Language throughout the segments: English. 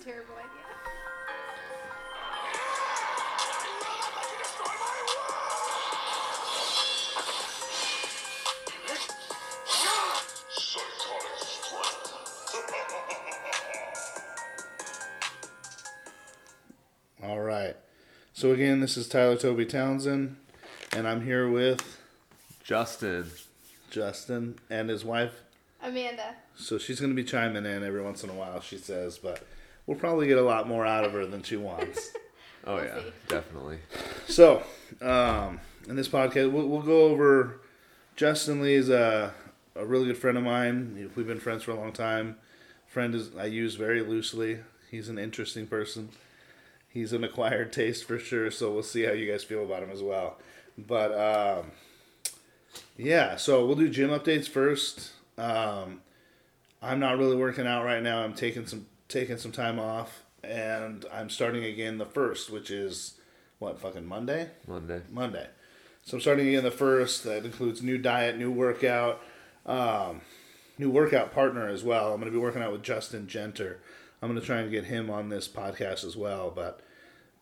a terrible idea. All right. So again, this is Tyler Toby Townsend, and I'm here with Justin. Justin and his wife. Amanda. So she's going to be chiming in every once in a while, she says, but we'll probably get a lot more out of her than she wants. Oh We'll yeah, see. definitely. So, um, in this podcast, we'll, we'll go over. Justin Lee is a, a really good friend of mine. We've been friends for a long time. Friend is I use very loosely. He's an interesting person. He's an acquired taste for sure. So we'll see how you guys feel about him as well. But um, yeah, so we'll do gym updates first. Um, I'm not really working out right now. I'm taking some taking some time off, and I'm starting again the first, which is what fucking Monday. Monday. Monday. So I'm starting again the first. That includes new diet, new workout, um, new workout partner as well. I'm going to be working out with Justin Genter. I'm going to try and get him on this podcast as well. But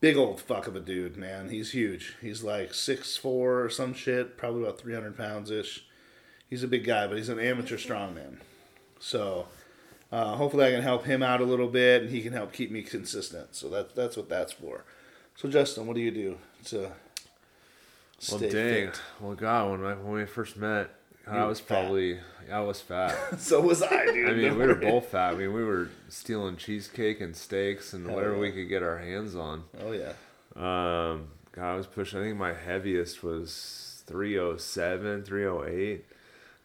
big old fuck of a dude, man. He's huge. He's like six four or some shit, probably about 300 pounds ish. He's a big guy, but he's an amateur strongman. So uh, hopefully I can help him out a little bit, and he can help keep me consistent. So that that's what that's for. So Justin, what do you do to Well, stay dang. fit? Well, God, when I, when we first met, God, I was fat. probably I was fat. So was I, dude. I mean, we were both fat. I mean, we were stealing cheesecake and steaks and Hell whatever yeah. we could get our hands on. Oh yeah. Um, God, I was pushing. I think my heaviest was 307, 308.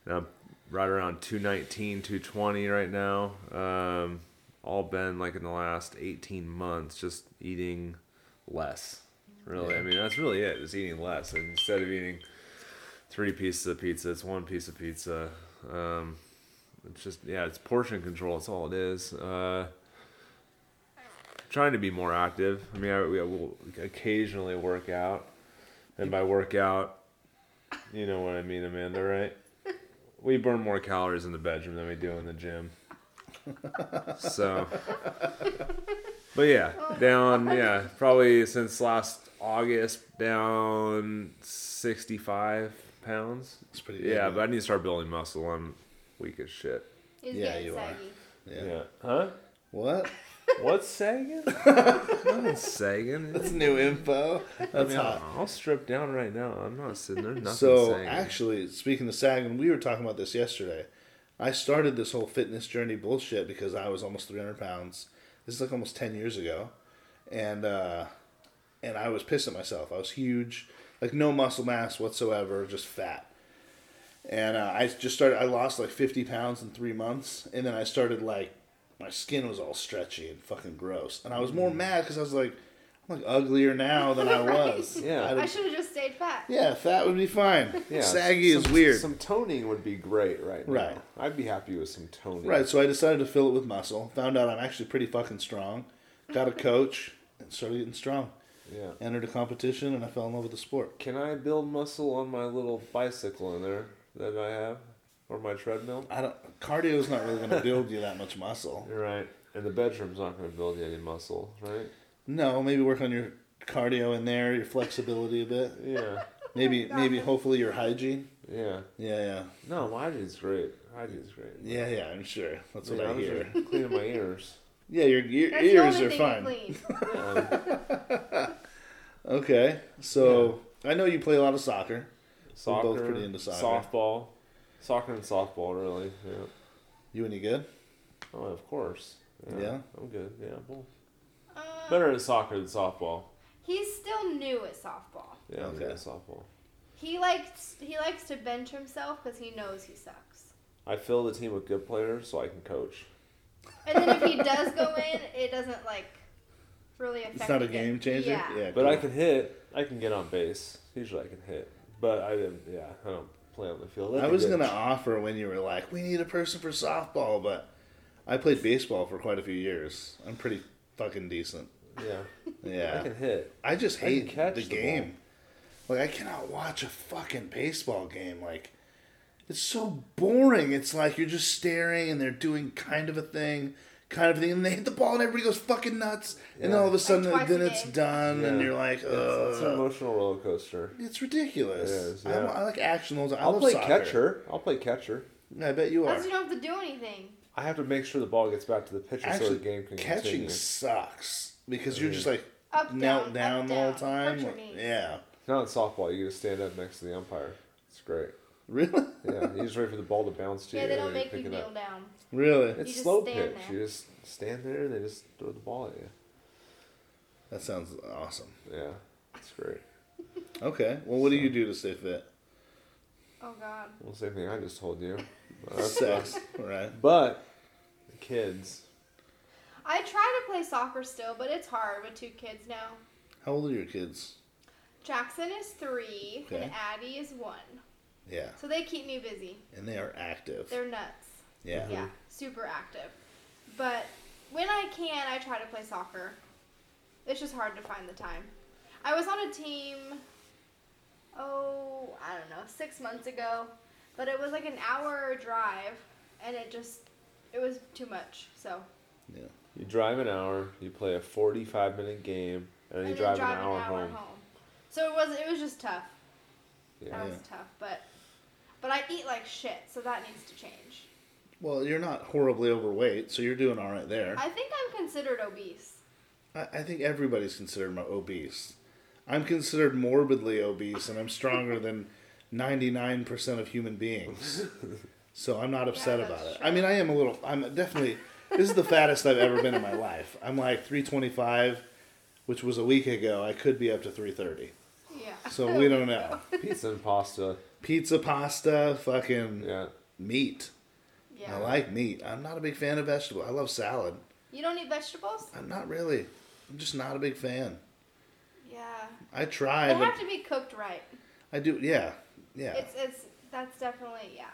And I'm right around 219, 220 right now. Um, all been like in the last 18 months, just eating less. Really, I mean that's really it. Is eating less and instead of eating three pieces of pizza, it's one piece of pizza. Um, it's just yeah, it's portion control. That's all it is. Uh, trying to be more active. I mean, I, we will occasionally work out, and by work out, you know what I mean, Amanda, right? We burn more calories in the bedroom than we do in the gym. So, but yeah, down yeah, probably since last August down sixty five pounds. It's pretty. Good, Yeah, man. but I need to start building muscle. I'm weak as shit. He's Yeah, getting you are. yeah. Yeah. Huh? What? What's sagging? Nothing's sagging. That's new info. I That's mean, hot. I'll, I'll strip down right now. I'm not sitting there. Nothing So sagging. actually, speaking of sagging, we were talking about this yesterday. I started this whole fitness journey bullshit because I was almost 300 pounds. This is like almost 10 years ago, and uh, and I was pissing myself. I was huge, like no muscle mass whatsoever, just fat. And uh, I just started. I lost like 50 pounds in three months, and then I started like my skin was all stretchy and fucking gross. And I was more mm. mad because I was like, I'm like uglier now than I was. Yeah. I I should have just stayed fat. yeah, fat would be fine. yeah, Saggy some- is weird. Some toning would be great right now. Right. I'd be happy with some toning. Right, so I decided to fill it with muscle. Found out I'm actually pretty fucking strong. Got a coach and started getting strong. Yeah. Entered a competition and I fell in love with the sport. Can I build muscle on my little bicycle in there that I have, or my treadmill? I don't Cardio is not really going to build you that much muscle. You're right. And the bedroom's not going to build you any muscle, right? No, maybe work on your cardio in there, your flexibility a bit. Yeah. Maybe maybe hopefully your hygiene. Yeah. Yeah, yeah. No, my hygiene's great. Hygiene's great. Yeah, yeah, I'm sure. That's what Yeah, I I'm hear. just cleaning my ears. Yeah, your, your That's the ears only are thing fine. you clean. Okay. So, I know you play a lot of soccer. soccer, both pretty into soccer. softball, soccer and softball, really. Yeah. You any good? Oh, of course. Yeah? I'm good. Yeah, both. Uh, Better at soccer than softball. he's still new at softball. Yeah, I'm good Okay. at softball. He likes he likes to bench himself because he knows he sucks. I fill the team with good players so I can coach. And then if he does go in, it doesn't like really affect. It's not a the game changer? Yeah. Yeah. But I can hit. I can get on base. Usually I can hit. But I didn't. Yeah, I don't play on the field. I was gonna offer when you were like, "We need a person for softball," but I played baseball for quite a few years. I'm pretty fucking decent. Yeah. Yeah. I can hit. I just I hate catch the the game. Like I cannot watch a fucking baseball game. Like it's so boring. It's like you're just staring and they're doing kind of a thing, kind of thing, and they hit the ball, and everybody goes fucking nuts, and then all of a sudden, twice then a it's day. done, and you're like, It's, it's an emotional roller coaster. It's ridiculous. It is, I, yeah. I like action. I I'll love play soccer. catcher. I'll play catcher. I bet you are. Plus, you don't have to do anything. I have to make sure the ball gets back to the pitcher so the game can catching continue. sucks because you're just like Up, knelt down, down up, the whole time. Hurt. Yeah. Not in softball. You get to stand up next to the umpire. It's great. Really? Yeah, you just wait for the ball to bounce to Yeah, you. Yeah, they don't make you kneel down. Really? It's slow pitch. there. You just stand there and they just throw the ball at you. That sounds awesome. Yeah, it's great. Okay. Well, what do you do to stay fit? Oh God. Well, same thing I just told you. Sex. right. but the kids, I try to play soccer still, but it's hard with two kids now. How old are your kids? Jackson is three Okay. and Addie is one. Yeah. So they keep me busy. And they are active. They're nuts. Yeah. Mm-hmm. Yeah, super active. But when I can, I try to play soccer. It's just hard to find the time. I was on a team, oh, I don't know, six months ago, but it was like an hour drive, and it just, it was too much. So, Yeah. you drive an hour, you play a 45 minute game, and then and you then drive, an hour, home. So it was, it was just tough. Yeah. That was tough, but, but I eat like shit, so that needs to change. Well, you're not horribly overweight, so you're doing all right there. I think I'm considered obese. I, I think everybody's considered mo- obese. I'm considered morbidly obese, and I'm stronger than 99% of human beings. So I'm not upset that's about it. true. I mean, I am a little. I'm definitely. This is the fattest I've ever been in my life. I'm like 325, which was a week ago. I could be up to 330. Yeah. So we don't know. Pizza and pasta. Pizza, pasta, fucking Yeah. meat. Yeah. I like meat. I'm not a big fan of vegetable. I love salad. You don't eat vegetables? I'm not really. I'm just not a big fan. Yeah. I try, They but have to be cooked right. I do. Yeah, yeah. It's it's that's definitely yeah.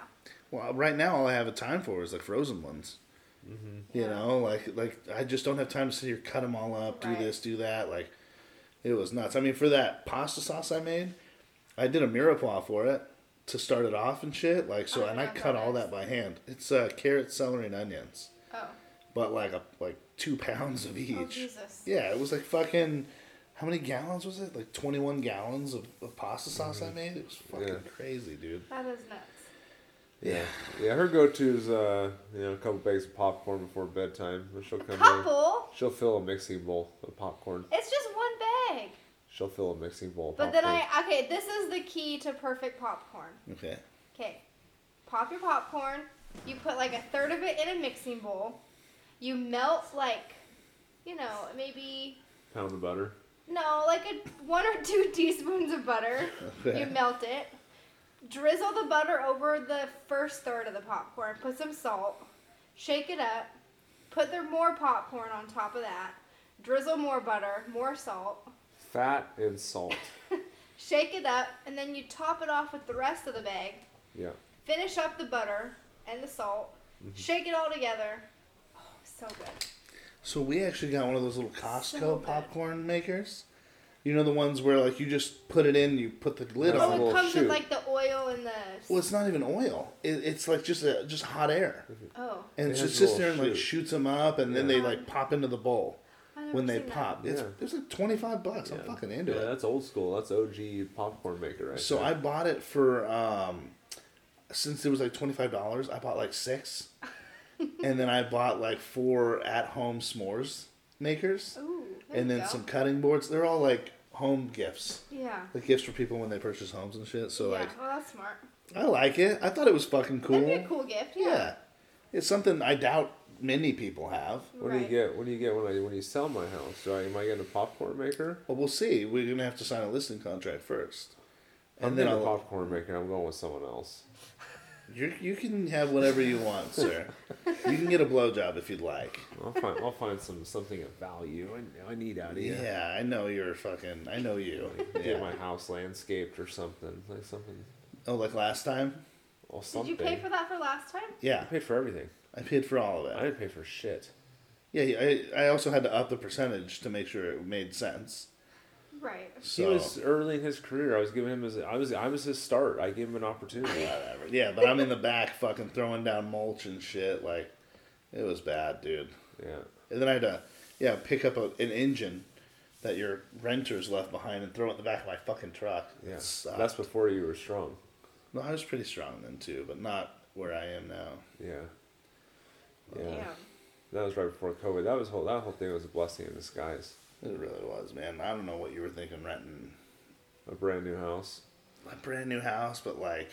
Well, right now all I have a time for is like frozen ones. Mm-hmm. You Yeah. know, like like I just don't have time to sit here cut them all up, do Right. this, do that. Like it was nuts. I mean, for that pasta sauce I made, I did a mirepoix for it to start it off and shit. Like so, I and I cut all that that by hand. It's uh, carrot, celery, and onions, Oh. but like a like two pounds of each. Oh Jesus. Yeah, it was like fucking. How many gallons was it? Like twenty one gallons of, of pasta sauce I made. It was fucking Yeah. crazy, dude. That is nuts. Yeah. Yeah, her go to is uh, you know, a couple bags of popcorn before bedtime. She'll come in. Couple. She'll fill a mixing bowl of popcorn. It's just one bag. She'll fill a mixing bowl But then. I okay, this is the key to perfect popcorn. Okay. Okay. Pop your popcorn. You put like a third of it in a mixing bowl. You melt like you know, maybe Pound of butter. no, like a one or two teaspoons of butter. Okay. You melt it. Drizzle the butter over the first third of the popcorn. Put some salt. Shake it up. Put the more popcorn on top of that. Drizzle more butter, more salt. Fat and salt. Shake it up, and then you top it off with the rest of the bag. Yeah. Finish up the butter and the salt. Mm-hmm. Shake it all together. Oh, so good. So we actually got one of those little Costco So popcorn makers. You know the ones where like you just put it in, you put the lid Yeah. Oh, on. little it comes shoot. with like the oil and the. Well, it's not even oil. It, it's like just a, just hot air, Oh, and It it just sits there and little like shoots them up, and then they like pop into the bowl I never when they seen that. pop. It's Yeah. it's like twenty five bucks. I'm fucking into yeah, it. that's old school. That's OG popcorn maker right So there. I bought it for um, since it was like twenty five dollars. I bought like six, and then I bought like four at home s'mores makers, Ooh, and then go. some cutting boards. They're all like home gifts, Yeah. like gifts for people when they purchase homes and shit. So yeah. like, well, that's smart. I like it. I thought it was fucking cool. That'd be a cool gift. Yeah. Yeah, it's something I doubt many people have. what do you get? What do you get when I when you sell my house? Do I am I getting a popcorn maker? Well, we'll see. We're gonna have to sign a listing contract first, I'm and then getting a I'll, popcorn maker. I'm going with someone else. you you can have whatever you want, sir. You can get a blowjob if you'd like. I'll find I'll find some something of value. I, I need out of you. Yeah, I know you're fucking. I know you. Get Yeah. my house landscaped or something like something. Oh, like last time? Or Did something. you pay for that for last time? Yeah, I paid for everything. I paid for all of that. I it. didn't pay for shit. Yeah, I, I also had to up the percentage to make sure it made sense. Right. So, He was early in his career. I was giving him his. I was. I was his start. I gave him an opportunity. whatever. Yeah, but I'm in the back fucking throwing down mulch and shit. Like, it was bad, dude. Yeah. And then I had to, yeah, pick up a, an engine that your renters left behind and throw it in the back of my fucking truck. Yeah. That's before you were strong. no, I was pretty strong then too, but not where I am now. Yeah. Yeah. Damn. That was right before COVID. That was whole that whole thing was a blessing in disguise. It really was, man. I don't know what you were thinking renting A brand new house. a brand new house, but like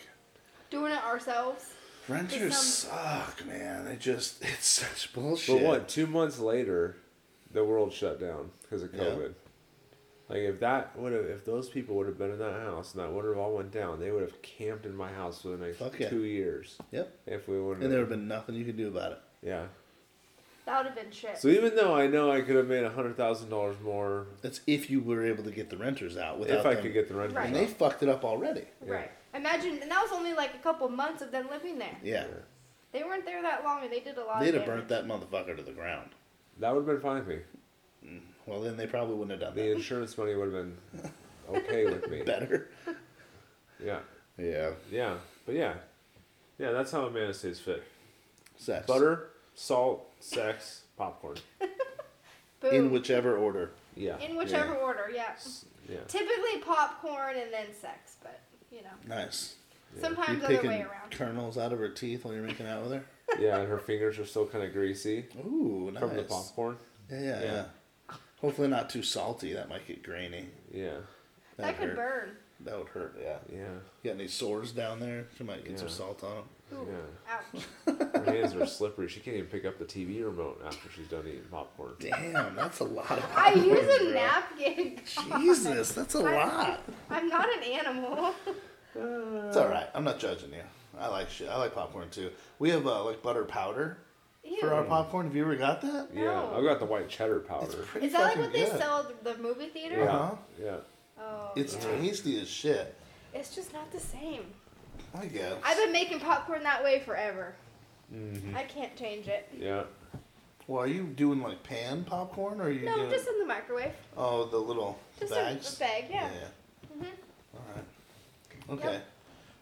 Doing it ourselves. renters sounds- suck, man. They just it's such bullshit. But what? Two months later, the world shut down because of Yeah. COVID. Like if that would have, if those people would have been in that house and that would have all went down, they would have camped in my house for the next Fuck yeah. two years. Yep. If we would And there would have been nothing you could do about it. Yeah. That would have been shit. So even though I know I could have made a hundred thousand dollars more That's if you were able to get the renters out without if I them- could get the renters, Right. And they fucked it up already. Yeah. Right. Imagine, and that was only like a couple months of them living there. Yeah. They weren't there that long, and they did a lot. They'd of have burnt that motherfucker to the ground. That would have been fine with me. Mm. Well, then they probably wouldn't have done The that. The insurance money would have been okay with me. Better. Yeah. Yeah. Yeah. But yeah. Yeah, that's how Amanda stays fit. Sex. Butter, salt, sex, popcorn. Boom. In whichever order. Yeah. In whichever Yeah. order, yeah. Yeah. Typically popcorn and then sex, but you know, Nice. You sometimes other picking way around. kernels out of her teeth while you're making out with her? Yeah, and her fingers are still kind of greasy Ooh, nice. from the popcorn. Yeah, yeah, Yeah. yeah. Hopefully not too salty. That might get grainy. Yeah. That'd That could hurt. burn. That would hurt, yeah. Yeah. You got any sores down there? She might get some salt on them. Ooh, Yeah. ouch. Her hands are slippery. She can't even pick up the TV remote after she's done eating popcorn. Damn, that's a lot of popcorn, I use a bro. napkin. God. Jesus, that's a I- lot. I'm not an animal. It's all right. I'm not judging you. I like shit. I like popcorn too. We have uh, like butter powder Ew. for our popcorn. Have you ever got that? Yeah, No. I've got the white cheddar powder. Is that like fucking what they sell at the movie theater? Yeah. Uh-huh. Yeah. Oh, It's yeah. tasty as shit. It's just not the same. I guess. I've been making popcorn that way forever. hmm I can't change it. Yeah. Well, are you doing like pan popcorn or are you No, doing? just in the microwave. Oh, the little Just bags. a, a bag, yeah. Yeah. Mhm. All right. Okay.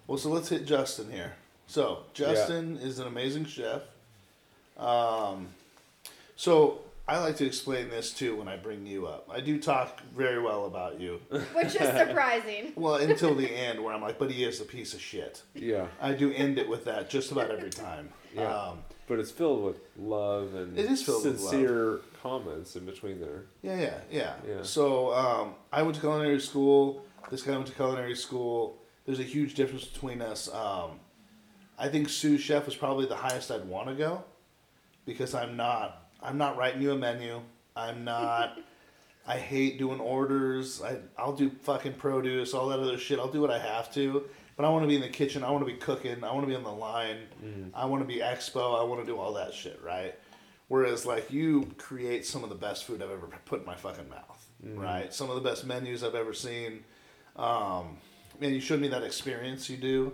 Well, so let's hit Justin here. So Justin is an amazing chef. Um, so I like to explain this too when I bring you up. I do talk very well about you. Which is surprising. Well, until the end where I'm like, but he is a piece of shit. Yeah. I do end it with that just about every time. Yeah. Um, But it's filled with love and It is filled with love. sincere comments in between there. Yeah, yeah, yeah. Yeah. So um, I went to culinary school. This guy went to culinary school. There's a huge difference between us. Um, I think sous chef is probably the highest I'd want to go because I'm not. I'm not writing you a menu. I'm not. I hate doing orders. I I'll do fucking produce, all that other shit. I'll do what I have to. But I want to be in the kitchen. I want to be cooking. I want to be on the line. I want to be expo. I want to do all that shit, right? Whereas like you create some of the best food I've ever put in my fucking mouth, right? Some of the best menus I've ever seen. Um, and you showed me that experience you do,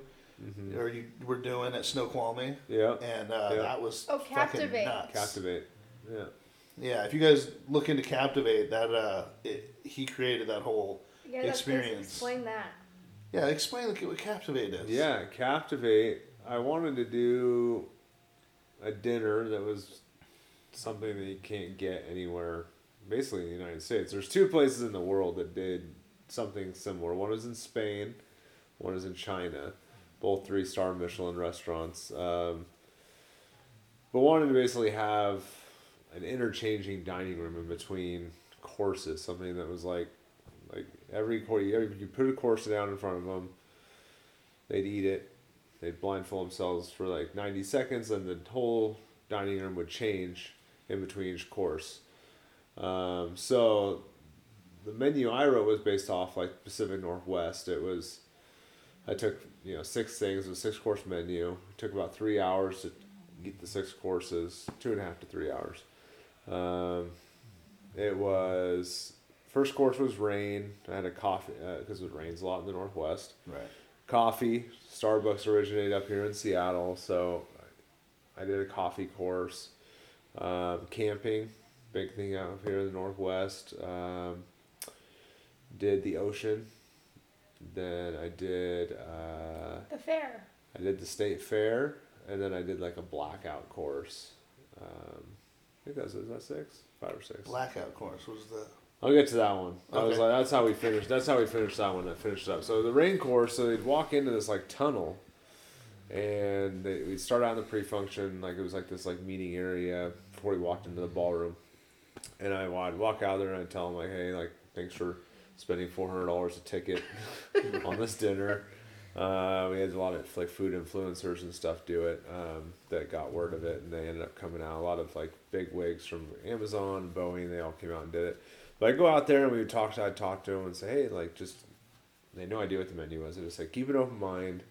or you were doing at Snoqualmie, Yeah. and uh, Yeah. that was Oh, fucking nuts. Captivate. Yeah. Yeah, if you guys look into Captivate, that uh, it, he created that whole. Yeah, Experience. Explain that. Yeah, explain like, what Captivate is. Yeah, Captivate. I wanted to do a dinner that was something that you can't get anywhere, basically in the United States. There's two places in the world that did something similar. One is in Spain, one is in China. Both three star Michelin restaurants. Um, but wanted to basically have an interchanging dining room in between courses, something that was like, like every course, you you put a course down in front of them, they'd eat it, they'd blindfold themselves for like 90 seconds, and the whole dining room would change in between each course. Um, so the menu I wrote was based off like Pacific Northwest. It was, I took, you know, six things, a six course menu. It took about three hours to get the six courses, two and a half to three hours. Um, it was, first course was rain. I had a coffee, because it rains a lot in the Northwest Right. coffee. Starbucks originated up here in Seattle, so I did a coffee course. Um, camping, big thing out here in the Northwest. Um, did the ocean. Then I did uh, The fair. I did the state fair, and then I did like a blackout course. Um, think that's is that six, five or six. Blackout course was the. I'll get to that one. I was like, that's how we finished. That's how we finished that one. That finished up. So the rain course. So they'd walk into this like tunnel, and they, we'd start out in the pre-function. Like it was like this like meeting area before we walked into the ballroom. And I would walk out there and I'd tell them like, hey, like thanks for spending four hundred dollars a ticket on this dinner. Uh, we had a lot of like food influencers and stuff do it um, that got word of it, and they ended up coming out. A lot of like big wigs from Amazon, Boeing, they all came out and did it. But I go out there and we would talk. I'd talk to them and say, hey, like just they had no idea what the menu was. I just like keep an open mind.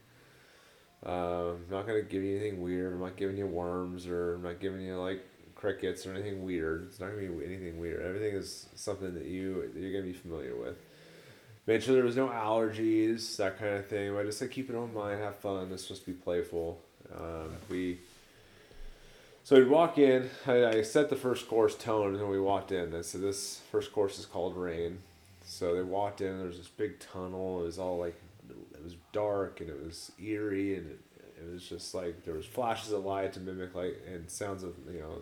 Uh, I'm not gonna give you anything weird. I'm not giving you worms or I'm not giving you like crickets or anything weird. It's not gonna be anything weird. Everything is something that you that you're gonna be familiar with. Made sure there was no allergies, that kind of thing. But I just said keep it on mind, have fun. It's supposed to be playful. Um, we so we'd walk in. I, I set the first course tone, and then we walked in. I said this first course is called Rain. So they walked in. There was this big tunnel. It was all like it was dark and it was eerie and it, it was just like there was flashes of light to mimic like and sounds of you know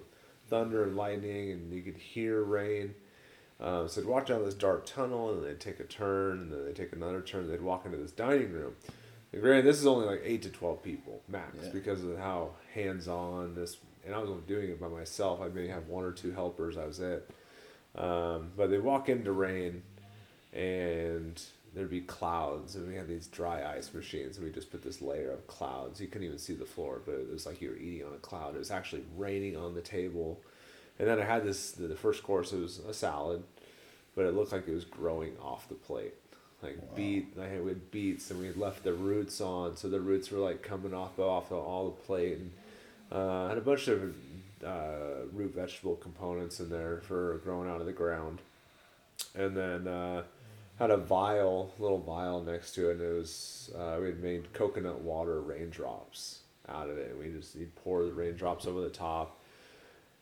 thunder and lightning and you could hear rain. Um, so they'd walk down this dark tunnel and they'd take a turn and then they'd take another turn. And they'd walk into this dining room. And granted, this is only like eight to twelve people max Yeah. because of how hands on this. And I was only doing it by myself. I may have one or two helpers. I was it. Um, but they walk into rain, and there'd be clouds, and we had these dry ice machines, and we just put this layer of clouds. You couldn't even see the floor, but it was like you were eating on a cloud. It was actually raining on the table, and then I had this. The, first course it was a salad, but it looked like it was growing off the plate. Like beet, I had we had beets, and we had left the roots on, so the roots were like coming off off of all the plate, and uh, had a bunch of uh, root vegetable components in there for growing out of the ground, and then uh, had a vial, little vial next to it, and it was uh, we had made coconut water raindrops out of it. And we just you'd pour the raindrops over the top,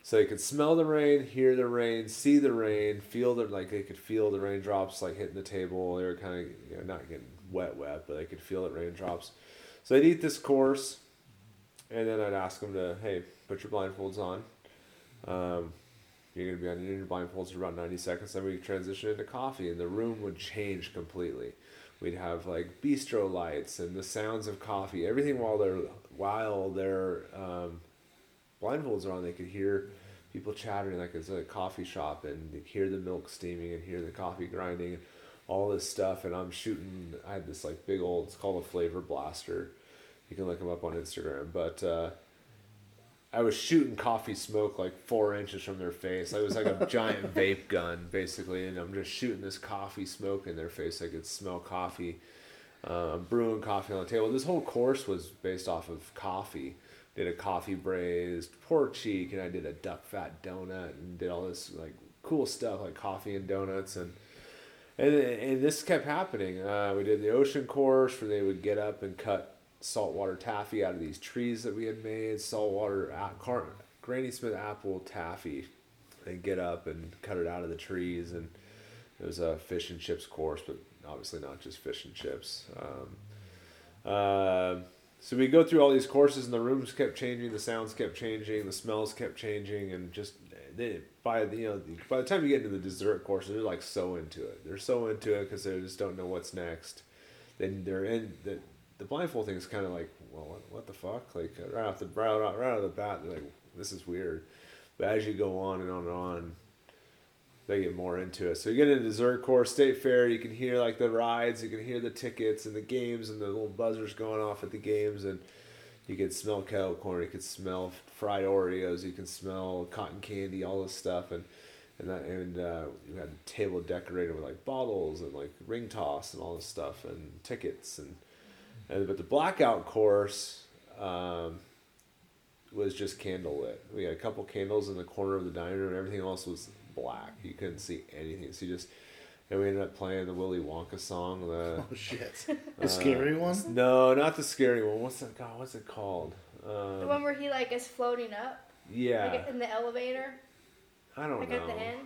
so they could smell the rain, hear the rain, see the rain, feel the like they could feel the raindrops like hitting the table. They were kind of you know not getting wet wet, but they could feel the raindrops. So they'd eat this course, and then I'd ask them to hey put your blindfolds on. Um, you're gonna be on your blindfolds for about ninety seconds. Then we transition into coffee, and the room would change completely. We'd have like bistro lights and the sounds of coffee. Everything while they're while their um, blindfolds are on, they could hear people chattering like it's a coffee shop, and they hear the milk steaming and hear the coffee grinding, and all this stuff. And I'm shooting. I had this like big old. It's called a flavor blaster. You can look them up on Instagram, but. Uh, I was shooting coffee smoke like four inches from their face. I was like a giant vape gun, basically, and I'm just shooting this coffee smoke in their face. I could smell coffee. Uh, brewing coffee on the table. This whole course was based off of coffee. Did a coffee braised pork cheek, and I did a duck fat donut, and did all this like cool stuff like coffee and donuts, and and, and this kept happening. Uh, we did the ocean course where they would get up and cut saltwater taffy out of these trees that we had made. Saltwater a- car- Granny Smith apple taffy. They get up and cut it out of the trees, and it was a fish and chips course, but obviously not just fish and chips. Um, uh, so we go through all these courses, and the rooms kept changing, the sounds kept changing, the smells kept changing, and just they, by the you know by the time you get into the dessert course, they're like so into it. They're so into it because they just don't know what's next. Then they're in the the blindfold thing is kind of like, well, what, what the fuck? Like right off the right, right out of the bat, they're like, this is weird. But as you go on and on and on, they get more into it. So you get into dessert course, state fair. You can hear like the rides, you can hear the tickets and the games and the little buzzers going off at the games, and you can smell kettle corn. You can smell fried Oreos. You can smell cotton candy, all this stuff, and and that and uh, you had a table decorated with like bottles and like ring toss and all this stuff and tickets and and but the blackout course um, was just candle lit. We had a couple candles in the corner of the dining room. Everything else was black. You couldn't see anything. So you just and we ended up playing the Willy Wonka song. The Oh shit! The scary one. no, not the scary one. What's that? God, what's it called? The Um, one where he like is floating up, yeah, like in the elevator, I don't like know. at the end.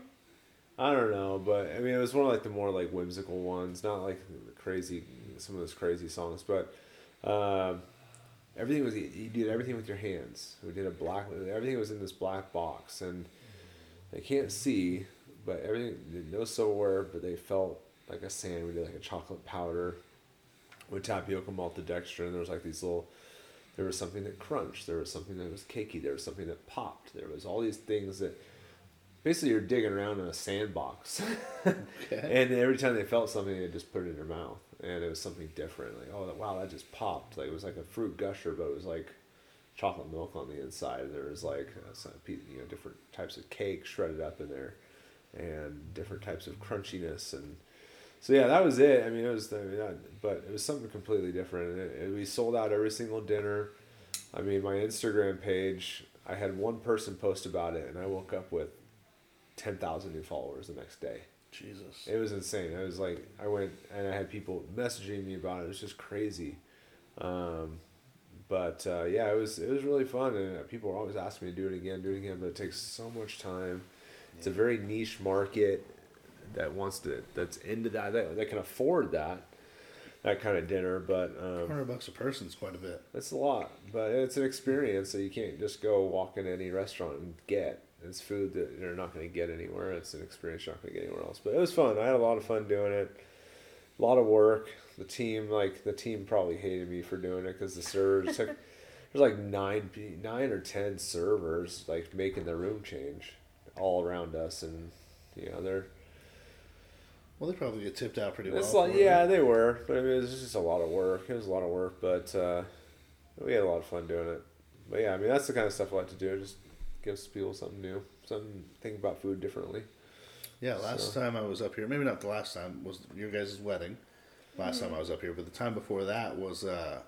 I don't know, but I mean, it was one of like the more like whimsical ones, not like the crazy, some of those crazy songs, but um, everything was you did everything with your hands. We did a black, everything was in this black box, and They can't see, but everything no silverware, but they felt like a sand. We did like a chocolate powder with tapioca maltodextrin. There was like these little. There was something that crunched. There was something that was cakey. There was something that popped. There was all these things that basically you're digging around in a sandbox. And every time they felt something, they just put it in their mouth, and it was something different. Like, oh, wow, that just popped. Like it was like a fruit gusher, but it was like chocolate milk on the inside. There was like uh, some, you know different types of cake shredded up in there, and different types of crunchiness and. So yeah, that was it. I mean, it was, I mean, that, but it was something completely different. And it, it- we sold out every single dinner. I mean, my Instagram page, I had one person post about it, and I woke up with ten thousand new followers the next day. Jesus. It was insane. I was like, I went and I had people messaging me about it. It was just crazy. Um, but uh, yeah, it was it was really fun, and uh, people were always asking me to do it again, do it again. But it takes so much time. It's a very niche market that wants to that's into that that, that can afford that that kind of dinner. But um, Hundred bucks a person is quite a bit. it's a lot, but it's an experience that you can't just go walk in any restaurant and get. It's food that you're not going to get anywhere. It's an experience you're not going to get anywhere else. But it was fun. I had a lot of fun doing it. A lot of work. The team, like the team, probably hated me for doing it because the servers took. There's like nine, nine or ten servers like making the room change all around us, and you know they're Well, they probably get tipped out pretty well. like yeah, they were, but I mean, it was just a lot of work. It was a lot of work, but uh, we had a lot of fun doing it. But yeah, I mean, that's the kind of stuff I like to do. Just gives people something new, something think about food differently. Yeah, last So- time I was up here, maybe not the last time, was your guys' wedding. Last time I was up here, but the time before that was uh,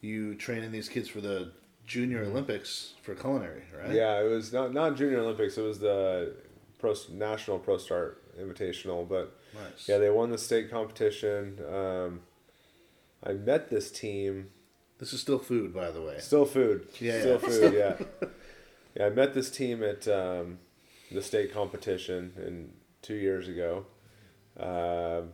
you training these kids for the Junior Olympics for culinary, right? Mm-hmm. Yeah, it was not not Junior Olympics. It was the pro national ProStart invitational, but Nice. yeah, they won the state competition. Um, I met this team. This is still food, by the way. Still food. Yeah, Still yeah. food, yeah. Yeah, I met this team at um, the state competition in two years ago. Um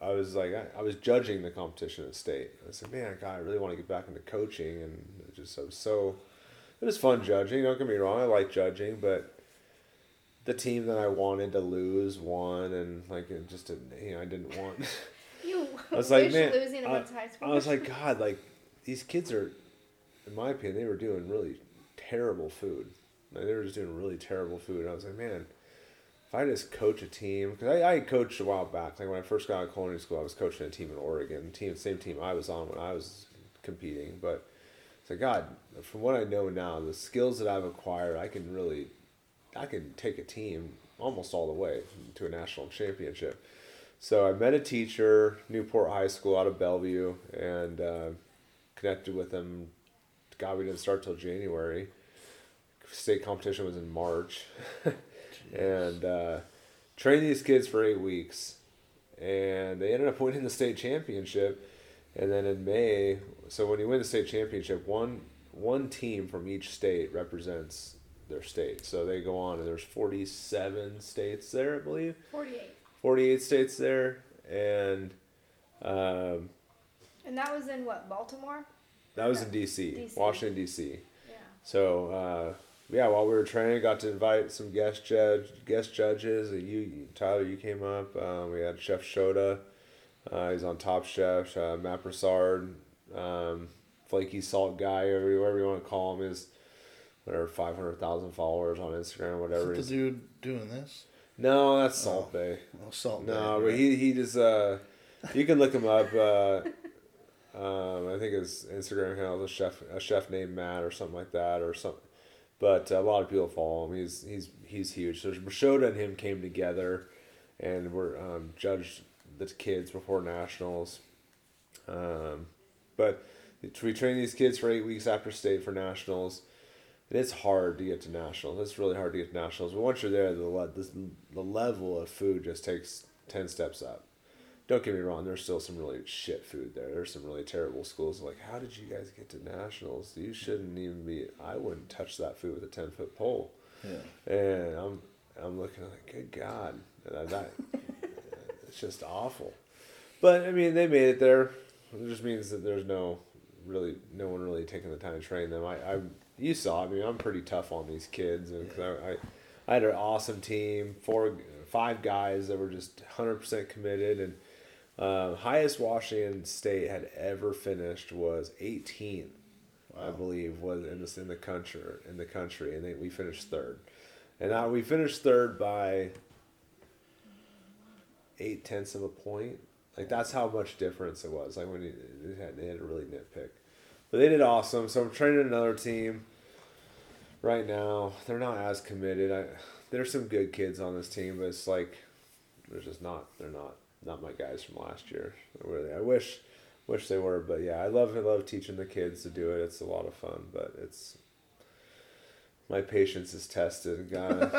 I was like, I, I was judging the competition at state. I said, man, God, I really want to get back into coaching. And it just, I was so, it was fun judging. Don't get me wrong, I like judging, but the team that I wanted to lose won. And like, it just didn't, you know, I didn't want. You I was like, man, losing I, high school. I was like, God, like these kids are, in my opinion, they were doing really terrible food. Like, they were just doing really terrible food. And I was like, man, if I just coach a team, because I, I coached a while back. Like when I first got out of culinary school, I was coaching a team in Oregon, team same team I was on when I was competing. But it's like, God, from what I know now, the skills that I've acquired, I can really, I can take a team almost all the way to a national championship. So I met a teacher, Newport High School out of Bellevue, and uh, connected with him. God, we didn't start till January. State competition was in March, and uh, trained these kids for eight weeks, and they ended up winning the state championship. And then in May, so when you win the state championship, one one team from each state represents their state. So they go on, and there's forty seven states there, I believe. 48. 48 states there and um, And that was in what, Baltimore? that was in dc, DC. washington dc Yeah. so uh, yeah while we were training got to invite some guest judge guest judges you tyler you came up uh, we had chef Shota uh, he's on top chef uh, matt broussard um, flaky salt guy or whatever you want to call him is whatever 500000 followers on instagram whatever it the dude doing this? no that's Salt Bae Oh, salt. No, Bae, but right? he he just uh, you can look him up. Uh, um, I think his Instagram handle is a chef a chef named Matt or something like that or something. But a lot of people follow him. He's he's he's huge. So Rashoda and him came together, and were um, judged the kids before nationals. Um, but we train these kids for eight weeks after state for nationals. And it's hard to get to nationals. It's really hard to get to nationals. But once you're there, the le- this, the level of food just takes ten steps up. Don't get me wrong. There's still some really shit food there. There's some really terrible schools. Like, how did you guys get to nationals? You shouldn't even be. I wouldn't touch that food with a ten foot pole. Yeah. And I'm I'm looking like, good God, that, that it's just awful. But I mean, they made it there. It just means that there's no really no one really taking the time to train them. I, I you saw. I mean, I'm pretty tough on these kids, and 'cause I, I I had an awesome team, four, five guys that were just 100% committed, and uh, highest Washington State had ever finished was 18th, I believe, was in this in the country in the country, and they, we finished third, and now we finished third by eight tenths of a point. Like that's how much difference it was. Like when you, they had they had to really nitpick, but they did awesome. So I'm training another team right now. They're not as committed. I there's some good kids on this team, but it's like there's just not. They're not not my guys from last year. Really, I wish wish they were, but yeah, I love I love teaching the kids to do it. It's a lot of fun, but it's my patience is tested. God,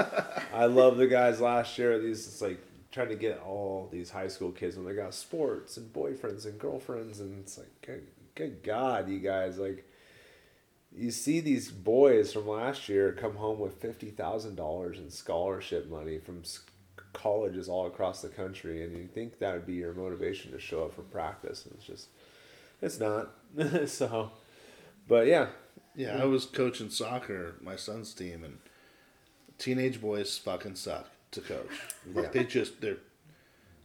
I love the guys last year. These it's like trying to get all these high school kids when they got sports and boyfriends and girlfriends, and it's like, good, good God, you guys like. You see these boys from last year come home with fifty thousand dollars in scholarship money from colleges all across the country, and you think that would be your motivation to show up for practice, and it's just, it's not. so, but yeah, Yeah, I was coaching soccer, my son's team, and teenage boys fucking suck to coach. Like they just they're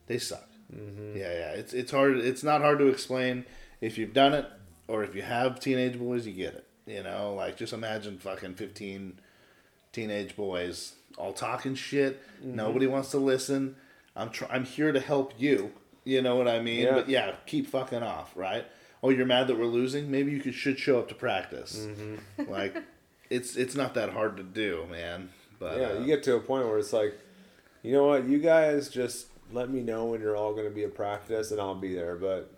they suck. Mm-hmm. Yeah, yeah. It's it's hard. It's not hard to explain if you've done it or if you have teenage boys, you get it. You know, like just imagine fucking fifteen teenage boys all talking shit. Nobody wants to listen. I'm tr- I'm here to help you. You know what I mean? Yeah. But yeah, keep fucking off, right? Oh, you're mad that we're losing? Maybe you could, should show up to practice. like, it's it's not that hard to do, man. But yeah, uh, you get to a point where it's like, you know what, you guys just let me know when you're all going to be at practice and I'll be there. But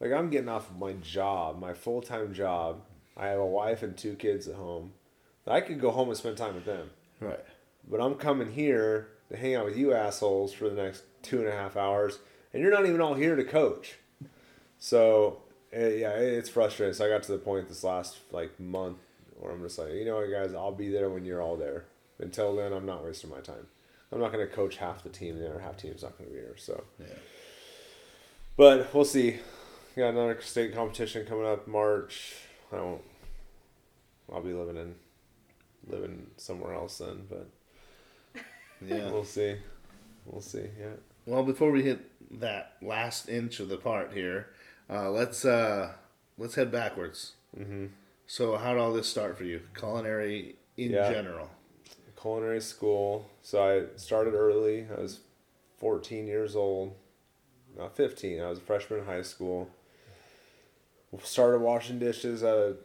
like, I'm getting off of my job, my full time job. I have a wife and two kids at home. I could go home and spend time with them. right. But I'm coming here to hang out with you assholes for the next two and a half hours, and you're not even all here to coach. So eh, yeah, it- it's frustrating. So I got to the point this last like month where I'm just like, you know what, guys, I'll be there when you're all there. Until then, I'm not wasting my time. I'm not going to coach half the team there. Half team's not going to be here. So, Yeah. but we'll see. We Got another state competition coming up March. I won't. I'll be living in living somewhere else then, but Yeah. we'll see. We'll see. Yeah. Well, before we hit that last inch of the part here, uh, let's uh, let's head backwards. Mm-hmm. So, how did all this start for you? Culinary in Yeah. general. Culinary school. So I started early. I was 14 years old. No, 15. I was a freshman in high school. Started washing dishes at a,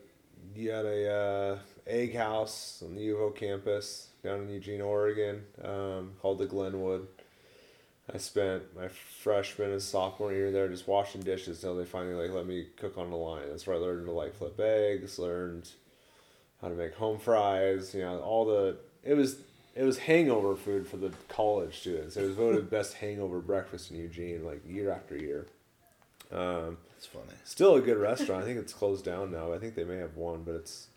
at a uh, egg house on the U of O campus down in Eugene, Oregon, um, called the Glenwood. I spent my freshman and sophomore year there just washing dishes until they finally like let me cook on the line. That's where I learned to like flip eggs, learned how to make home fries, you know, all the it was it was hangover food for the college students. It was voted best hangover breakfast in Eugene like year after year. Um, It's funny. still a good restaurant. I think it's closed down now. I think they may have one, but it's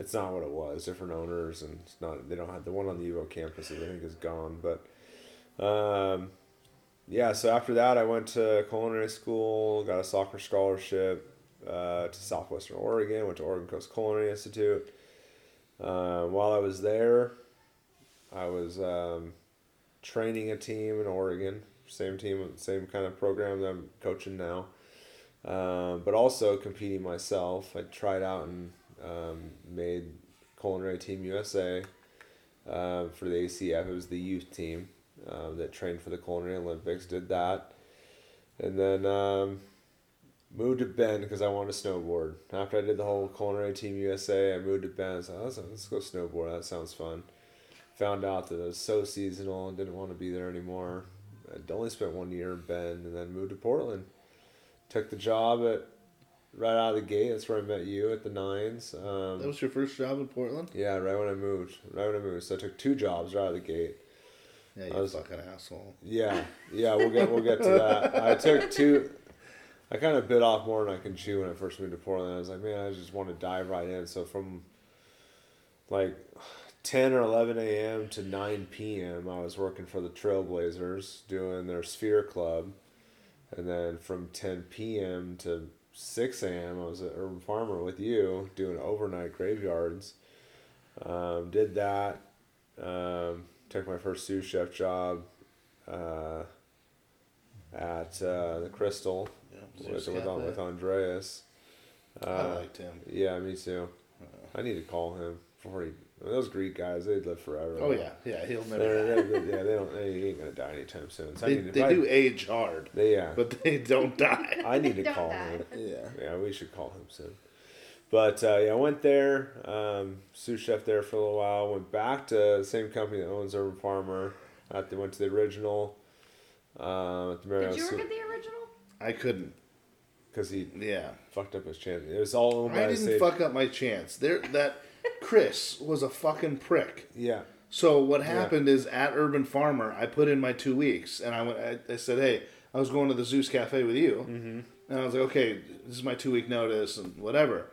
it's not what it was. Different owners, and it's not. They don't have the one on the U of O campus. I think is gone. But um, yeah. So after that, I went to culinary school. Got a soccer scholarship uh, to Southwestern Oregon. Went to Oregon Coast Culinary Institute. Uh, while I was there, I was um, training a team in Oregon. Same team, same kind of program that I'm coaching now um, but also competing myself. I tried out and um, made culinary team USA uh, for the ACF. It was the youth team uh, that trained for the culinary Olympics. Did that, and then um, moved to Bend because I wanted to snowboard. After I did the whole culinary team USA, I moved to Bend. I said, let's, let's go snowboard. That sounds fun. Found out that it was so seasonal and didn't want to be there anymore. I only spent one year in Bend and then moved to Portland took the job at right out of the gate. That's where I met you at the Nines. That Um, was your first job in Portland? yeah, right when I moved. Right when I moved, so I took two jobs right out of the gate. Yeah, I you was- fucking asshole. Yeah, yeah, we'll get we'll get to that. I took two. I kind of bit off more than I can chew when I first moved to Portland. I was like, man, I just want to dive right in. So from like ten or eleven a.m. to nine p.m., I was working for the Trailblazers doing their Sphere Club, and then from ten p.m. to six a.m., I was at Urban Farmer with you doing overnight graveyards. Um, did that Um, took my first sous chef job uh, at uh, the Crystal Yeah, with, with, with Andreas. I Uh, liked him. yeah, me too. I need to call him before he. Those Greek guys, they'd live forever. Oh yeah, yeah. He'll never. They're, they're, yeah, they don't. They ain't gonna die anytime soon. So I They, need to- they I- do age hard, They yeah. but they don't die. I need to call die. him. yeah. Yeah, we should call him soon. But uh, yeah, I went there, um, sous chef there for a little while. Went back to the same company that owns Urban Farmer. At the, went to the original. Uh, at the Marriott Did you work at the original? I couldn't. because he Yeah. fucked up his chance. It was all owned by I didn't fuck up my chance. There, that Chris was a fucking prick. Yeah, So what happened is at Urban Farmer, I put in my two weeks, and I went. I, I said, "Hey, I was going to the Zeus Cafe with you," mm-hmm. and I was like, "Okay, this is my two week notice and whatever."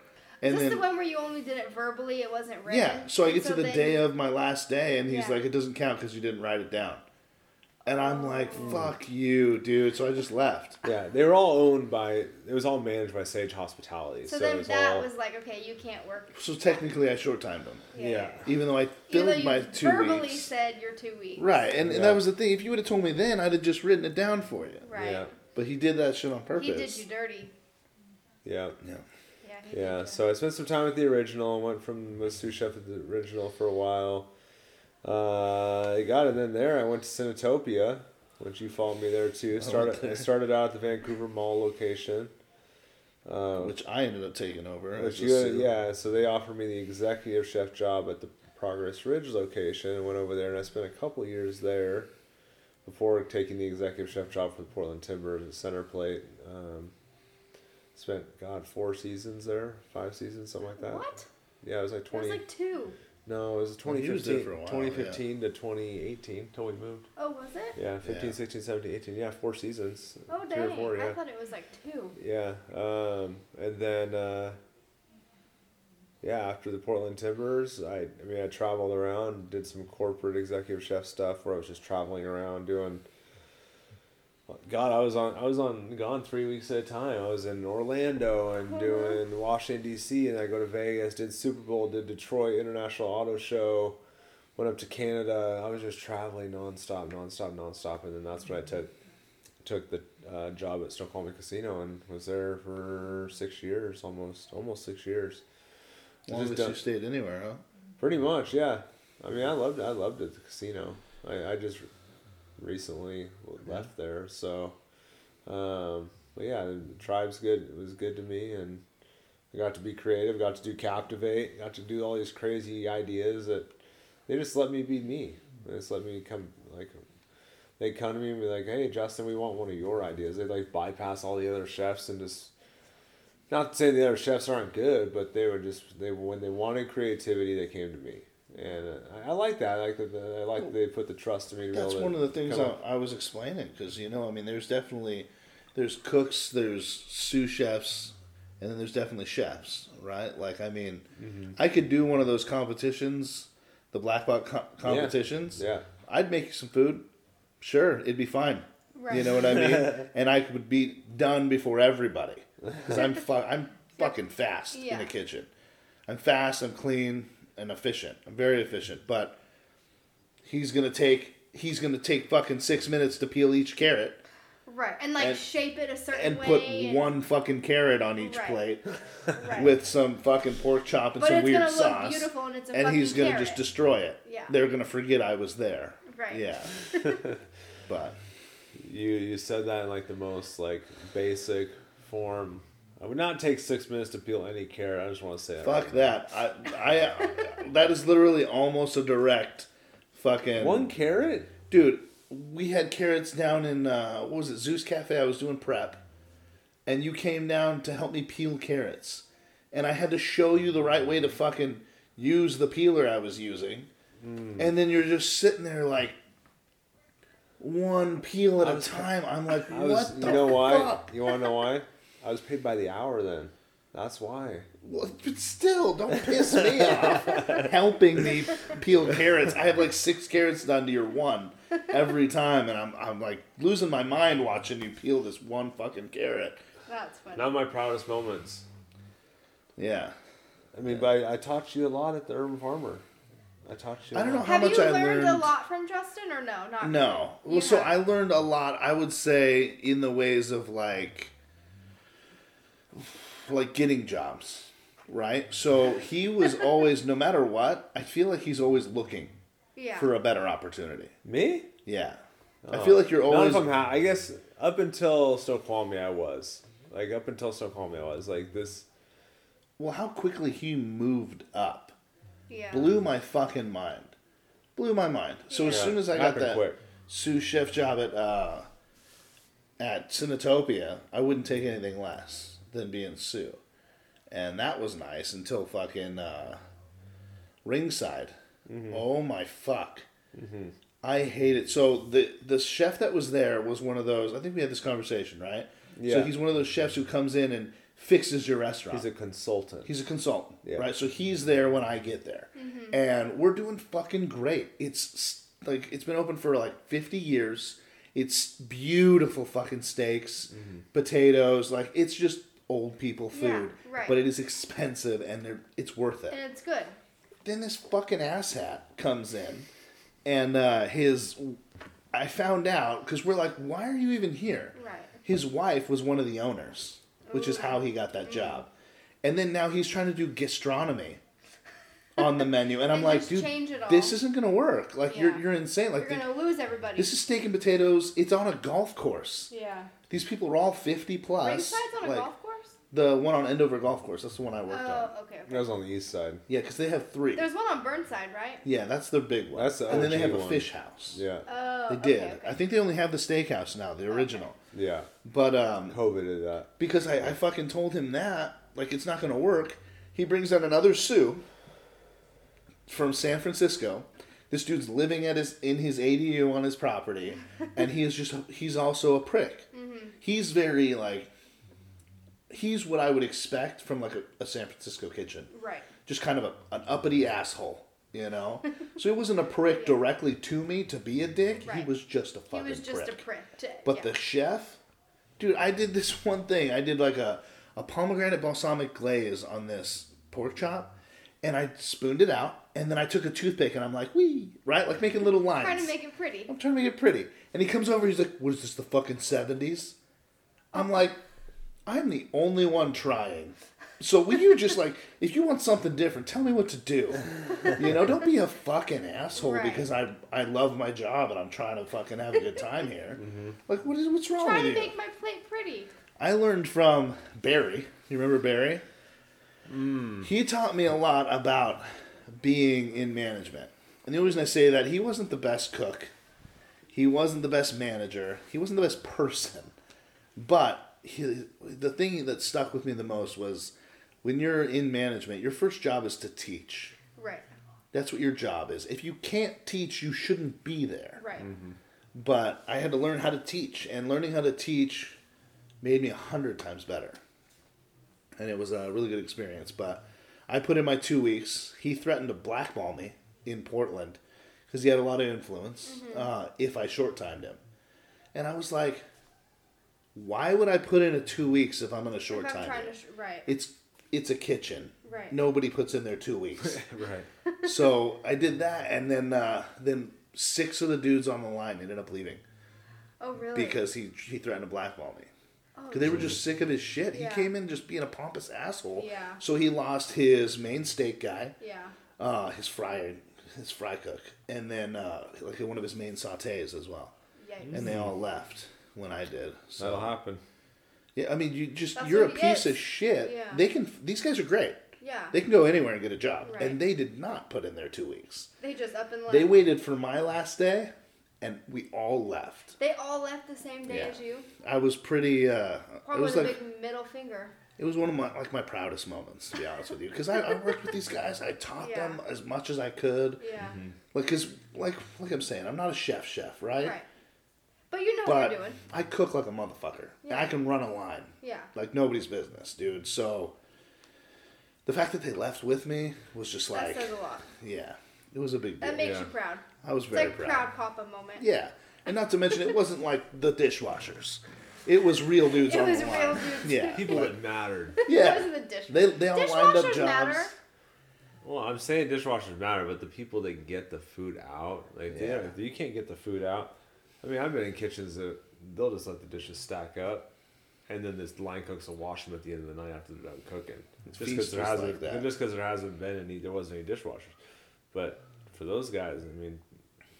And Is this then the one where you only did it verbally? It wasn't written. yeah, so I And get to the then- day of my last day, and he's Yeah. like, "It doesn't count because you didn't write it down," and I'm like, Oh. "Fuck you, dude!" So I just left. yeah. They were all owned by. It was all managed by Sage Hospitality. So, So, then was that all. was like, okay, you can't work. So technically, I short timed them. yeah. even though I Even filled though you my two verbally weeks. said your two weeks. Right, and, and that was the thing. If you would have told me then, I'd have just written it down for you. Right. Yeah. But he did that shit on purpose. He did you dirty. Yeah. Yeah. Yeah. He Yeah, Did so I spent some time at the original. And went from was sous chef at the original for a while. Uh, I got it in there. I went to Cinetopia, which you followed me there too. Started I started out at the Vancouver Mall location. Uh, Which I ended up taking over. which you, a yeah, so they offered me the executive chef job at the Progress Ridge location. and went over there and I spent a couple years there before taking the executive chef job for the Portland Timbers at Centerplate. Um, spent God four seasons there, five seasons, something like that. What? Yeah, it was like twenty. It was like two. No, it was Well, was there 2015, for a while, 2015 to 2018 till we moved. Oh, was it? Yeah, 15, Yeah. 16, 17, 18. Yeah, four seasons. Oh, Three or dang. four, yeah. I thought it was like two. Yeah, um, and then uh, yeah, after the Portland Timbers, I I mean I traveled around, did some corporate executive chef stuff where I was just traveling around doing. God, I was on I was on gone three weeks at a time. I was in Orlando and doing Washington D.C. and I go to Vegas, did Super Bowl, did Detroit International Auto Show, went up to Canada. I was just traveling nonstop, nonstop, nonstop, and then that's when I took took the uh, job at Snoqualmie Casino and was there for six years, almost almost six years. Longest Just you done- stayed anywhere, huh? Pretty much, yeah. I mean, I loved I loved it, the casino. I, I just recently left there, so. Um, but yeah, the tribe's good. It was good to me, and I got to be creative. Got to do captivate. Got to do all these crazy ideas that they just let me be me. They just let me come like. They come to me and be like, "Hey, Justin, we want one of your ideas." They like bypass all the other chefs and just not to say the other chefs aren't good, but they were just they when they wanted creativity, they came to me, and uh, I, I like that. I like that. I like that they put the trust in me. That's to one of the things I, I was explaining because you know, I mean, there's definitely there's cooks, there's sous chefs, and then there's definitely chefs, right? Like, I mean, Mm-hmm. I could do one of those competitions, the black box co- competitions. Yeah, I'd make you some food. Sure, it'd be fine. Right. You know what I mean? and I would be done before everybody because I'm fu- I'm fucking fast in the kitchen. I'm fast. I'm clean and efficient. I'm very efficient. But he's gonna take he's gonna take fucking six minutes to peel each carrot Right. And like And- shape it a certain and way. put and- one fucking carrot on each Right. plate right. with some fucking pork chop and but some weird gonna look sauce. beautiful and it's a And he's gonna carrot. just destroy it. Yeah. They're gonna forget I was there. Right. Yeah. but you you said that in like the most like basic form. I would not take six minutes to peel any carrot. I just want to say that. Fuck right that. I, I, that is literally almost a direct fucking. One carrot. Dude, we had carrots down in, uh, what was it, Zeus Cafe? I was doing prep. And you came down to help me peel carrots. And I had to show you the right way to fucking use the peeler I was using. Hmm. And then you're just sitting there like, one peel at a time. I'm like, I what was. the You know why? You want to know why? I was paid by the hour then. That's why. Well, but still, don't piss me off. Helping me peel carrots. I have like six carrots done to your one every time, and I'm, I'm like losing my mind watching you peel this one fucking carrot. That's funny. Not my proudest moments. Yeah. I mean, but I, I taught you a lot at the Urban Farmer. I taught you. I don't know how Have much you I learned, a lot from Justin or no? Not No. really? Well, so have. I learned a lot. I would say in the ways of like, like getting jobs, right? So he was always, no matter what, I feel like he's always looking yeah. for a better opportunity. Me? Yeah, I feel like you're always. None always. of them ha- I guess up until Snoqualmie, I was like up until Snoqualmie, I was like this. Well, how quickly he moved up yeah. blew my fucking mind. Blew my mind. So as soon as I got that quick. sous chef job at uh, at Cinetopia, I wouldn't take anything less than being sous, and that was nice until fucking uh, ringside. Mm-hmm. Oh my fuck! I hate it. So the the chef that was there was one of those. I think we had this conversation, right? Yeah. So he's one of those chefs who comes in and fixes your restaurant. He's a consultant. He's a consultant, Yeah. right? So he's there when I get there, and we're doing fucking great. It's like it's been open for like fifty years. It's beautiful fucking steaks, potatoes. Like it's just old people Yeah, food, right. but it is expensive and they're, it's worth it. And it's good. then this fucking asshat comes in, and uh, his. I found out because we're like, why are you even here? Right. His wife was one of the owners, which is how he got that job. And then now he's trying to do gastronomy on the menu, and I'm like, dude, change it all. this isn't gonna work. Like you're you're insane. Like You're the- gonna lose everybody. this is steak and potatoes. It's on a golf course. yeah. These people are all 50 plus. Ringside's on a golf course. The one on Glendoveer Golf Course. That's the one I Oh, worked on. okay. that okay. was on the east side. Yeah, because they have three. There's one on Burnside, right? yeah, that's their big one. That's the and then they OG have a one. fish house. Yeah, Oh. They okay, did. okay. I think they only have the steakhouse now, the original. yeah. But um, COVID did that. because I, I fucking told him that, like it's not gonna work. He brings out another sous from San Francisco. This dude's living at his in his ADU on his property, and he is just he's also a prick. He's very like he's what I would expect from like a, a San Francisco kitchen. Right. Just kind of a, an uppity asshole, you know. so he wasn't a prick directly to me to be a dick. He was just a fucking. He was just prick. a prick. To, But yeah. the chef, dude, I did this one thing. I did like a, a pomegranate balsamic glaze on this pork chop, and I spooned it out, and then I took a toothpick and I'm like, wee, right? Like making little lines. I'm trying to make it pretty. I'm trying to make it pretty. And he comes over, he's like, what is this, the fucking 70s? I'm like, I'm the only one trying. So will you just like, if you want something different, tell me what to do. You know, don't be a fucking asshole Right. because I I love my job and I'm trying to fucking have a good time here. Mm-hmm. Like, what is what's wrong Trying with to you? make my plate pretty. I learned from Barry. You remember Barry? Mm. He taught me a lot about being in management. And the only reason I say that, he wasn't the best cook. He wasn't the best manager. He wasn't the best person. But he, the thing that stuck with me the most was when you're in management, your first job is to teach. Right. That's what your job is. If you can't teach, you shouldn't be there Right. but I had to learn how to teach, and learning how to teach made me a hundred times better. And it was a really good experience. But I put in my two weeks. He threatened to blackball me in Portland because he had a lot of influence uh, if I short timed him. And I was like, why would I put in a two weeks if I'm going a short if I'm time trying to, sh- right. It's it's a kitchen. Right. Nobody puts in their two weeks Right. so I did that, and then uh, then six of the dudes on the line ended up leaving oh, really? because he he threatened to blackball me. oh, Because they were just sick of his shit. Yeah. He came in just being a pompous asshole. Yeah. So he lost his main steak guy, Yeah. uh, his fry his fry cook, and then uh, like one of his main sautés as well. Yikes. And they all left when I did. So That'll happen. yeah, I mean, you just That's you're a piece is. of shit. Yeah. They can. These guys are great. yeah. They can go anywhere and get a job, Right. and they did not put in their two weeks. They just up and left. They waited for my last day, and we all left. They all left the same day Yeah. as you. I was pretty. Uh, it was like a big middle finger. it was one of my like my proudest moments, to be honest with you, because I, I worked with these guys. I taught Yeah. them as much as I could. Yeah. Like, cause like like I'm saying, I'm not a chef chef, right? Right. But you know But what you're doing. I cook like a motherfucker. And I can run a line Yeah. like nobody's business, dude. So the fact that they left with me was just That like, says a lot. yeah, it was a big deal. That makes Yeah. you proud. I was It's very like proud. proud papa moment. Yeah, and not to mention, it wasn't like the dishwashers. It was real dudes It on was the real line. dudes. Yeah, People like- that mattered. It yeah. wasn't the dish. They they all lined up Dishwashers jobs. matter. Well, I'm saying dishwashers matter, but the people that get the food out, like Yeah. yeah. if you can't get the food out, I mean, I've been in kitchens that they'll just let the dishes stack up, and then this line cooks will wash them at the end of the night after they're done cooking. It's just because there hasn't, like that. just because there hasn't been any, there wasn't any dishwashers. But for those guys, I mean,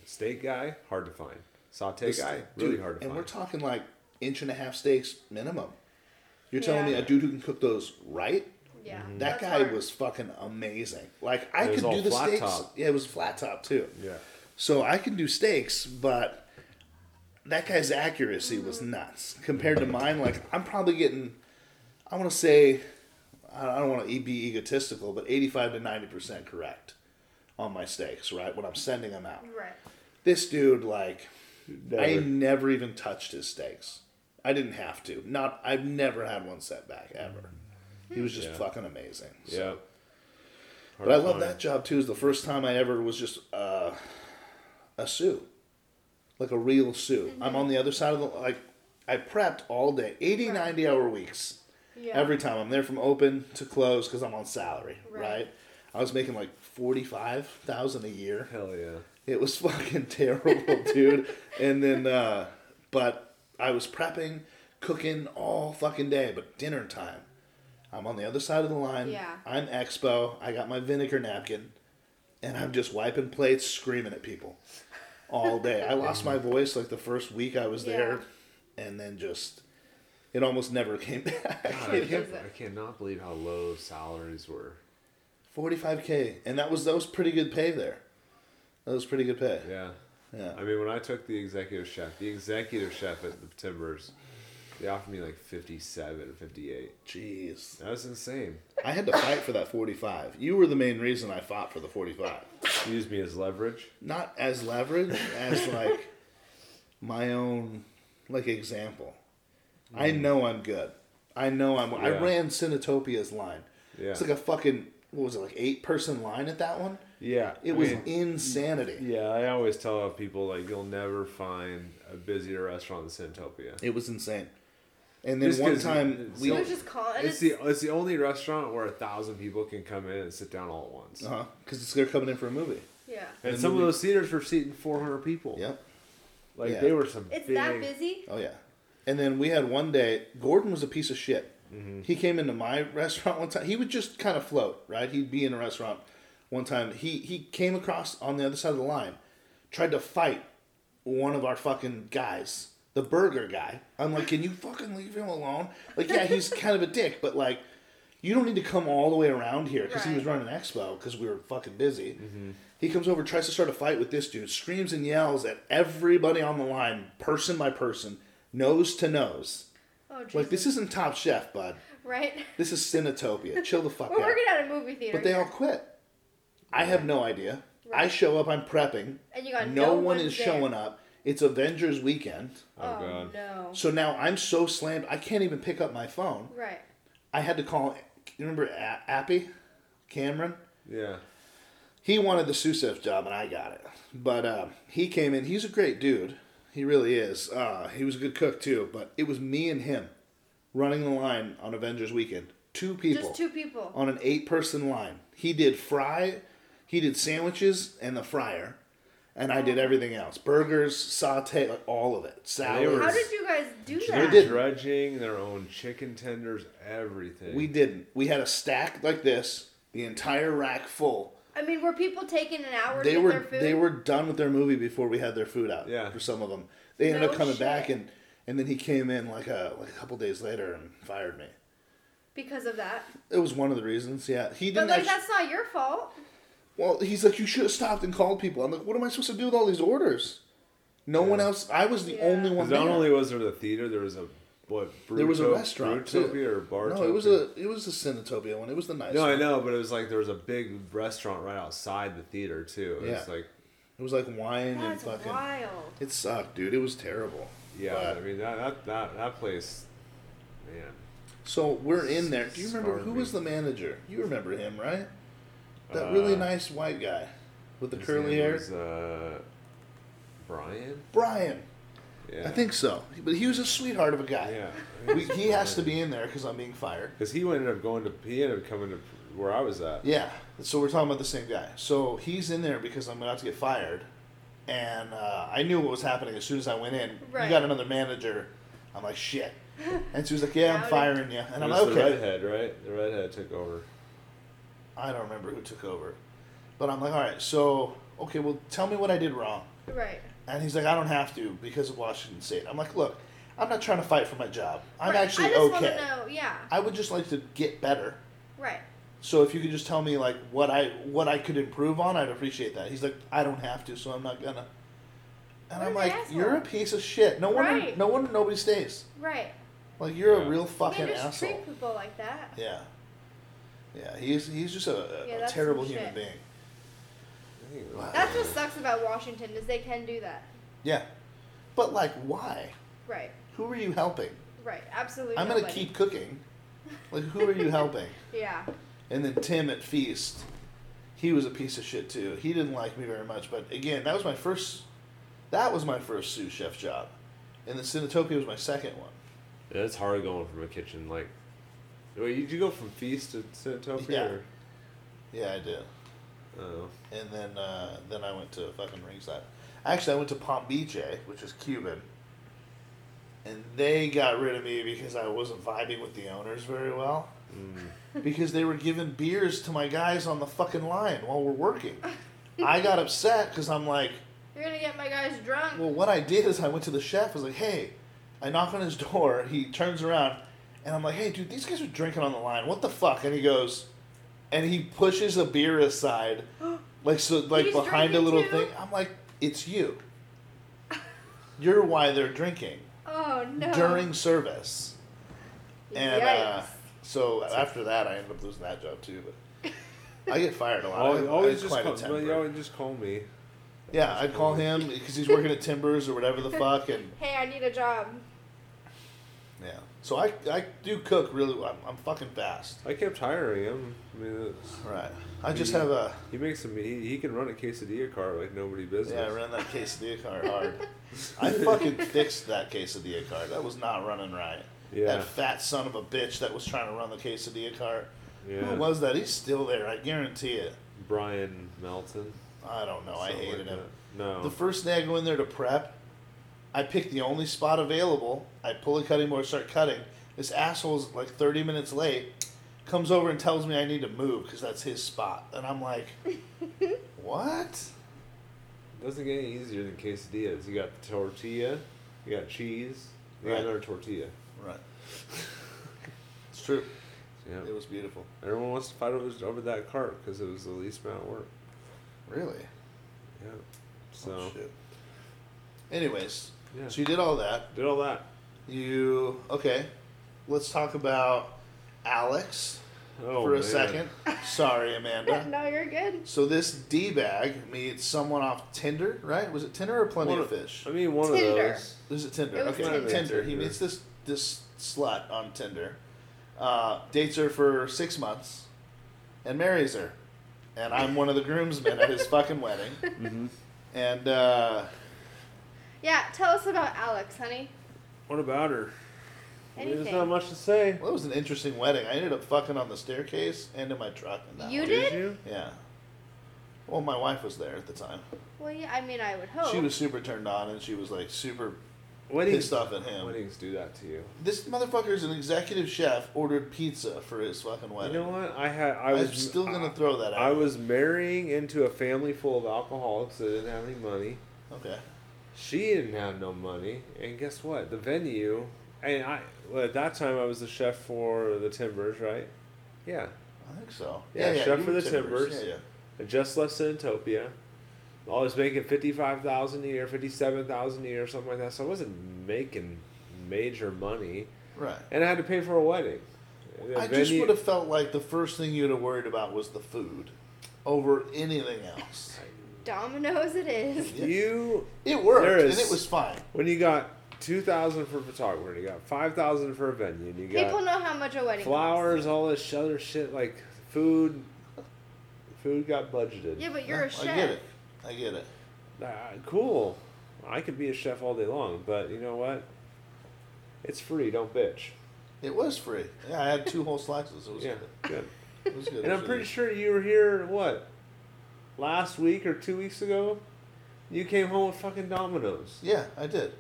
steak guy hard to find, saute This- guy really dude, hard to and find. we're talking like inch and a half steaks minimum. You're telling me a dude who can cook those right? Yeah. Mm-hmm. That that's guy hard. was fucking amazing. Like I could do the steaks. top. Yeah, it was flat top too. yeah, So I can do steaks, but that guy's accuracy was nuts compared to mine. Like I'm probably getting, I want to say, I don't want to be egotistical, but 85 to 90 percent correct on my stakes. Right when I'm sending them out. Right. This dude, like, I Never. never even touched his stakes. I didn't have to. Not. I've never had one setback ever. He was just Yeah. fucking amazing. So- yeah. but I love that job too. Is the first time I ever was just uh, a sous, like a real sous. I'm on the other side of the like. I prepped all day, 80, 90 hour weeks. Yeah. Every time I'm there from open to close because I'm on salary, right. Right. I was making like forty five thousand a year. Hell yeah. It was fucking terrible, dude. And then, uh, but I was prepping, cooking all fucking day. But dinner time, I'm on the other side of the line. Yeah. I'm expo. I got my vinegar napkin, and I'm just wiping plates, screaming at people all day. I lost my voice like the first week I was there, and then just it almost never came back. God, I, can't. I cannot believe how low salaries were. 45k, and that was that was pretty good pay there. That was pretty good pay. Yeah. Yeah. I mean, when I took the executive chef, the executive chef at the Timbers, they offered me like 57, 58. Jeez. That was insane. I had to fight for that 45. You were the main reason I fought for the 45. Used me as leverage. Not as leverage, as like my own like example. I mm. know I'm good. I know I'm. I ran Cinetopia's line. Yeah. It's like a fucking what was it like eight person line at that one? Yeah. It I was mean, insanity. yeah, I always tell people, like, you'll never find a busier restaurant than Cinetopia. It was insane. And then Just one 'cause time it's we It was just calling. It's the it's the only restaurant where a thousand people can come in and sit down all at once. uh because they're coming in for a movie. yeah. And And some then of we- those theaters were seating 400 people. Yep. Like Yeah. they were some It's big. that busy. Oh yeah. And then we had one day. Gordon was a piece of shit. Mm-hmm. He came into my restaurant one time. He would just kind of float, right? He'd be in a restaurant one time. He he came across on the other side of the line, tried to fight one of our fucking guys, the burger guy. I'm like, can you fucking leave him alone? Like, yeah, he's kind of a dick, but like, you don't need to come all the way around here because he was Right. running expo because we were fucking busy. Mm-hmm. He comes over, tries to start a fight with this dude, screams and yells at everybody on the line, person by person, nose to nose. Oh, Jesus. Like, this isn't Top Chef, bud. right. This is Cinetopia. Chill the fuck out. We're out. working at a movie theater. But they all here. quit. I have no idea. I show up, I'm prepping. and you got No, no, one is there. showing up. It's Avengers weekend. Oh, Oh, God. no. So now I'm so slammed, I can't even pick up my phone. Right. I had to call, you remember A- Appy? Cameron? Yeah. He wanted the sous chef job and I got it. But uh, he came in. He's a great dude. He really is. Uh, he was a good cook too. But it was me and him running the line on Avengers weekend. Two people Just two people. on an eight-person line. He did fry, he did sandwiches and the fryer, and I did everything else: burgers, saute, like all of it, salad. were- How did you guys do that? They that? did. Dredging, their own chicken tenders, everything. We didn't. We had a stack like this, the entire rack full. I mean, were people taking an hour they to get were their food? they were done with their movie before we had their food out. Yeah. For some of them, they ended No up coming shit. back and and then he came in like a like a couple days later and fired me. because of that. It was one of the reasons. Yeah, he didn't. like, actually, that's not your fault. Well, he's like, you should have stopped and called people. I'm like, what am I supposed to do with all these orders? No one else. I was the Yeah. only one. 'Cause not there. only was there the theater, there was a what? there was a Bruto- restaurant too. Or Bar. No, it was a it was a Cinetopia one. It was the nice. No, I know, but it was like there was a big restaurant right outside the theater too. It was Yeah. like, It was like wine and fucking. wild. It sucked, dude. It was terrible. yeah. But- I mean that that that, that place, man. So we're in there. Do you remember who was the manager? You remember him, right? That really Uh, nice white guy with the his curly name hair. Was, uh, Brian. Brian. Yeah. I think so. But he was a sweetheart of a guy. Yeah. We, he has to be in there because I'm being fired. Because he ended up going to he ended up coming to where I was at. Yeah. So we're talking about the same guy. So he's in there because I'm about to get fired, and uh, I knew what was happening as soon as I went in. Right. You got another manager. I'm like shit, and she was like, "Yeah, I'm firing you," and it I'm was like, the "Okay." redhead, right? The redhead took over. I don't remember who took over, but I'm like, "All right, so okay, well, tell me what I did wrong." Right. And he's like, "I don't have to because of Washington State." I'm like, "Look, I'm not trying to fight for my job. I'm Right. actually I just okay. want to know. Yeah. I would just like to get better." Right. So if you could just tell me like what I what I could improve on, I'd appreciate that. He's like, I don't have to, so I'm not gonna. And What I'm like, asshole. you're a piece of shit. No wonder, Right. no wonder nobody stays. Right. Like you're Yeah. a real You fucking can't just asshole. treat people like that. Yeah, yeah. He's he's just a, a- Yeah, a terrible human shit. being. That's what sucks about Washington is they can do that. Yeah, but like, why? Right. Who are you helping? Right. Absolutely. I'm gonna nobody. keep cooking. Like, who are you helping? Yeah. And then Tim at Feast, he was a piece of shit too. He didn't like me very much, but again, that was my first. That was my first sous chef job, and the Cinetopia was my second one. Yeah, it's hard going from a kitchen like. Wait, did you go from feast to Cinetopia? Yeah. Or? Yeah, I did. Oh. And then uh, then I went to fucking ringside. Actually, I went to Pambiche, which is Cuban, and they got rid of me because I wasn't vibing with the owners very well. Mm. because they were giving beers to my guys on the fucking line while we're working. I got upset because I'm like, You're gonna get my guys drunk. well, what I did is I went to the chef. I was like, hey, I knock on his door. He turns around, and I'm like, hey, dude, these guys are drinking on the line. What the fuck? And he goes, and he pushes a beer aside, like so, like He's behind a drinking little too? thing. I'm like, it's you. You're why they're drinking oh no. during service. And uh, Yikes. so after that, I ended up losing that job too. But I get fired a lot. I- Always, I always just quite call, well, you always just call me. Yeah, I'd call him because he's working at Timbers or whatever the fuck, and Hey, I need a job. yeah. So I I do cook really. well. I'm, I'm fucking fast. I kept hiring him. I mean, it's, Right. I just have a he makes some. He, he can run a quesadilla cart like nobody business. yeah. I ran that quesadilla cart hard. I fucking fixed that quesadilla cart. That was not running right. Yeah. That fat son of a bitch that was trying to run the quesadilla cart. Yeah. Who was that? He's still there. I guarantee it. Brian Melton. I don't know. I hated like him. No. The first day I go in there to prep, I pick the only spot available. I pull a cutting board, start cutting. This asshole's like 30 minutes late, comes over and tells me I need to move because that's his spot. And I'm like, what? doesn't get any easier than quesadillas. You got the tortilla, you got cheese, you Right. got another tortilla. Right. It's true. Yeah. It was beautiful. Everyone wants to fight over, over that cart because it was the least amount of work. Really? Yeah. Oh, so Oh, shit. Anyways, yeah, so you did all that. did all that. You, okay. Let's talk about Alex Oh, for a man. second. Sorry, Amanda. no, you're good. So this d bag meets someone off Tinder, right? Was it Tinder or Plenty One of of- Fish? I mean, one Tinder. of those. Is it Tinder? It was okay, Tinder. Tinder. He meets this this slut on Tinder, uh, dates her for six months, and marries her. And I'm one of the groomsmen at his fucking wedding. Mm-hmm. And uh, Yeah, tell us about Alex, honey. What about her? I mean, there's Anything. not much to say. well, it was an interesting wedding. I ended up fucking on the staircase and in my truck. And that You one. did? you? Yeah. Well, my wife was there at the time. Well, yeah, I mean, I would hope. She was super turned on, and she was like super Weddings, pissed off at him. weddings do that to you. This motherfucker is an executive chef. Ordered pizza for his fucking wedding. You know what? I had. I I'm was still gonna throw that out. I was marrying into a family full of alcoholics that didn't have any money. okay. She didn't have no money, and guess what? The venue, and I well, at that time I was the chef for the Timbers, right? Yeah, I think so. Yeah, chef you for the Timbers. Yeah, yeah. I just left Cinetopia. I was making fifty five thousand a year, fifty seven thousand a year, something like that. So I wasn't making major money, Right. and I had to pay for a wedding. The I just would have felt like the first thing you'd have worried about was the food over anything else. Domino's it is. you It worked, There is- and it was fine. when you got two thousand for photographer, and you got five thousand for a venue, and you got People know how much a wedding flowers, all this other shit like food. Food got budgeted. costs. Yeah, but you're a chef. I get it. I get it. Ah, cool. I could be a chef all day long, but you know what? It's free. Don't bitch. It was free. Yeah, I had two whole slices. It was Yeah, good. good. It was good. And I'm pretty sure you were here, what, last week or two weeks ago? You came home with fucking Domino's. Yeah, I did.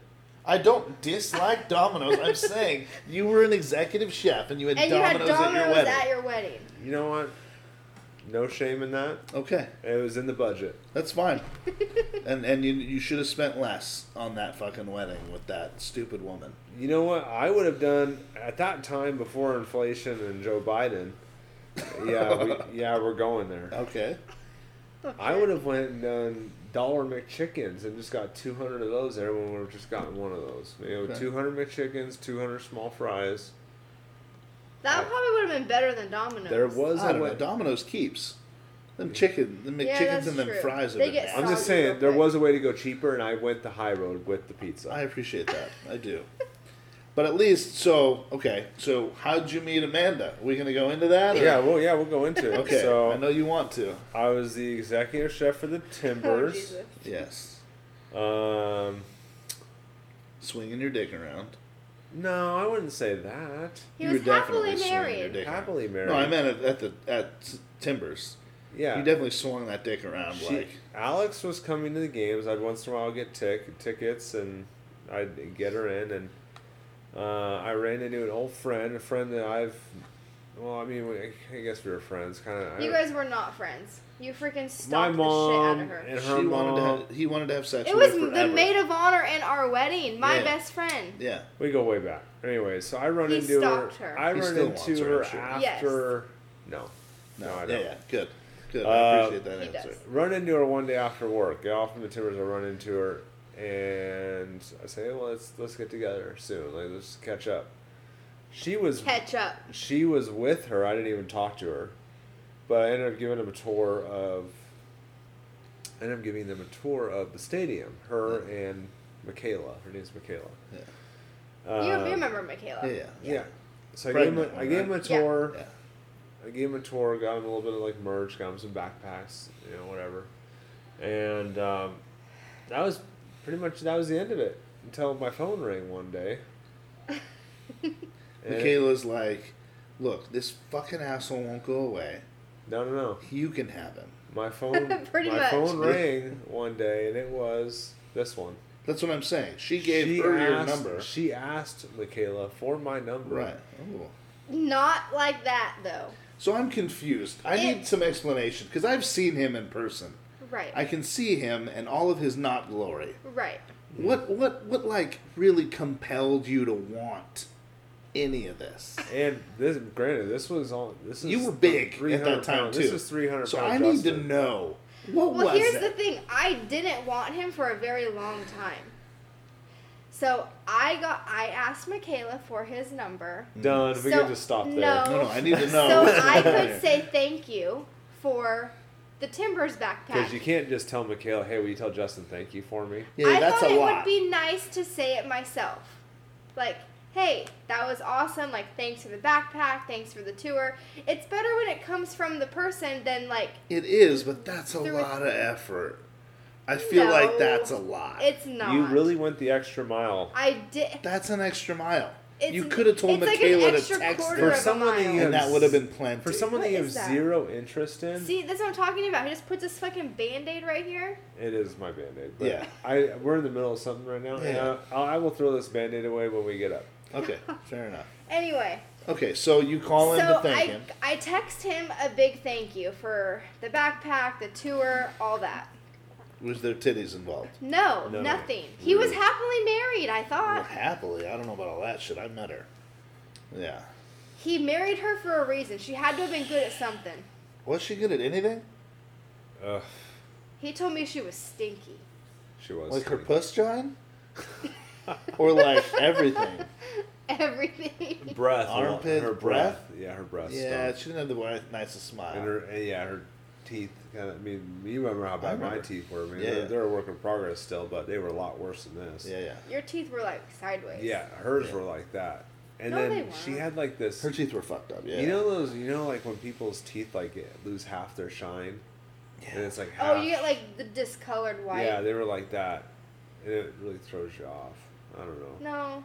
I don't dislike Domino's. I'm saying you were an executive chef and you had And you had Domino's, at your Domino's wedding. at your wedding. You know what? No shame in that. okay, It was in the budget. that's fine. and and you you should have spent less on that fucking wedding with that stupid woman. You know what? I would have done at that time before inflation and Joe Biden. Yeah, we, yeah, we're going there. Okay. I would have went and done dollar McChickens and just got 200 of those. Everyone would have just gotten one of those. You know, Okay. 200 McChickens, 200 small fries. That probably would have been better than Domino's. There was I a don't know. way. Domino's keeps them chicken, the Yeah, McChickens that's and them true. fries. They get. I'm just saying there was a way to go cheaper, and I went the high road with the pizza. I appreciate that. I do. But at least, so okay. So how'd you meet Amanda? Are we gonna go into that? or- yeah, well, yeah, we'll go into it. Okay. So I know you want to. I was the executive chef for the Oh, Timbers. Jesus. Yes. um, Swinging your dick around. no, I wouldn't say that. He You was were definitely happily swinging your married. dick. Happily married. No, I meant at, at the at Timbers. yeah. You definitely swung that dick around She, like. Alex was coming to the games. I'd once in a while get tic- tickets and I'd get her in. And uh, I ran into an old friend, a friend that I've. Well, I mean, we, I guess we were friends, kind of. You guys were not friends. You freaking my stalked the shit mom out of her. and her She wanted mom. to have, he wanted to have sex It with was her the forever. maid of honor in our wedding. My Yeah. best friend. Yeah. we go way back. Anyway, so I run He into her. stalked her. I He run still into wants her, her, I'm sure. after. No, No. no, I yeah. don't. Yeah. Good. Good. Uh, I appreciate that He answer. does. run into her one day after work. Get off from the timbers. I run into her, and I say, "Well, let's let's get together soon. Like, let's catch up." She was Catch up. she was with her. I didn't even talk to her, but I ended up giving them a tour of. I ended up giving them a tour of the stadium. Her and Michaela. Her name's Michaela. Yeah. you, Uh, you remember Michaela? Yeah. Yeah. Yeah. So I gave, him Pregnant a, I one, gave him a tour. Yeah. I gave him a tour, got him a little bit of like merch, got him some backpacks, you know, whatever. And um, that was pretty much that was the end of it until my phone rang one day. And Michaela's like, look, this fucking asshole won't go away. no, no, no. You can have him. My phone, Pretty my much. phone rang one day, and it was this one. That's what I'm saying. She gave she her your number. She asked Michaela for my number. Right. Oh. Not like that though. So I'm confused. I It- need some explanation because I've seen him in person. Right. I can see him and all of his not glory. right. What what what like really compelled you to want any of this? And this, granted, this was all. This is You were big at 300 that time pound- too. This is three hundred. So I need to know what Well, was here's it? the thing. I didn't want him for a very long time. So I got I asked Michaela for his number. Mm-hmm. Done. We So- can just stop there. no. No, no, I need to know. So I could say thank you for the Timbers backpack. Because you can't just tell Michaela, hey, will you tell Justin thank you for me? Yeah, I that's thought a it lot. would be nice to say it myself. Like, hey, that was awesome. Like, thanks for the backpack. Thanks for the tour. It's better when it comes from the person than like It is, but that's a lot of effort. I feel No, like that's a lot. it's not. You really went the extra mile. I did. That's an extra mile. It's, you could have told it's like Michaela to text quarter her, of a someone that mile. you and that would have been plenty. For someone What that you have that? zero interest in, See, that's what I'm talking about. He just puts this fucking band-aid right here. it is my band aid. Yeah. I we're in the middle of something right now. And I, I will throw this band aid away when we get up. Okay, fair enough. Anyway, Okay, so you call in so to thank I him. I text him a big thank you for the backpack, the tour, all that. Was there titties involved? No, No. nothing. He was Really? happily married. I Well, thought happily. I don't know about all that shit. I met her. Yeah. he married her for a reason. She had to have been good at something. Was she good at anything? Ugh, He told me she was stinky. she was Like her sweet. puss John? or like everything? Everything. breath, Armpit, her breath? Yeah, her breath. Yeah, stunk. she didn't have the wi- nicest smile. and her and yeah, her teeth. Kind of, I mean, you remember how I bad my teeth were. I mean, Yeah. they're, they're a work in progress still, but they were a lot worse than this. yeah, yeah. Your teeth were like sideways. Yeah, hers Yeah. were like that. And No, they then she had like this. Her teeth were fucked up. Yeah. You know those. You know, like when people's teeth like lose half their shine, and it's like half. Oh, you get like the discolored white. Yeah, they were like that, and it really throws you off. I don't know. No.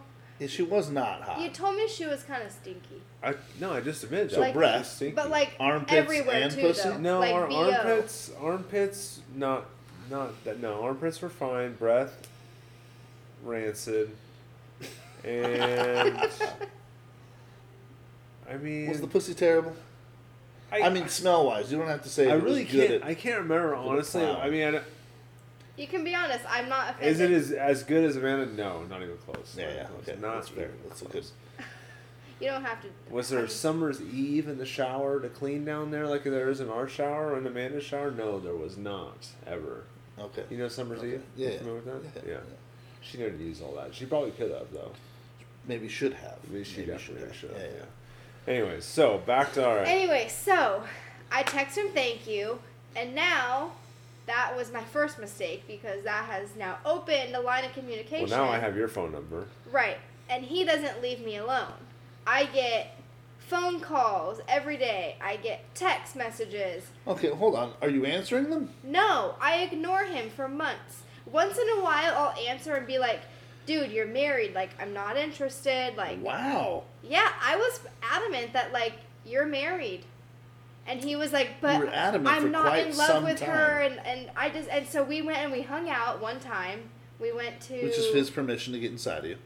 She was not hot. You told me she was kind of stinky. I no, I just admitted that. So Like- breasts, Stinky. But like Armpits everywhere and too, pussy? though. no, like our VO. armpits, armpits, not, not that. No, armpits were fine. Breath, rancid, and I mean, was the pussy terrible? I, mean, smell wise, you don't have to say. I it was really good can't. at- I can't remember honestly. I mean, I don't- You can be honest. I'm not offended. is it as as good as Amanda? No, not even close. yeah, Not yeah, close. okay, Not that's fair. That's a good. You don't have to. Was there I a mean, summer's eve in the shower to clean down there like there is in our shower or in Amanda's shower? No, there was not ever. Okay. You know summer's Okay. eve? Yeah, You yeah. that? Yeah, Yeah. yeah. She didn't use all that. She probably could have though. Maybe should have. Maybe she Maybe definitely should have. Yeah, Yeah, yeah. Anyways, so back to our. Anyway, so I text him thank you, and now that was my first mistake because that has now opened a line of communication. well, communication. now I have your phone number. Right, and he doesn't leave me alone. I get phone calls every day. I get text messages. Okay, hold on. Are you answering them? No, I ignore him for months. Once in a while, I'll answer and be like, "Dude, you're married. Like, I'm not interested. Like, Wow. yeah, I was adamant that like you're married." And he was like, "But I'm not in love some with her." And and I just and so we went and we hung out one time. We went to Which is his permission to get inside of you.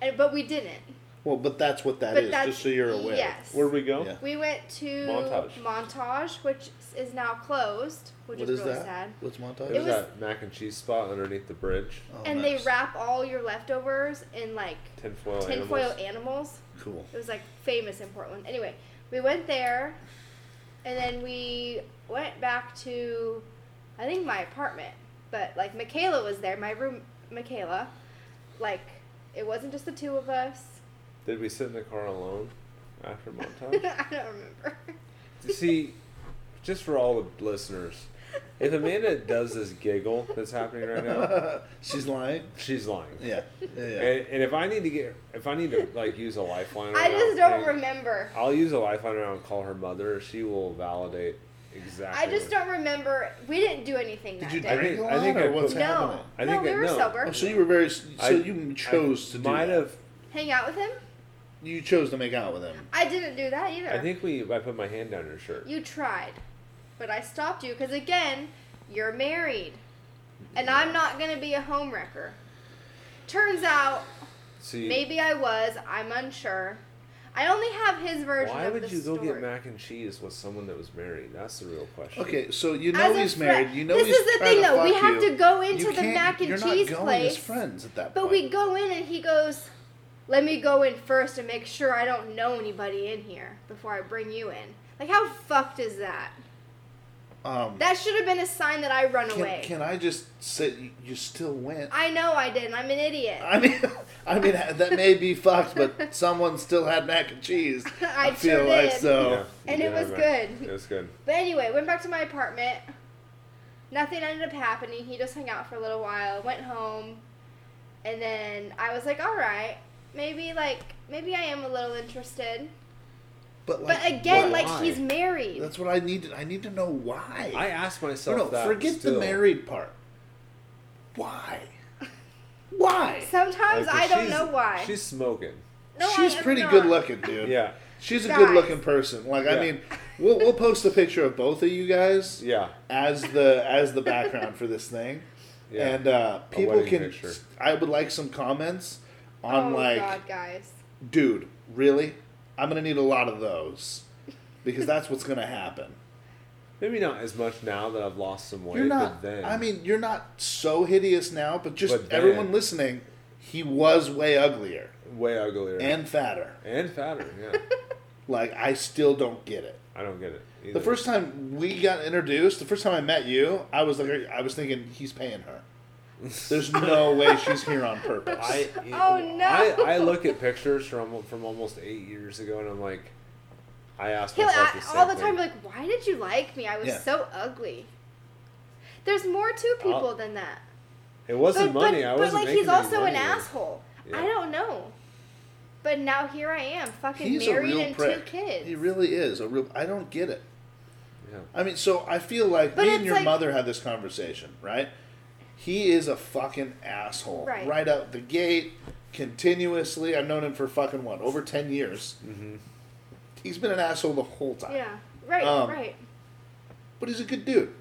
and, but we didn't. Well, but that's what that But is, that's- just so you're aware. yes. Where'd we go? Yeah. We went to Montage. Montage, which is now closed, which What is is really that? sad. What's montage? It It was, was- that mac and cheese spot underneath the bridge. Oh, and nice. they wrap all your leftovers in like Tinfoil tinfoil animals. animals. Cool. It was like famous in Portland. Anyway, we went there, and then we went back to, I think my apartment. But like Michaela was there, my room, Michaela. Like it wasn't just the two of us. Did we sit in the car alone after montage? I don't remember. See, just for all the listeners, if Amanda does this giggle that's happening right now, She's lying. she's lying. Yeah. Yeah. yeah. And, and if I need to get, if I need to like use a lifeline, I just don't and remember. I'll use a lifeline around and call her mother. She will validate exactly. I just don't remember. We didn't do anything Did that you day. I drink think- a I lot, think or I what's put- no, happening? I no, think we I- were no. sober. Oh, so you were very. So I- you chose I to do might that. have. Hang out with him? You chose to make out with him. I didn't do that either. I think we. I put my hand down her shirt. You tried, but I stopped you because again, you're married, and I'm not gonna be a homewrecker. Turns out, See, maybe I was. I'm unsure. I only have his version why of would the you go story. get mac and cheese with someone that was married? That's the real question. Okay, so you know As a he's fri- married. You know this he's is the thing, though. We have you. to go You into the can't- mac and you're cheese not going place. as friends at that But point. we go in and he goes, "Let me go in first and make sure I don't know anybody in here before I bring you in." Like how fucked is that? Um, That should have been a sign that I run can, away. can I just say you, you still went? I know I did. and I'm an idiot. I mean, I mean that may be fucked, but someone still had mac and cheese. I feel sure like did. so. Yeah, And it was good. It was good. But anyway, went back to my apartment. Nothing ended up happening. He just hung out for a little while, went home, and then I was like, all right, maybe like maybe I am a little interested. But, like, But again, why? like he's married. That's what I need. To, I need to know why. I asked myself no, no, that. forget still. the married part. Why? Why? Sometimes Like, I don't know why. She's smoking. no, She's I am pretty not. good looking, dude. Yeah, She's a Guys. good looking person. Like I mean, we'll we'll post a picture of both of you guys yeah, as the as the background for this thing. yeah. And uh, people can. picture. I would like some comments on oh like, God, guys. dude, really? I'm gonna need a lot of those because that's what's gonna happen. Maybe not as much now that I've lost some weight. You're not. But then, I mean, you're not so hideous now, but just But then- everyone listening, he was way uglier way uglier and fatter. and fatter. Yeah, Like I still don't get it. I don't get it. Either. The first time we got introduced, the first time I met you, I was like, I was thinking he's paying her. There's no way she's here on purpose. I Oh, no. I, I look at pictures from from almost eight years ago, and I'm like, I asked He'll myself a- the same all the time be like, why did you like me? I was Yeah. so ugly. There's more to uh, people I'll- than that. it wasn't but, money. But, I wasn't like he's also an asshole. Yeah. I don't know. But now here I am, fucking he's married and prick. two kids. He really is a real. I don't get it. Yeah. I mean, so I feel like But me and your like- mother had this conversation, right? He is a fucking asshole Right. right out the gate. continuously. I've known him for fucking what over ten years. Mm-hmm. He's been an asshole the whole time. Yeah. Right. Um, right. But he's a good dude.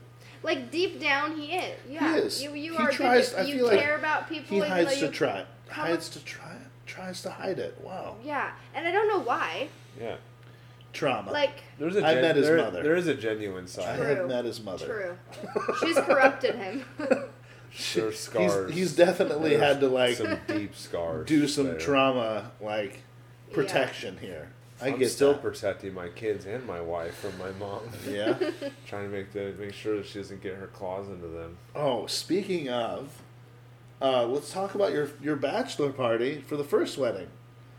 Like deep down, he is. Yeah. he is. You you He are tries- good. I You feel like care about people. He hides though to you, try. How Hides to try. Tries to hide it. Wow. Yeah, and I don't know why. Yeah. Trauma. Like There's a I gen- met his there- mother. There is a genuine side. True. have met his mother. true. She's corrupted him. There's scars. He's, he's definitely There's had to like some deep scars. do some there. trauma like Yeah. protection here. I I'm get still that. protecting my kids and my wife from my mom. yeah. Trying to make the make sure that she doesn't get her claws into them. Oh, speaking of, uh, let's talk about your your bachelor party for the first wedding.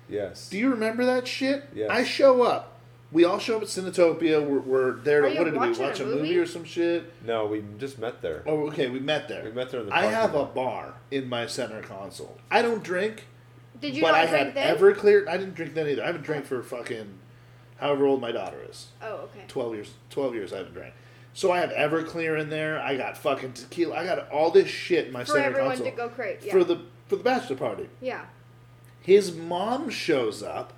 Yes. Do you remember that shit? Yes. I show up. We all show up at Cinetopia. We're, we're there Are to you what did we watching watch a a movie? movie? or some shit? no, we just met there. Oh, okay. We met there. We met there in the I parking have a lot. bar in my center console. I don't drink, Did you but not I drink had then? Everclear. I didn't drink then either. I haven't drank for fucking however old my daughter is. Oh, okay. 12 years 12 years I haven't drank. So I have Everclear in there. I got fucking tequila. I got all this shit in my For center everyone console to go crazy. Yeah. for the for the bachelor party. yeah. His mom shows up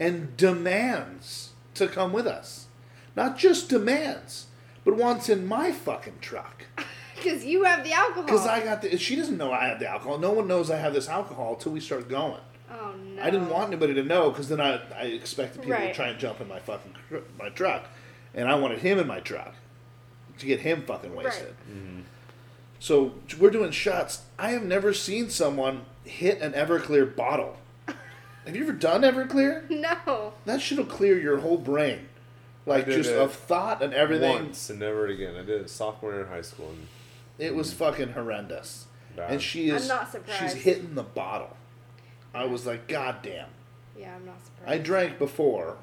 and demands to come with us. Not just demands, but wants in my fucking truck. Because you have the alcohol. Because I got the. She doesn't know I have the alcohol. No one knows I have this alcohol until we start going. Oh no. I didn't want anybody to know because then I, I expected people Right. to try and jump in my fucking my truck, and I wanted him in my truck to get him fucking wasted. Right. So we're doing shots. I have never seen someone hit an Everclear bottle. Have you ever done Everclear? No. That shit'll clear your whole brain, like just of thought and everything. Once and never again. I did it sophomore year in high school. And It was fucking horrendous. Bad. And she I'm is not she's hitting the bottle. I was like, God damn. Yeah, I'm not surprised. I drank before,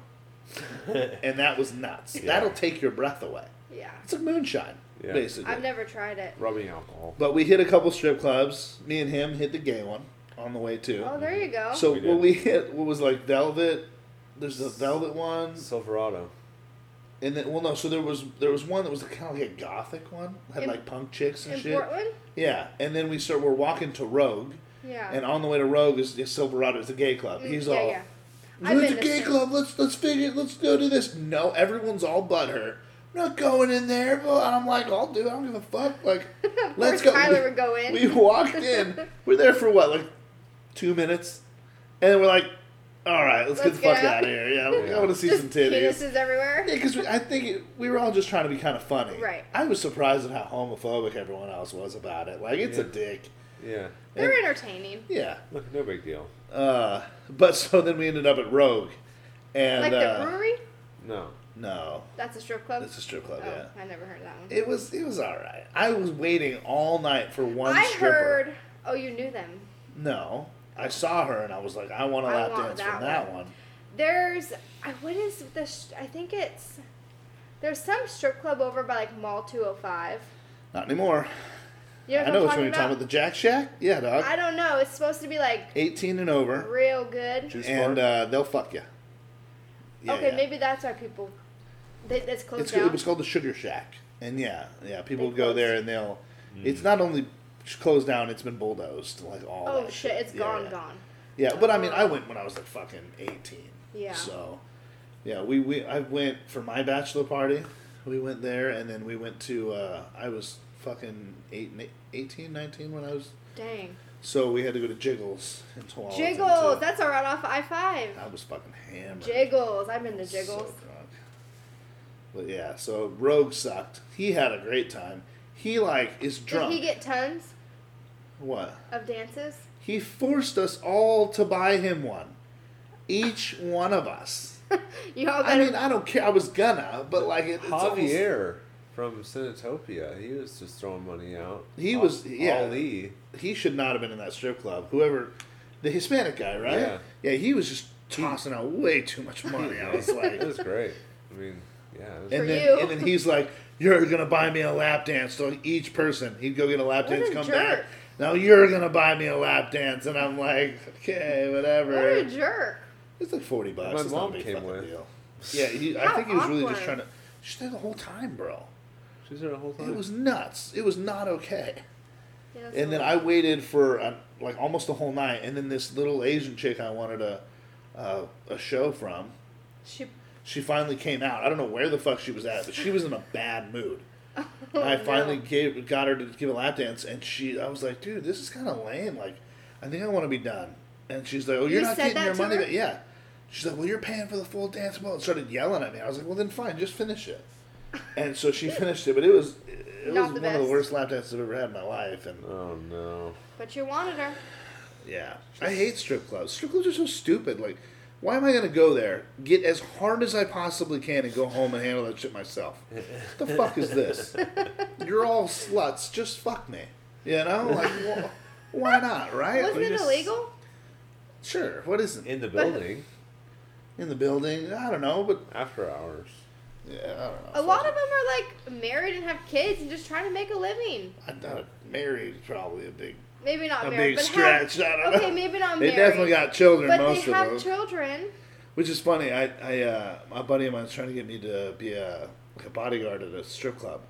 and that was nuts. Yeah. That'll take your breath away. Yeah. It's like moonshine, Yeah. basically. I've never tried it. rubbing alcohol. But we hit a couple strip clubs. Me and him hit the gay one on the way too. Oh, there you go. so We what we hit, what was like Velvet. There's the Velvet one, Silverado. and then well no, so there was there was one that was kind of like a gothic one, had In- like punk chicks and In shit. Portland? Yeah, and then we start we're walking to Rogue, Yeah. and on the way to Rogue is, is Silverado, it's a gay club. Mm, He's yeah, all. yeah. It's a gay some- club. Let's let's figure. Let's go do this. No, everyone's all butthurt. I'm not going in there. But I'm like, I'll do. it. I don't give a fuck. Like, let's go. Tyler we, would go in. we walked in. We're there for what, like, two minutes, and then we're like, all right, let's, Let's get the fuck out. out of here. Yeah, we Yeah. I want to see Just some titties. penises everywhere. Yeah, because I think it, we were all just trying to be kind of funny. Right. I was surprised at how homophobic everyone else was about it. Like, it's a dick. Yeah. They're And- entertaining. Yeah. Look, no big deal. Uh, but so then we ended up at Rogue, and like uh, the brewery? No. no, That's a strip club? That's a strip club. oh, Yeah. I never heard that one. It was it was all right. I was waiting all night for one I stripper. heard. Oh, you knew them. No, I saw her and I was like, I want a I lap want dance that from that one. one. There's. I- What is the. sh- I think it's. There's some strip club over by like Mall 205. Not anymore. You know I know I'm which one talking you're talking about? about. The Jack Shack. Yeah, dog. I don't know. It's supposed to be like 18 and over, real good. Juice and uh, they'll fuck you. Yeah, okay, yeah. maybe that's why people. They, that's closed It's down. it was called the Sugar Shack, and yeah, yeah, people They go there and they'll. It's not only closed down; it's been bulldozed, like all. oh that shit! It's Yeah, gone, yeah. gone. Yeah, but I mean, I went when I was like fucking eighteen. Yeah. So, yeah, we, we I went for my bachelor party. We went there, and then we went to. Uh, I was fucking eight, 18, 19 when I was. Dang. So we had to go to Jiggles in Tualatin. Jiggles. That's all right off I five. I was fucking hammered. Jiggles. I've been to So Jiggles. drunk. But yeah, so Rogue sucked. He had a great time. He like is drunk. Did he get tons what? of dances? He forced us all to buy him one. Each one of us. You all I mean, I don't care. I was gonna, but like it, it's almost- Javier from Cinetopia. He was just throwing money out. He Al- was- yeah. Ali. he should not have been in that strip club. Whoever, the Hispanic guy, right? Yeah. Yeah, he was just tossing out way too much money. I was like, It was great. I mean, yeah. It was and For then you. and then he's like, "You're gonna buy me a lap dance." So each person, he'd go get a lap What dance, a come jerk. back. Now you're gonna buy me a lap dance, and I'm like, okay, whatever. What a jerk. It's like forty bucks. My it's not a mom came with. deal. Yeah, he, I think he was really just trying to. She's there the whole time, bro. She's there the whole time. It was nuts. It was not okay. Yeah, and then I waited for uh like almost the whole night, and then this little Asian chick I wanted a uh, a show from, She, she finally came out. I don't know where the fuck she was at, but she was in a bad mood. And I Oh, no. finally gave got her to give a lap dance, and she I was like, dude, this is kind of lame. Like, I think I want to be done. And she's like, oh, you're You not getting your money her? back. Yeah. She's like, well, you're paying for the full dance ball. And started yelling at me. I was like, well, then fine, just finish it. And so she finished it, but it was it Not was the one of the worst lap dances I've ever had in my life. And Oh no. but you wanted her. yeah, I hate strip clubs. Strip clubs are so stupid. Like, why am I gonna go there, get as hard as I possibly can, and go home and handle that shit myself? What the fuck is this? You're all sluts. Just fuck me. You know, like wh- why not, right? Wasn't Like, it just- illegal? Sure. What isn't? In the building in the building? I don't know, but after hours. yeah, I don't know. A lot of them are like married and have kids and just trying to make a living. I thought married is probably a big, Maybe not a married, big but have, stretch. I don't okay, know. maybe not They married. definitely got children. but most they of have them. children. Which is funny. I, I, uh, my buddy of mine was trying to get me to be a like a bodyguard at a strip club.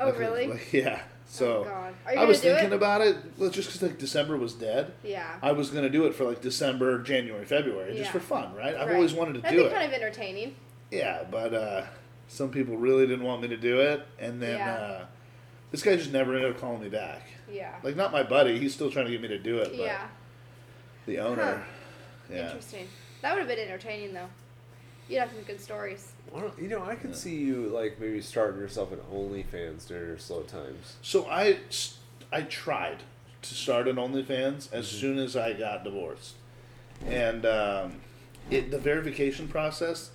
Oh, Like, really? Like, yeah. So oh God. Are you I was thinking it? about it. Well, just because like December was dead, yeah. I was gonna do it for like December, January, February, just Yeah. for fun, right? I've Right. always wanted to That'd do be it. kind of entertaining. Yeah, but uh, some people really didn't want me to do it, and then Yeah. uh, this guy just never ended up calling me back. Yeah. Like not my buddy. He's still trying to get me to do it, but yeah. the owner. Huh. Yeah. Interesting. That would have been entertaining though. You'd have some good stories. Why don't, you know, I could Yeah. see you like maybe starting yourself an OnlyFans during your slow times. So I, I tried to start an OnlyFans as Mhm. soon as I got divorced, and um, it the verification process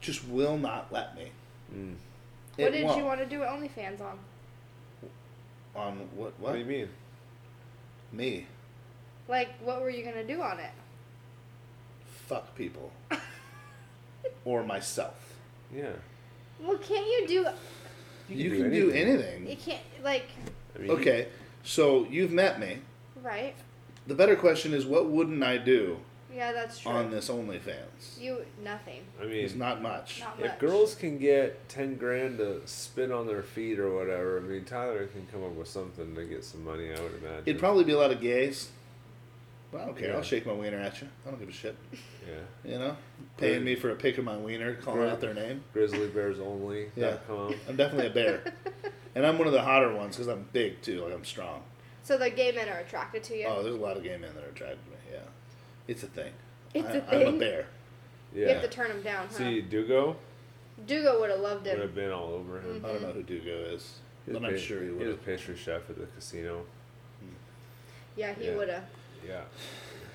just will not let me. Mm. What did won't. you want to do OnlyFans on? On what? What What? do you mean? Me Like, what were you gonna do on it? fuck people or myself. Yeah. Well, can't you do? You, can, do anything. You can't like I mean, Okay, so you've met me. right. The better question is, what wouldn't I do Yeah, that's true. on this OnlyFans? You nothing. I mean, It's not much. Not much. if girls can get ten grand to spin on their feet or whatever, I mean, Tyler can come up with something to get some money. I would imagine. It'd probably be a lot of gays. But I don't care. Yeah. I'll shake my wiener at you. I don't give a shit. yeah. You know, paying me for a pic of my wiener, calling Right. out their name. Grizzly Bears only. Yeah. com. I'm definitely a bear, and I'm one of the hotter ones because I'm big too. Like I'm strong. So the gay men are attracted to you. Oh, there's a lot of gay men that are attracted to me. Yeah, it's a thing. It's I, a I'm a bear. Yeah. You have to turn him down, huh? See, Dugo Dugo would have loved it. He would have been all over him. I don't know who Dugo is, He was but I'm pa- sure he He was a pastry chef at the casino. Hmm. Yeah, he Yeah. would have. Yeah.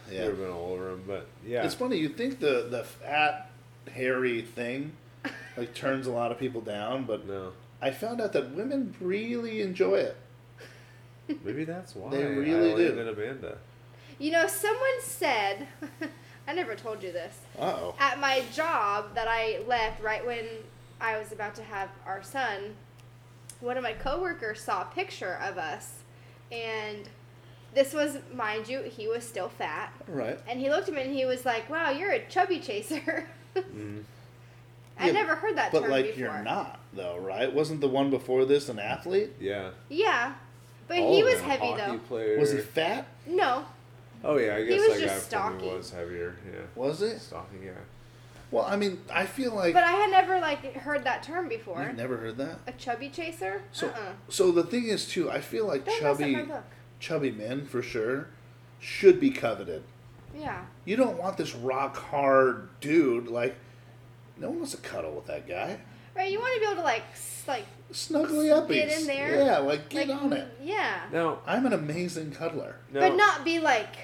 He Yeah. would have been all over him. But yeah. It's funny. You think the the fat, hairy thing, like turns a lot of people down, but no. I found out that women really enjoy it. Maybe that's why. They really I do. landed Amanda. You know, someone said, I never told you this. Uh oh. At my job that I left right when I was about to have our son, one of my coworkers saw a picture of us, and this was, mind you, he was still fat, All right. and he looked at me and he was like, "Wow, you're a chubby chaser." Mm. I Yeah, never heard that story before. But term like before. you're not though, right? Wasn't the one before this an athlete? Yeah. Yeah, but All he was heavy though. Player. Was he fat? No, Oh yeah, I He guess was that guy just probably stocky. was heavier. Yeah. Was it? Stocky, yeah. Well, I mean, I feel like but I had never like heard that term before. you've never heard that. A chubby chaser? So, uh-uh. so the thing is too. I feel like Don't mess up chubby, my book. chubby men for sure should be coveted. Yeah. You don't want this rock hard dude. Like, no one wants to cuddle with that guy. Right, you want to be able to like s- like Snuggly up. Get in there. Yeah, like get like on it. Yeah. Now, I'm an amazing cuddler. no. But not be like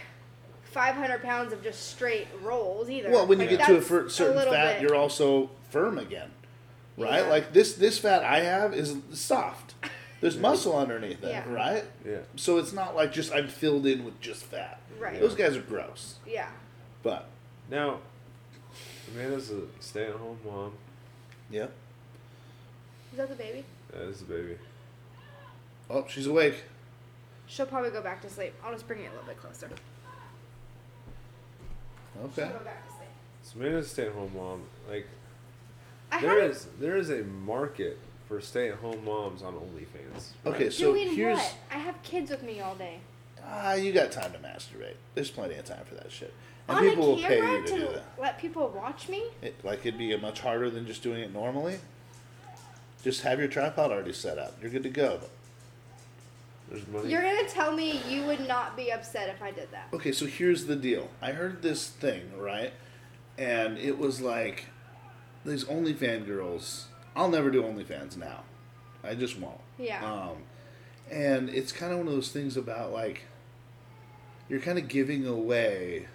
500 pounds of just straight rolls either. Well, when you get to a fir- certain little fat, bit- you're also firm again, right? Yeah. Like this this fat I have is soft. There's muscle underneath it, Yeah. right? Yeah. So it's not like just I'm filled in with just fat. Right. Those guys are gross. Yeah. But Now, Amanda's a stay-at-home mom. yeah. Is that the baby? That is the baby. Oh, she's awake. She'll probably go back to sleep. I'll just bring it a little bit closer. Okay. She'll go back to sleep. So Amanda's a stay-at-home mom. Like I there had is there is a market for stay-at-home moms on OnlyFans. Okay, so Doing here's what? I have kids with me all day. ah, you got time to masturbate. There's plenty of time for that shit, and On people a will pay camera you to, to, do that. let people watch me? It, like it'd be much harder than just doing it normally. Just have your tripod already set up. You're good to go. There's money. You're gonna tell me you would not be upset if I did that. Okay, so here's the deal. I heard this thing, right? And it was like these OnlyFans girls. I'll never do OnlyFans now. I just won't. Yeah. Um, and it's kind of one of those things about like you're kind of giving away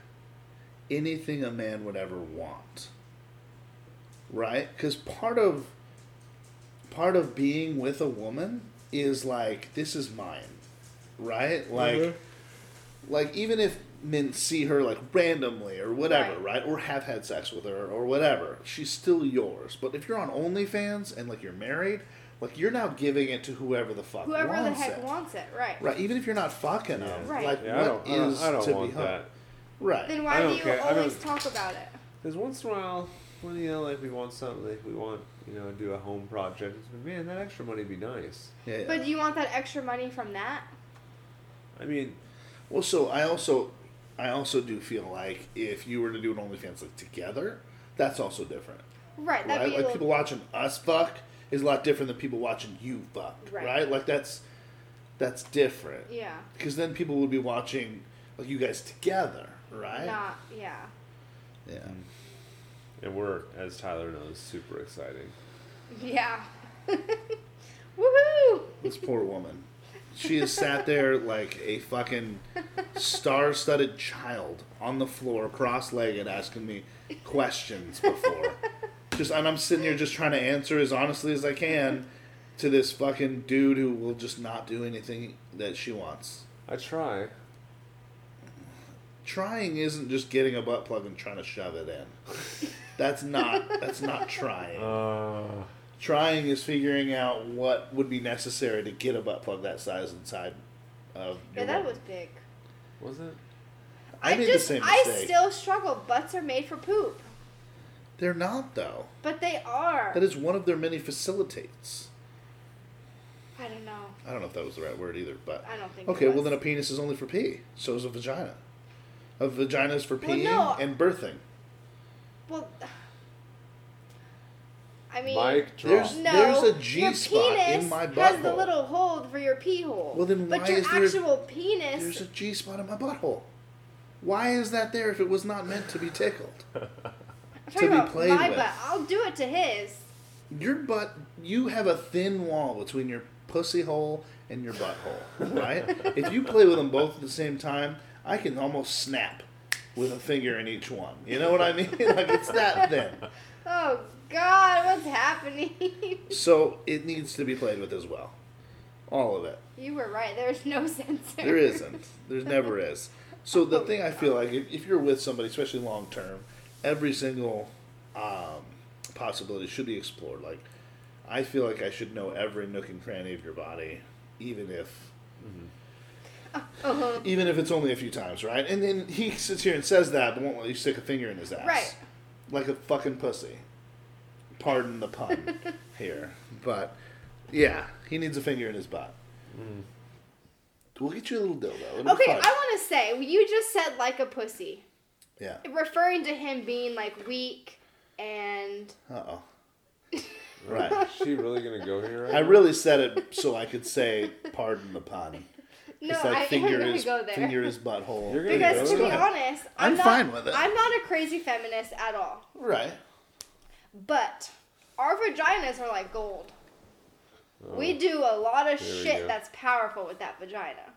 anything a man would ever want, right? Because part of part of being with a woman is like this is mine, right? Like Mhm. like even if men see her like randomly or whatever, Right. right. Or have had sex with her or whatever, she's still yours. But if you're on OnlyFans and like you're married, like you're now giving it to whoever the fuck Whoever the wants heck it. wants it, right? Right, even if you're not fucking them, Right. like Yeah, I don't, I don't, I don't to want be hung? that. Right. Then why do you care. Always talk about it? Because once in a while, when you know, like we want something, like we want, you know, do a home project. it's Man, that extra money would be nice. yeah, yeah. But do you want that extra money from that? I mean, Well, so I also, I also do feel like if you were to do an OnlyFans like together, that's also different. Right. That'd right? be Like little, people watching us fuck is a lot different than people watching you fuck, Right. right? Like that's that's different Yeah. because then people would be watching like you guys together, right? Not. Yeah. Yeah. And we're, as Tyler knows, super exciting. Yeah. Woohoo! This poor woman. She has sat there like a fucking star-studded child on the floor, cross-legged, asking me questions before. Just and I'm sitting here just trying to answer as honestly as I can to this fucking dude who will just not do anything that she wants. I try. Trying isn't just getting a butt plug and trying to shove it in. That's not that's not trying. Uh, Trying is figuring out what would be necessary to get a butt plug that size inside of Yeah, your that woman. was big. was it? I, made just, the same mistake. I mistake. still struggle. Butts are made for poop, They're not though. but they are. That is one of their many facilitates. I don't know. I don't know if that was the right word either, but I don't think. it okay. Well, then a penis is only for pee. So is a vagina. A vaginas is for Well, peeing no. and birthing. Well, I mean, Mic drop. There's- no. there's a G your G-spot in penis my has the little hole for your pee hole. Well, then but why your is there- actual penis. There's a G spot in my butthole. Why is that there if it was not meant to be tickled? I'm to be about played my with. butt. I'll do it to his. Your butt, you have a thin wall between your pussy hole and your butthole, right? if you play with them both at the same time, I can almost snap with a finger in each one. You know what I mean? like it's that thin. Oh God, what's happening? So it needs to be played with as well. All of it. you were right. There's no censor. There isn't. There's never is. So the thing I feel like if, if you're with somebody, especially long term, every single um, possibility should be explored. Like I feel like I should know every nook and cranny of your body, even if Uh-huh. even if it's only a few times, right? And then he sits here and says that, but won't let you stick a finger in his ass, Right. Like a fucking pussy. Pardon the pun here, but yeah, he needs a finger in his butt. We'll get you a little dildo. It'll Okay, I want to say you just said like a pussy, Yeah. referring to him being like weak and Uh oh. Right. Is she really gonna go here? Right I now? really said it so I could say, pardon the pun. No, it's like I finger am gonna his go there. finger his butthole. You're gonna because go to be honest, I'm, I'm not, fine with it. I'm not a crazy feminist at all. Right. But our vaginas are like gold. Oh. We do a lot of shit that's powerful with that vagina.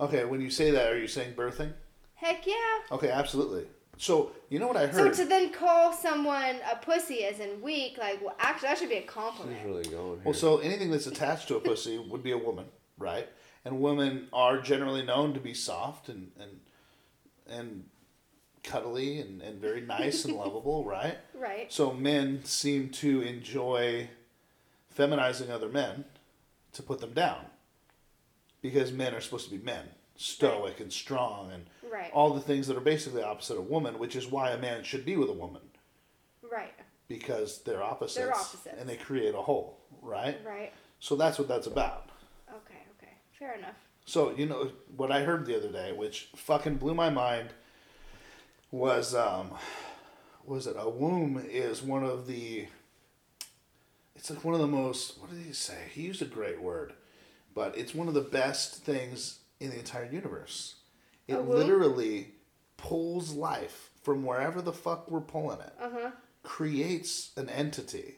Okay, when you say that, are you saying birthing? Heck yeah. Okay, absolutely. So, you know what I heard. So to then call someone a pussy as in weak, like, well, actually, that should be a She's compliment. really going here. well, so anything that's attached to a pussy would be a woman, right? And women are generally known to be soft and and and cuddly and, and very nice and lovable, right? Right. So men seem to enjoy feminizing other men to put them down. Because men are supposed to be men, stoic and strong and Right. all the things that are basically opposite of woman, which is why a man should be with a woman. Right. Because they're opposites. They're opposites. And they create a whole, right? Right. So that's what that's about. Fair enough. So you know what I heard the other day, which fucking blew my mind, was um, was it a womb is one of the. It's like one of the most. What did he say? He used a great word, but it's one of the best things in the entire universe. It literally pulls life from wherever the fuck we're pulling it, Uh huh. creates an entity,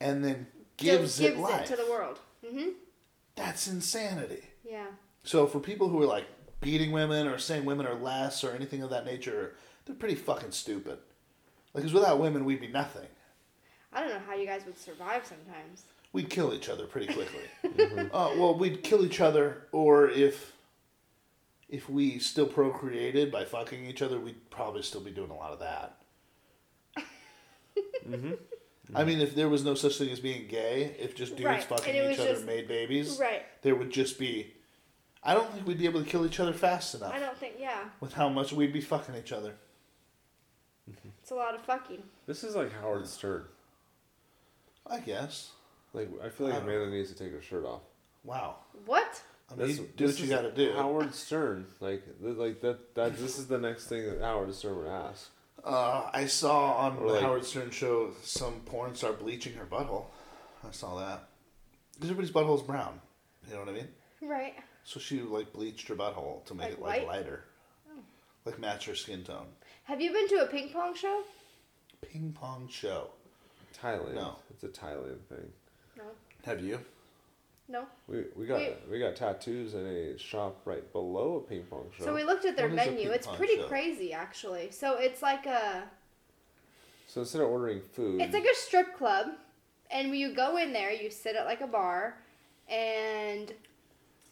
and then gives, it life. to the world. Mhm. That's insanity. Yeah. So for people who are like beating women or saying women are less or anything of that nature, they're pretty fucking stupid. Like, because without women, we'd be nothing. I don't know how you guys would survive sometimes. We'd kill each other pretty quickly. uh, well, we'd kill each other, or if if we still procreated by fucking each other, we'd probably still be doing a lot of that. I mean, if there was no such thing as being gay, if just dudes Right, fucking and it each was other just- made babies, Right. there would just be. I don't think we'd be able to kill each other fast enough I don't think. Yeah. with how much we'd be fucking each other. Mm-hmm. It's a lot of fucking. This is like Howard Stern. I guess. Like I feel like I don't Amanda needs to take her shirt off. Wow. What? I mean, This- you do this what you is got to do. Howard Stern, like th- like that that this is the next thing that Howard Stern would ask. Uh, I saw on Or the like- Howard Stern show some porn star bleaching her butthole. I saw that. Because everybody's butthole's brown. You know what I mean? Right. So she like bleached her butthole to make Like it like white? lighter, like match her skin tone. Have you been to a ping pong show? Ping pong show. Thailand. No. It's a Thailand thing. No. Have you? No. We we got We- we got tattoos in a shop right below a ping pong show. So we looked at their What is a menu. It's pretty show? crazy, actually. So it's like a So instead of ordering food, it's like a strip club, and when you go in there, you sit at like a bar, and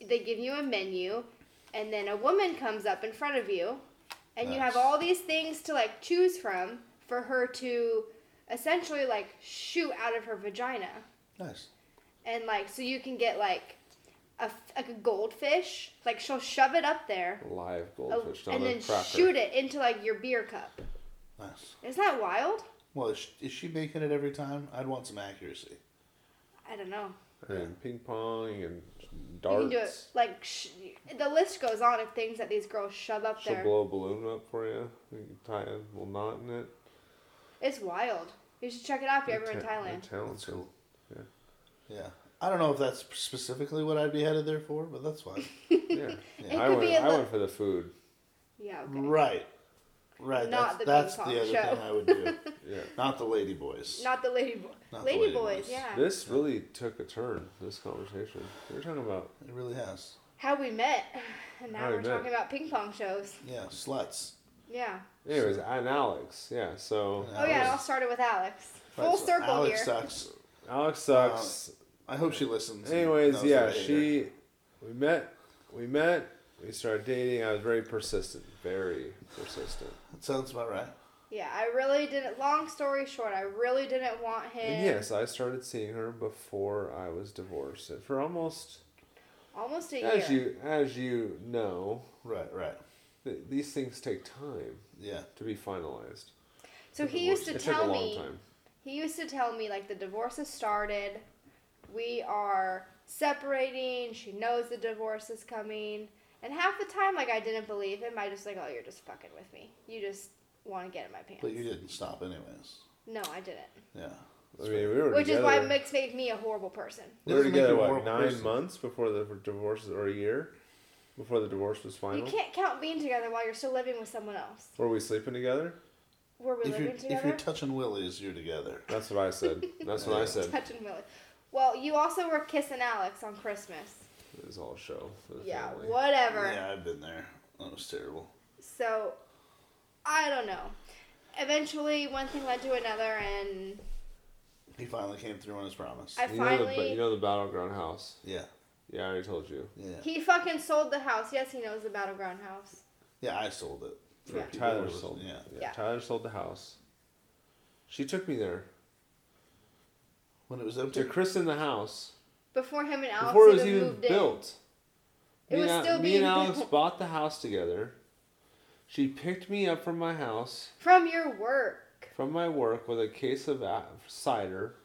they give you a menu, and then a woman comes up in front of you, and you have all these things to like choose from for her to essentially like shoot out of her vagina. Nice. And like so you can get like a like a goldfish like she'll shove it up there live oh, goldfish, not and then cracker. shoot it into like your beer cup Nice. isn't that wild Well, is she, is she making it every time? I'd want some accuracy. i don't know and ping pong and darts. you darts. can do it like sh- the list goes on of things that these girls shove up there. She'll there blow a balloon up for you. You can tie a little knot in it. it's wild you should check it out if you're ever in They're thailand they're That's cool. Yeah. Yeah. I don't know if that's specifically what I'd be headed there for, but that's fine. Yeah. It I went. be a I went for the food. yeah okay Right. Right. Not the that's ping that's the other show. thing I would do. Yeah. Not the lady boys. not the lady boy Not the lady, lady boys, boys. yeah This really took a turn. This conversation. We were talking about It really has. how we met and now How we we're met. talking about ping pong shows Yeah, sluts. yeah Anyways, I and Alex, yeah. So oh yeah it all started with alex Right, full so circle Alex here sucks. Alex um, sucks. I hope she listens. Anyways, yeah, that her. she. We met. We met. We started dating. I was very persistent. Very persistent. That sounds about right. Yeah, I really didn't. Long story short, I really didn't want him. And yes, I started seeing her before I was divorced. And for almost, Almost a as year. you as you know, Right, right. th- these things take time Yeah. to be finalized. so he used to it took a tell long me. Time. He used to tell me like the divorce has started. We are separating. She knows the divorce is coming. And half the time, like I didn't believe him. I just like, oh, you're just fucking with me. You just want to get in my pants. But you didn't stop anyways. No, I didn't. Yeah. I mean, we were Which together. is why it makes make me a horrible person. we were Doesn't make together you a what horrible nine person. months before the divorce, or a year before the divorce was final. You can't count being together while you're still living with someone else. Were we sleeping together? Were we If you're if you're touching willies, you're together. That's what I said. That's what I said. Touching Willie. Well, you also were kissing Alex on Christmas. It was all a show for the Yeah, family. whatever. Yeah, I've been there. That was terrible. So, I don't know. Eventually, one thing led to another, and He finally came through on his promise. I You know, the, finally. you know the battleground house. yeah. Yeah, I already told you. Yeah. he fucking sold the house. Yes, he knows the battleground house. Yeah, I sold it. For Yeah. Tyler who sold. Yeah. Yeah. Yeah. Tyler sold the house. She took me there When it was empty. to christen the house Before him and Alex before it was even even moved in. built. It me was and, Al- still me being and Alex built. bought the house together. She picked me up from my house From your work. from my work with a case of cider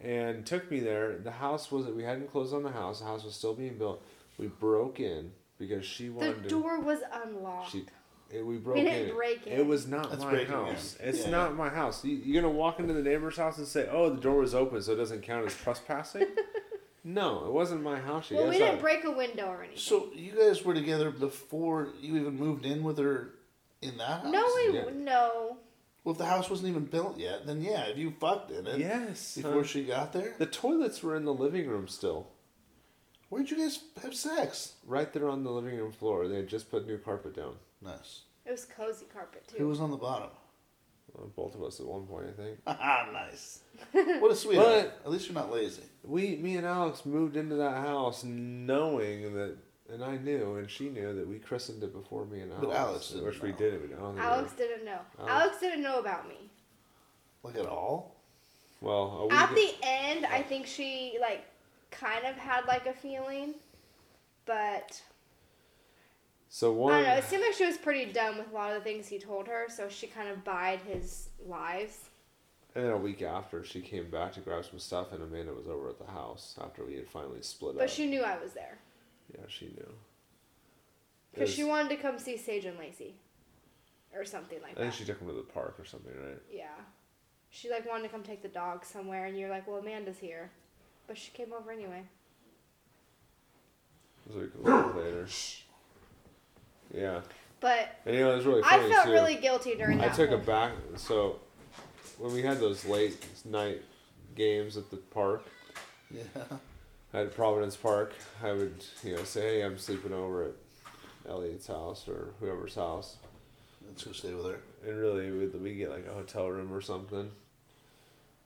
and took me there. The house was we hadn't closed on the house. The house was still being built. We broke in because she The wanted. The door was unlocked. She, it, we broke didn't in. break It in. was not That's my house. in. It's Yeah. not my house. You, you're gonna walk into the neighbor's house and say, "Oh, the door was open, so it doesn't count as trespassing." no, it wasn't my house. You well, guys we didn't thought- break a window or anything. So you guys were together before you even moved in with her in that house? no, we Yeah. no. Well, if the house wasn't even built yet, then yeah, if you fucked in it Yes. before huh? she got there, the toilets were in the living room still, where'd you guys have sex? right there on the living room floor. They had just put new carpet down. Nice. It was cozy carpet too. Who was on the bottom? Uh, both of us at one point, I think. Ah, nice. What a sweetheart. But- At least you're not lazy. We, me and Alex moved into that house knowing that, and I knew, and she knew that we christened it before me and Alex. But Alex didn't which we know. did. We don't think Alex we- didn't know. Alex- Alex didn't know about me. Like at all? Well, a week At the end, I think she like kind of had like a feeling, but so I don't know. It seemed like she was pretty done with a lot of the things he told her, so she kind of buyed his lies. And then a week after, she came back to grab some stuff, and Amanda was over at the house after we had finally split But up. But she knew I was there yeah, she knew. because she wanted to come see Sage and Lacey, or something like that. I think she took him to the park or something, right? Yeah, she like wanted to come take the dog somewhere, and you're like, "Well, Amanda's here," but she came over anyway. It was a week a week later. Yeah, But and you know it was really funny I funny felt too. really guilty during that. I that. took whole a back. So when we had those late night games at the park, Yeah. at Providence Park, I would you know say, "Hey, I'm sleeping over at Elliot's house or whoever's house," Let's go stay with her. and really we we get like a hotel room or something.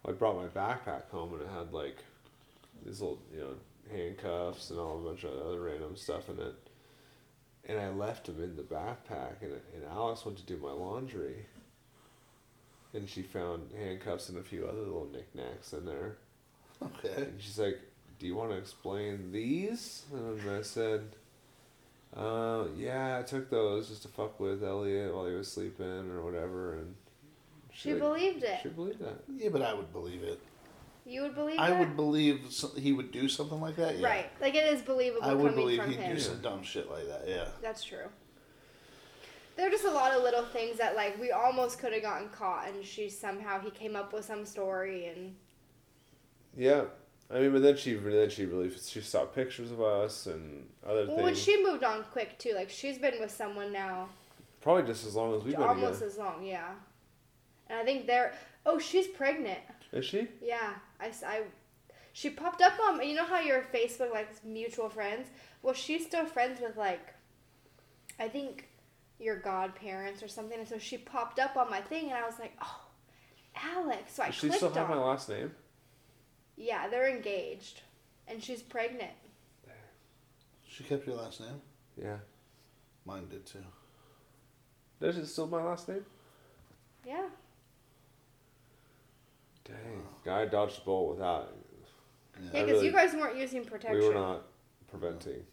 I brought my backpack home and it had like these little you know handcuffs and all a bunch of other random stuff in it. And I left them in the backpack, and, and Alice went to do my laundry. And she found handcuffs and a few other little knickknacks in there. Okay. And she's like, "Do you want to explain these?" And I said, uh, "Yeah, I took those just to fuck with Elliot while he was sleeping or whatever." And She like- believed it. She believed that. Yeah, but I would believe it. You would believe I that? would believe he would do something like that. Yeah. Right. Like it is believable I would coming believe from he'd him. do some dumb shit like that. Yeah. That's true. There are just a lot of little things that like we almost could have gotten caught and she somehow he came up with some story and Yeah, I mean, but then she then she really she saw pictures of us and other things. well, and she moved on quick too. Like she's been with someone now Probably just as long as we've been almost together. as long, yeah. And I think they're oh she's pregnant. Is she? Yeah, I, s- I- she popped up on you know how your Facebook like mutual friends. Well, she's still friends with like, I think, your godparents or something. And so she popped up on my thing, and I was like, oh, Alex. So I Does she clicked still have on. my last name? Yeah, they're engaged, and she's pregnant. She kept your last name. Yeah. Mine did too. Is it still my last name? Yeah. Dang. Guy dodged a bullet without. Yeah, I because really- you guys weren't using protection. We were not preventing.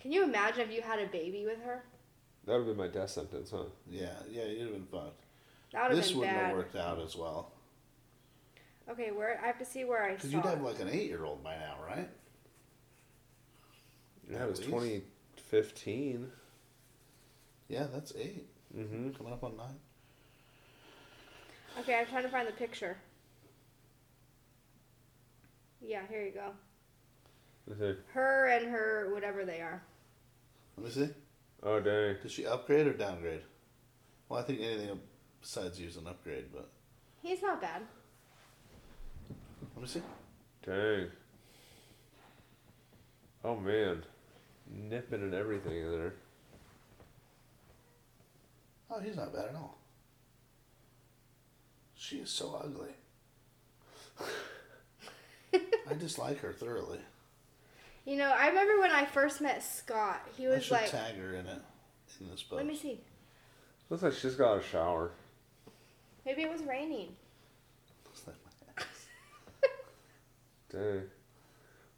Can you imagine if you had a baby with her? That would have been my death sentence, huh? Yeah, yeah, you'd have been fucked. That would have This been wouldn't bad. have worked out as well. Okay, where I have to see where I Because saw. you'd have it. like an eight-year-old by now, right? Yeah, it was least. 2015. Yeah, that's eight. Mm-hmm. Coming up on nine. Okay, I'm trying to find the picture. Yeah, here you go. Let's see. Her and her, whatever they are. Let me see. Oh, dang. Did she upgrade or downgrade? Well, I think anything besides you is an upgrade, but He's not bad. let me see. Dang. Oh, man. Nipping and everything in there. Oh, he's not bad at all. She is so ugly. I dislike her thoroughly. You know, I remember when I first met Scott. He I was should like, tag her in it in this book. "Let me see. Looks like she's got a shower. Maybe it was raining." Looks like my ass. Dang.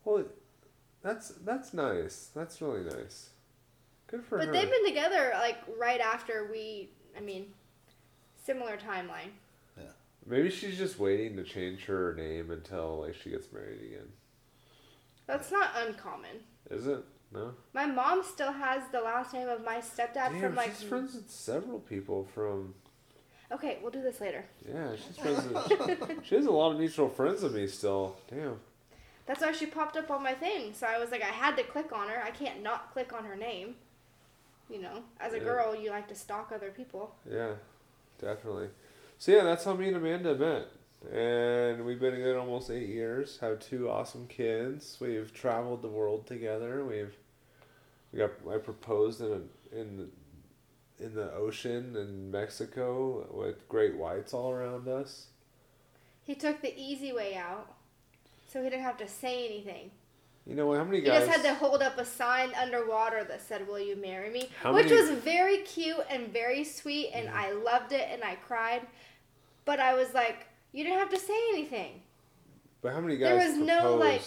Well, that's that's nice. That's really nice. Good for But her. they've been together like right after we. I mean, similar timeline. Maybe she's just waiting to change her name until like she gets married again. That's not uncommon. Is it? No. My mom still has the last name of my stepdad Damn, from like. she's friends with several people from. Okay, we'll do this later. Yeah, she's friends with. she has a lot of mutual friends with me still. Damn. That's why she popped up on my thing. So I was like, I had to click on her. I can't not click on her name. You know, as a Yeah. girl, you like to stalk other people. Yeah, definitely. So yeah, that's how me and Amanda met, and we've been together almost eight years. Have two awesome kids. We've traveled the world together. We've we got I proposed in a, in the in the ocean in Mexico with great whites all around us. He took the easy way out, so he didn't have to say anything. You know what how many guys? He guys? just had to hold up a sign underwater that said, "Will you marry me?" How Which many- was very cute and very sweet, and I loved it, and I cried. But I was like, "You didn't have to say anything. but how many guys? there was no, like,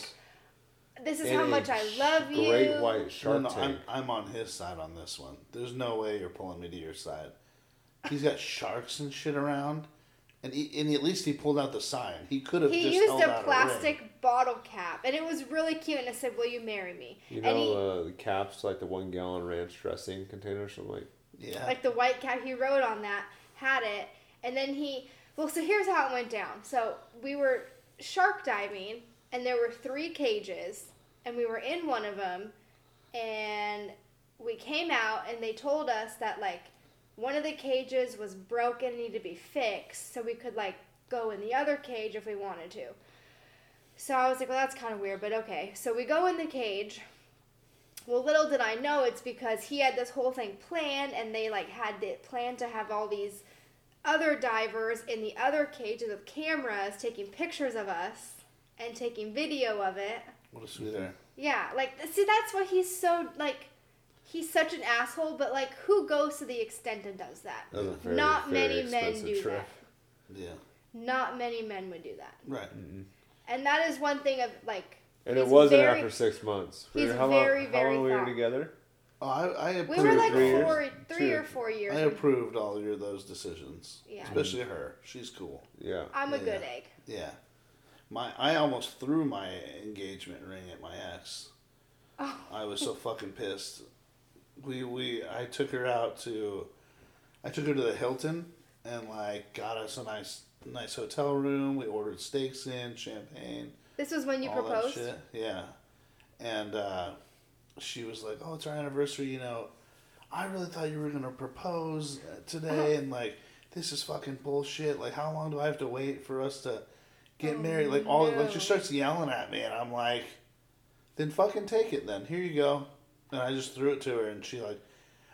This is how much I love you." Great white No, shark no, I'm. I'm on his side on this one. There's no way you're pulling me to your side. He's got sharks and shit around, and he, and at least he pulled out the sign. He could have He just used held a out plastic ring. bottle cap, and it was really cute. And I said, "Will you marry me?" You and he, know uh, the caps like the one gallon ranch dressing container or something like. Yeah. like the white cap he wrote on that had it and then he well so here's how it went down so we were shark diving and there were three cages and we were in one of them and we came out and they told us that like one of the cages was broken and needed to be fixed so we could like go in the other cage if we wanted to so i was like well that's kind of weird but okay so we go in the cage well, little did I know it's because he had this whole thing planned, and they like had it planned to have all these other divers in the other cages with cameras taking pictures of us and taking video of it. what a sweetheart. Yeah, like see, that's why he's so like he's such an asshole. But like, who goes to the extent and does that? That was a very, Not very many men do trip. that. Yeah. Not many men would do that, Right. and that is one thing of like. And it wasn't very- after six months. he's how very, long, very how long were we thought- together? Oh, I, I We approved. were like three years? four, three Two. or four years. I approved all your those decisions. Yeah. Especially her. She's cool. Yeah. I'm a Yeah. good egg. Yeah. My I almost threw my engagement ring at my ex. Oh. I was so fucking pissed. We we I took her out to I took her to the Hilton and like got us a nice nice hotel room. We ordered steaks in, champagne, This was when you proposed. Yeah. And uh, she was like, "Oh, it's our anniversary, you know. I really thought you were gonna propose uh, today, and like, this is fucking bullshit. Like, how long do I have to wait for us to get Oh, married? Like, all like she starts yelling at me, and I'm like, then fucking take it. Then here you go. And I just threw it to her, and she like,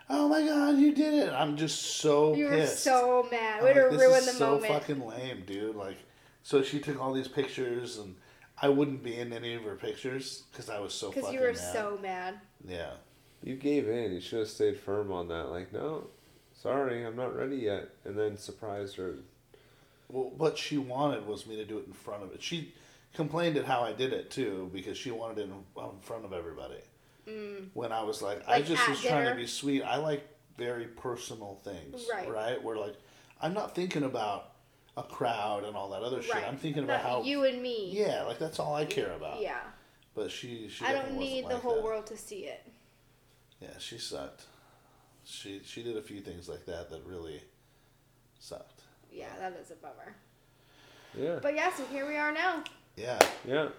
oh my god, you did it. I'm just so You were pissed. so mad. I'm Way to like, this is the so moment. fucking lame, dude. Like, so she took all these pictures, and I wouldn't be in any of her pictures because I was so Because you were mad. so mad. yeah. You gave in. You should have stayed firm on that. Like, no, sorry, I'm not ready yet. And then surprised her. Well, what she wanted was me to do it in front of it. She complained at how I did it too because she wanted it in, in front of everybody. Mm. When I was like, I just at was trying to be sweet. I like very personal things, Right. Right? Where like, I'm not thinking about a crowd and all that other shit. Right. I'm thinking about Not how you and me. Yeah, like that's all I care about. Yeah. But she, she. I don't wasn't need the like whole that. world to see it. Yeah, she sucked. She she did a few things like that that really sucked. Yeah, that is a bummer. Yeah. But yeah, so here we are now. Yeah, Yeah.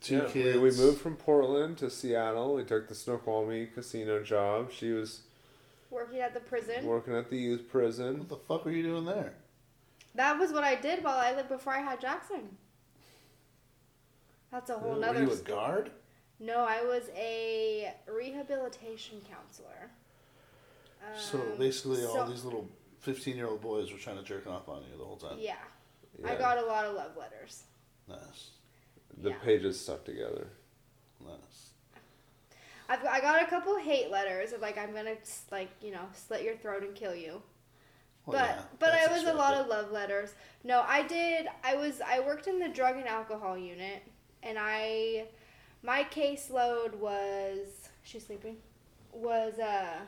Two yeah. kids. We, we moved from Portland to Seattle. We took the Snoqualmie casino job. She was Working at the prison. working at the youth prison. What the fuck were you doing there? That was what I did while I lived before I had Jackson. That's a whole were nother. you a st- guard? no, I was a rehabilitation counselor. So Um, basically, all so- these little fifteen-year-old boys were trying to jerk off on you the whole time. Yeah, Yeah. I got a lot of love letters. Nice, the yeah. pages stuck together. nice. I've, I got a couple hate letters of like I'm gonna like you know slit your throat and kill you. Well, but yeah, but that's I was a lot of love letters. No, I did. I was I worked in the drug and alcohol unit, and I my caseload was she's sleeping was uh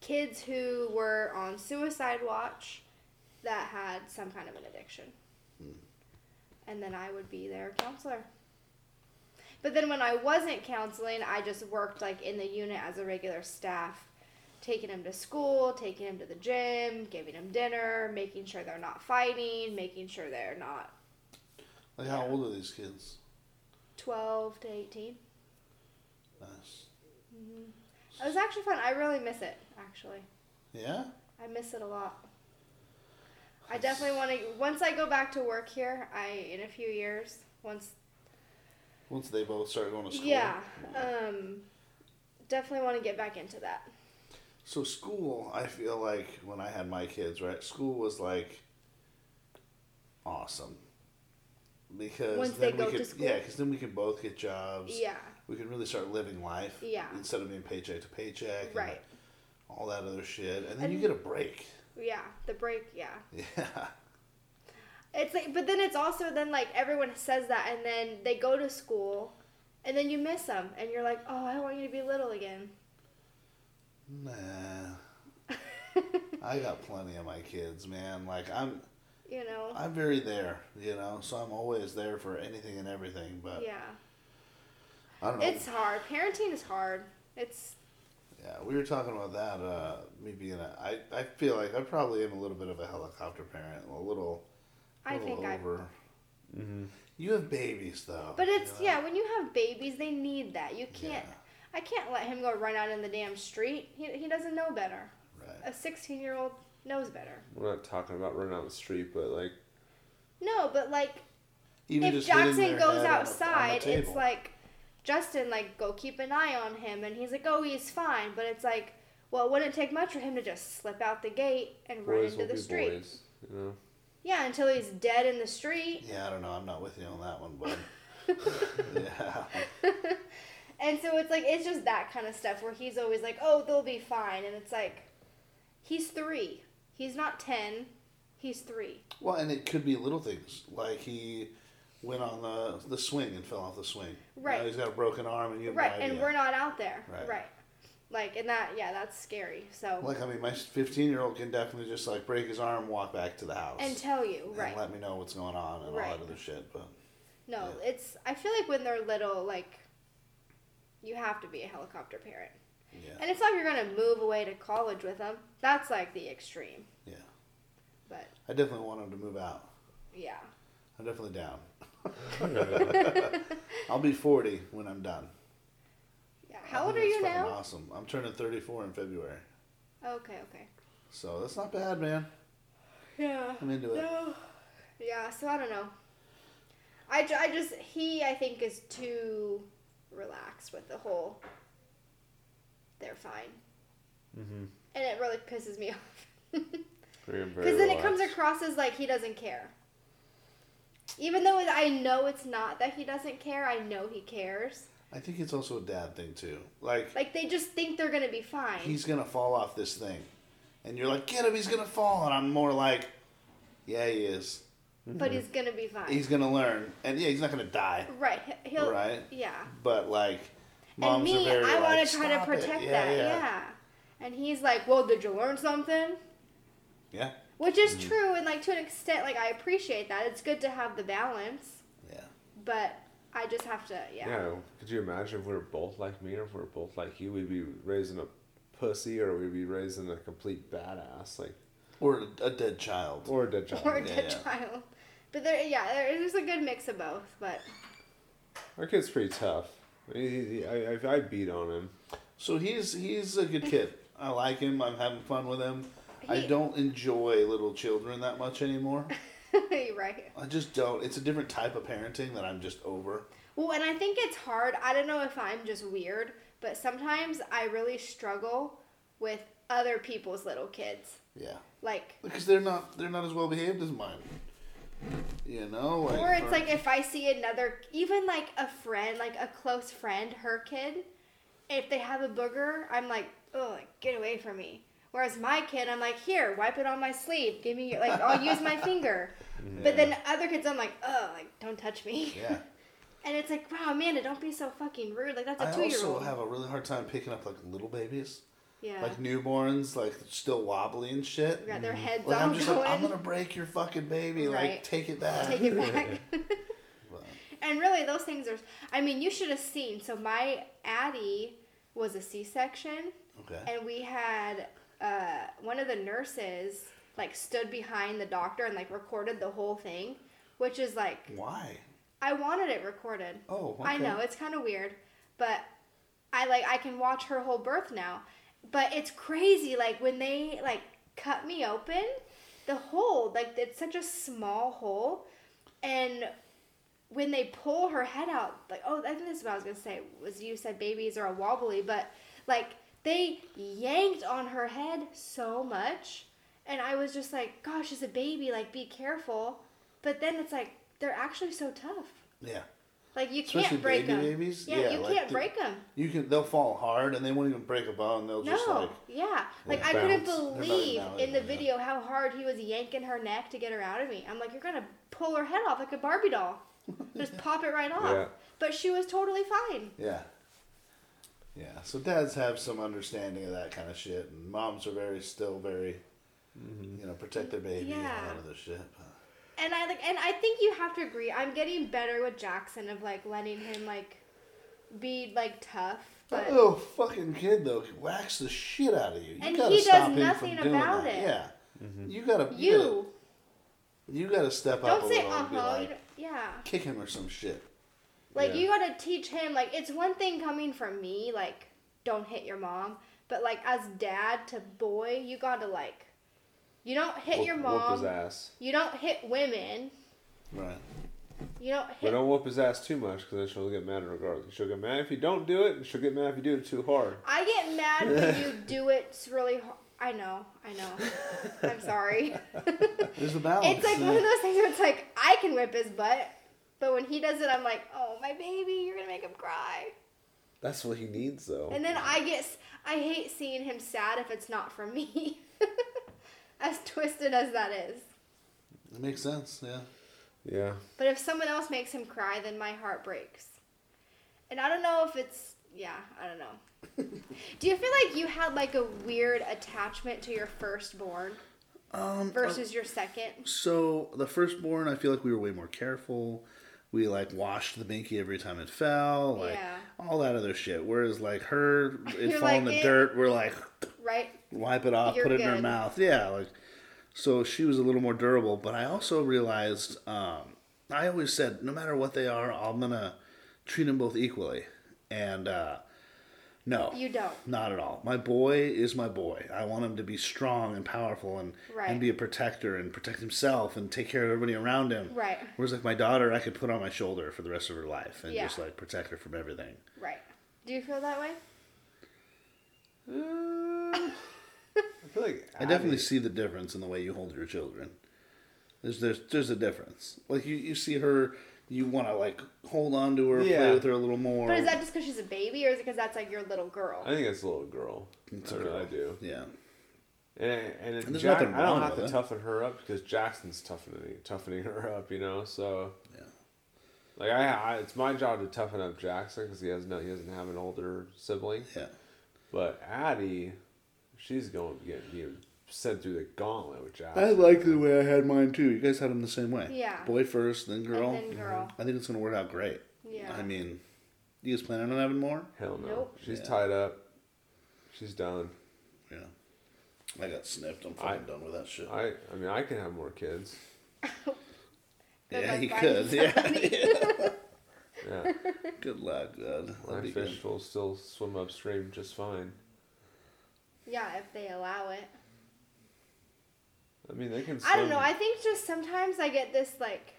kids who were on suicide watch that had some kind of an addiction. And then I would be their counselor. But then when I wasn't counseling, I just worked like in the unit as a regular staff, taking them to school, taking them to the gym, giving them dinner, making sure they're not fighting, making sure they're not Like, how old are these kids? 12 to 18. Nice. Mm-hmm. It was actually fun. I really miss it, actually. Yeah? I miss it a lot. I definitely want to. Once I go back to work here, I in a few years. Once, Once they both start going to school. yeah, um, definitely want to get back into that. So school, I feel like when I had my kids, right? School was like awesome because Once then they go we could, yeah, because then we could both get jobs. Yeah, We could really start living life. Yeah. Instead of being paycheck to paycheck. and right. All that other shit, and then you get a break. Yeah, the break. Yeah, Yeah. it's like, but then it's also then like everyone says that, and then they go to school, and then you miss them, and you're like, oh, I want you to be little again. Nah. I got plenty of my kids, man. Like I'm, you know. I'm very there, you know. So I'm always there for anything and everything. But yeah, I don't know. it's hard. Parenting is hard. It's Yeah, we were talking about that. Uh, me being a, I, I feel like I probably am a little bit of a helicopter parent, a little, I little think I over. Mm-hmm. You have babies though. But it's you know? yeah, when you have babies, they need that. You can't. Yeah. I can't let him go run out in the damn street. He he doesn't know better. Right. A sixteen year old knows better. We're not talking about running out the street, but like No, but like Even if Jackson goes head on the- on the outside, it's like Justin like go keep an eye on him, and he's like, oh, he's fine. But it's like, well, it wouldn't take much for him to just slip out the gate and run into will the be street. boys. You know. Yeah, until he's dead in the street. Yeah, I don't know. I'm not with you on that one, but yeah, And so it's like it's just that kind of stuff where he's always like, "Oh, they'll be fine," and it's like, he's three. He's not ten. He's three. well, and it could be little things like he went on the the swing and fell off the swing. Right. Now he's got a broken arm, and you have Right, no and we're not out there. Right. Right. Like, and that, yeah, that's scary. So, Like I mean, my 15 year old can definitely just like break his arm, walk back to the house, and tell you, and right? let me know what's going on and all that other shit. But No, Yeah. it's. I feel like when they're little, like, you have to be a helicopter parent, yeah, and it's not like you're gonna move away to college with them. That's like the extreme. yeah, But I definitely want him to move out. yeah, I'm definitely down. I'll be 40 when I'm done. yeah. How old are you now? Awesome. I'm turning 34 in February, Okay, okay. so that's not bad, man. Yeah. I'm into it. No. Yeah, so I don't know. I, I just, he, I think, is too relaxed with the whole, they're fine. Mm-hmm. And it really pisses me off. Because Because then it comes across as like he doesn't care. Even though I know it's not that he doesn't care, I know he cares. I think it's also a dad thing too. Like Like they just think they're gonna be fine. he's gonna fall off this thing, and you're like, get him, he's gonna fall, and I'm more like, yeah, he is. but he's gonna be fine. He's gonna learn, and yeah, he's not gonna die, right. he- He'll. right? Yeah. But like, moms and me, are very I want to try to "Stop it." protect that. Yeah. And he's like, "Well, did you learn something?" Yeah. Which is Mm-hmm. true, and like to an extent, like I appreciate that. It's good to have the balance, Yeah. but I just have to, yeah. Yeah. Could you imagine if we were both like me or if we were both like you? We'd be raising a pussy or we'd be raising a complete badass, like Or a dead child. or a dead child. Or a dead yeah. child. But there, yeah, there's a good mix of both. But Our kid's pretty tough. He, he, I, I, I beat on him. So he's he's a good kid. I like him. I'm having fun with him. I don't enjoy little children that much anymore. you're right. I just don't. It's a different type of parenting that I'm just over. Well, and I think it's hard. I don't know if I'm just weird, but sometimes I really struggle with other people's little kids. Yeah. Like, Because they're not they're not as well behaved as mine. You know, like or it's like if I see another, even like a friend, like a close friend, her kid, if they have a booger, I'm like, oh, like, get away from me. Whereas my kid, I'm like, here, wipe it on my sleeve. Give me your, like, I'll use my finger. But then other kids, I'm like, oh, like, don't touch me. yeah. And it's like, wow, Amanda, don't be so fucking rude. Like, that's a I two year old. I also have a really hard time picking up like little babies. Yeah. like newborns, like still wobbly and shit. got their mm-hmm. heads Like all I'm just going. like, I'm gonna break your fucking baby. Like Right. take it back. Take it back. And really, those things are. I mean, you should have seen. So my Addie was a C-section, okay. and we had uh, one of the nurses like stood behind the doctor and like recorded the whole thing, which is like Why? I wanted it recorded. Oh, I know it's kind of weird, but I like I can watch her whole birth now. But it's crazy, like when they like cut me open, the hole like it's such a small hole, and when they pull her head out, like oh I think this is what I was gonna say was you said babies are a wobbly, but like they yanked on her head so much, and I was just like, gosh, it's a baby, like be careful. But then it's like they're actually so tough. Yeah. Like you Especially can't break baby them. babies? Yeah, Yeah, you like can't the- break them. You can. They'll fall hard, and they won't even break a bone. They'll just No, like. yeah. Like Yeah, I couldn't bounce. They're not believe in the out, yeah. video how hard he was yanking her neck to get her out of me. I'm like, you're gonna pull her head off like a Barbie doll, just pop it right off. Yeah. But she was totally fine. Yeah. Yeah. So dads have some understanding of that kind of shit, and moms are very still very, you know, protect their baby and Yeah. all that other shit. And I like, and I think you have to agree. I'm getting better with Jackson of like letting him like be like tough, that but little fucking kid though whacks the shit out of you. you And gotta he does stop him nothing from doing about that. it. Yeah. You gotta. You. you Gotta, you gotta step up don't a say little Uh-huh. like, yeah. kick him or some shit. Like Yeah. you gotta teach him. Like it's one thing coming from me, like don't hit your mom, but like as dad to boy, you gotta like, you don't hit Whoop- your mom. ass. You don't hit women. Right. You don't But don't whoop his ass too much because then she'll get mad regardless. She'll get mad if you don't do it, and she'll get mad if you do it too hard. I get mad when you do it really. Hard. I know. I know. I'm sorry. There's the balance. it's like one of those things where it's like I can whip his butt, but when he does it, I'm like, oh my baby, you're gonna make him cry. That's what he needs, though. And then I get, I hate seeing him sad if it's not from me. as twisted as that is. It makes sense. Yeah. yeah. But if someone else makes him cry, then my heart breaks. And I don't know if it's, yeah, I don't know. Do you feel like you had like a weird attachment to your firstborn Um. versus your second? So the firstborn, I feel like we were way more careful. We like washed the binky every time it fell, like Yeah. all that other shit. Whereas like her, it fall in the eh. dirt. We're like Right? wipe it off, You're put it in her mouth. Yeah, like so she was a little more durable. But I also realized um, I always said no matter what they are, I'm gonna treat them both equally. And uh, no, You don't. not at all. My boy is my boy. I want him to be strong and powerful and Right. and be a protector and protect himself and take care of everybody around him. Right. Whereas like my daughter, I could put on my shoulder for the rest of her life and Yeah. just like protect her from everything. Right. Do you feel that way? Uh, I feel like I definitely Addie- see the difference in the way you hold your children. There's there's there's a difference. Like you, you see her, you want to like hold on to her, Yeah. play with her a little more. But is that just because she's a baby, or is it because that's like your little girl? I think it's a little girl. It's I a really girl. do. Yeah. And and, And there's Jack, nothing I don't have to it. toughen her up because Jackson's toughening toughening her up, you know. So Yeah. like I, I it's my job to toughen up Jackson because he has no he doesn't have an older sibling. Yeah. But Addie, she's going to get you sent through the gauntlet with Jackson. I like the way I had mine too. You guys had them the same way. Yeah. Boy first, then girl. And then girl. I think it's gonna work out great. Yeah. I mean, you guys planning on having more? Hell no. Nope. She's Yeah. tied up. She's done. Yeah. I got snipped. I'm I- fucking done with that shit. I I mean I can have more kids. Yeah, luck you could. Yeah. somebody. Yeah. Good luck, God. My fish good. will still swim upstream just fine. yeah, if they allow it. I mean they can. I don't know. I think just sometimes I get this like,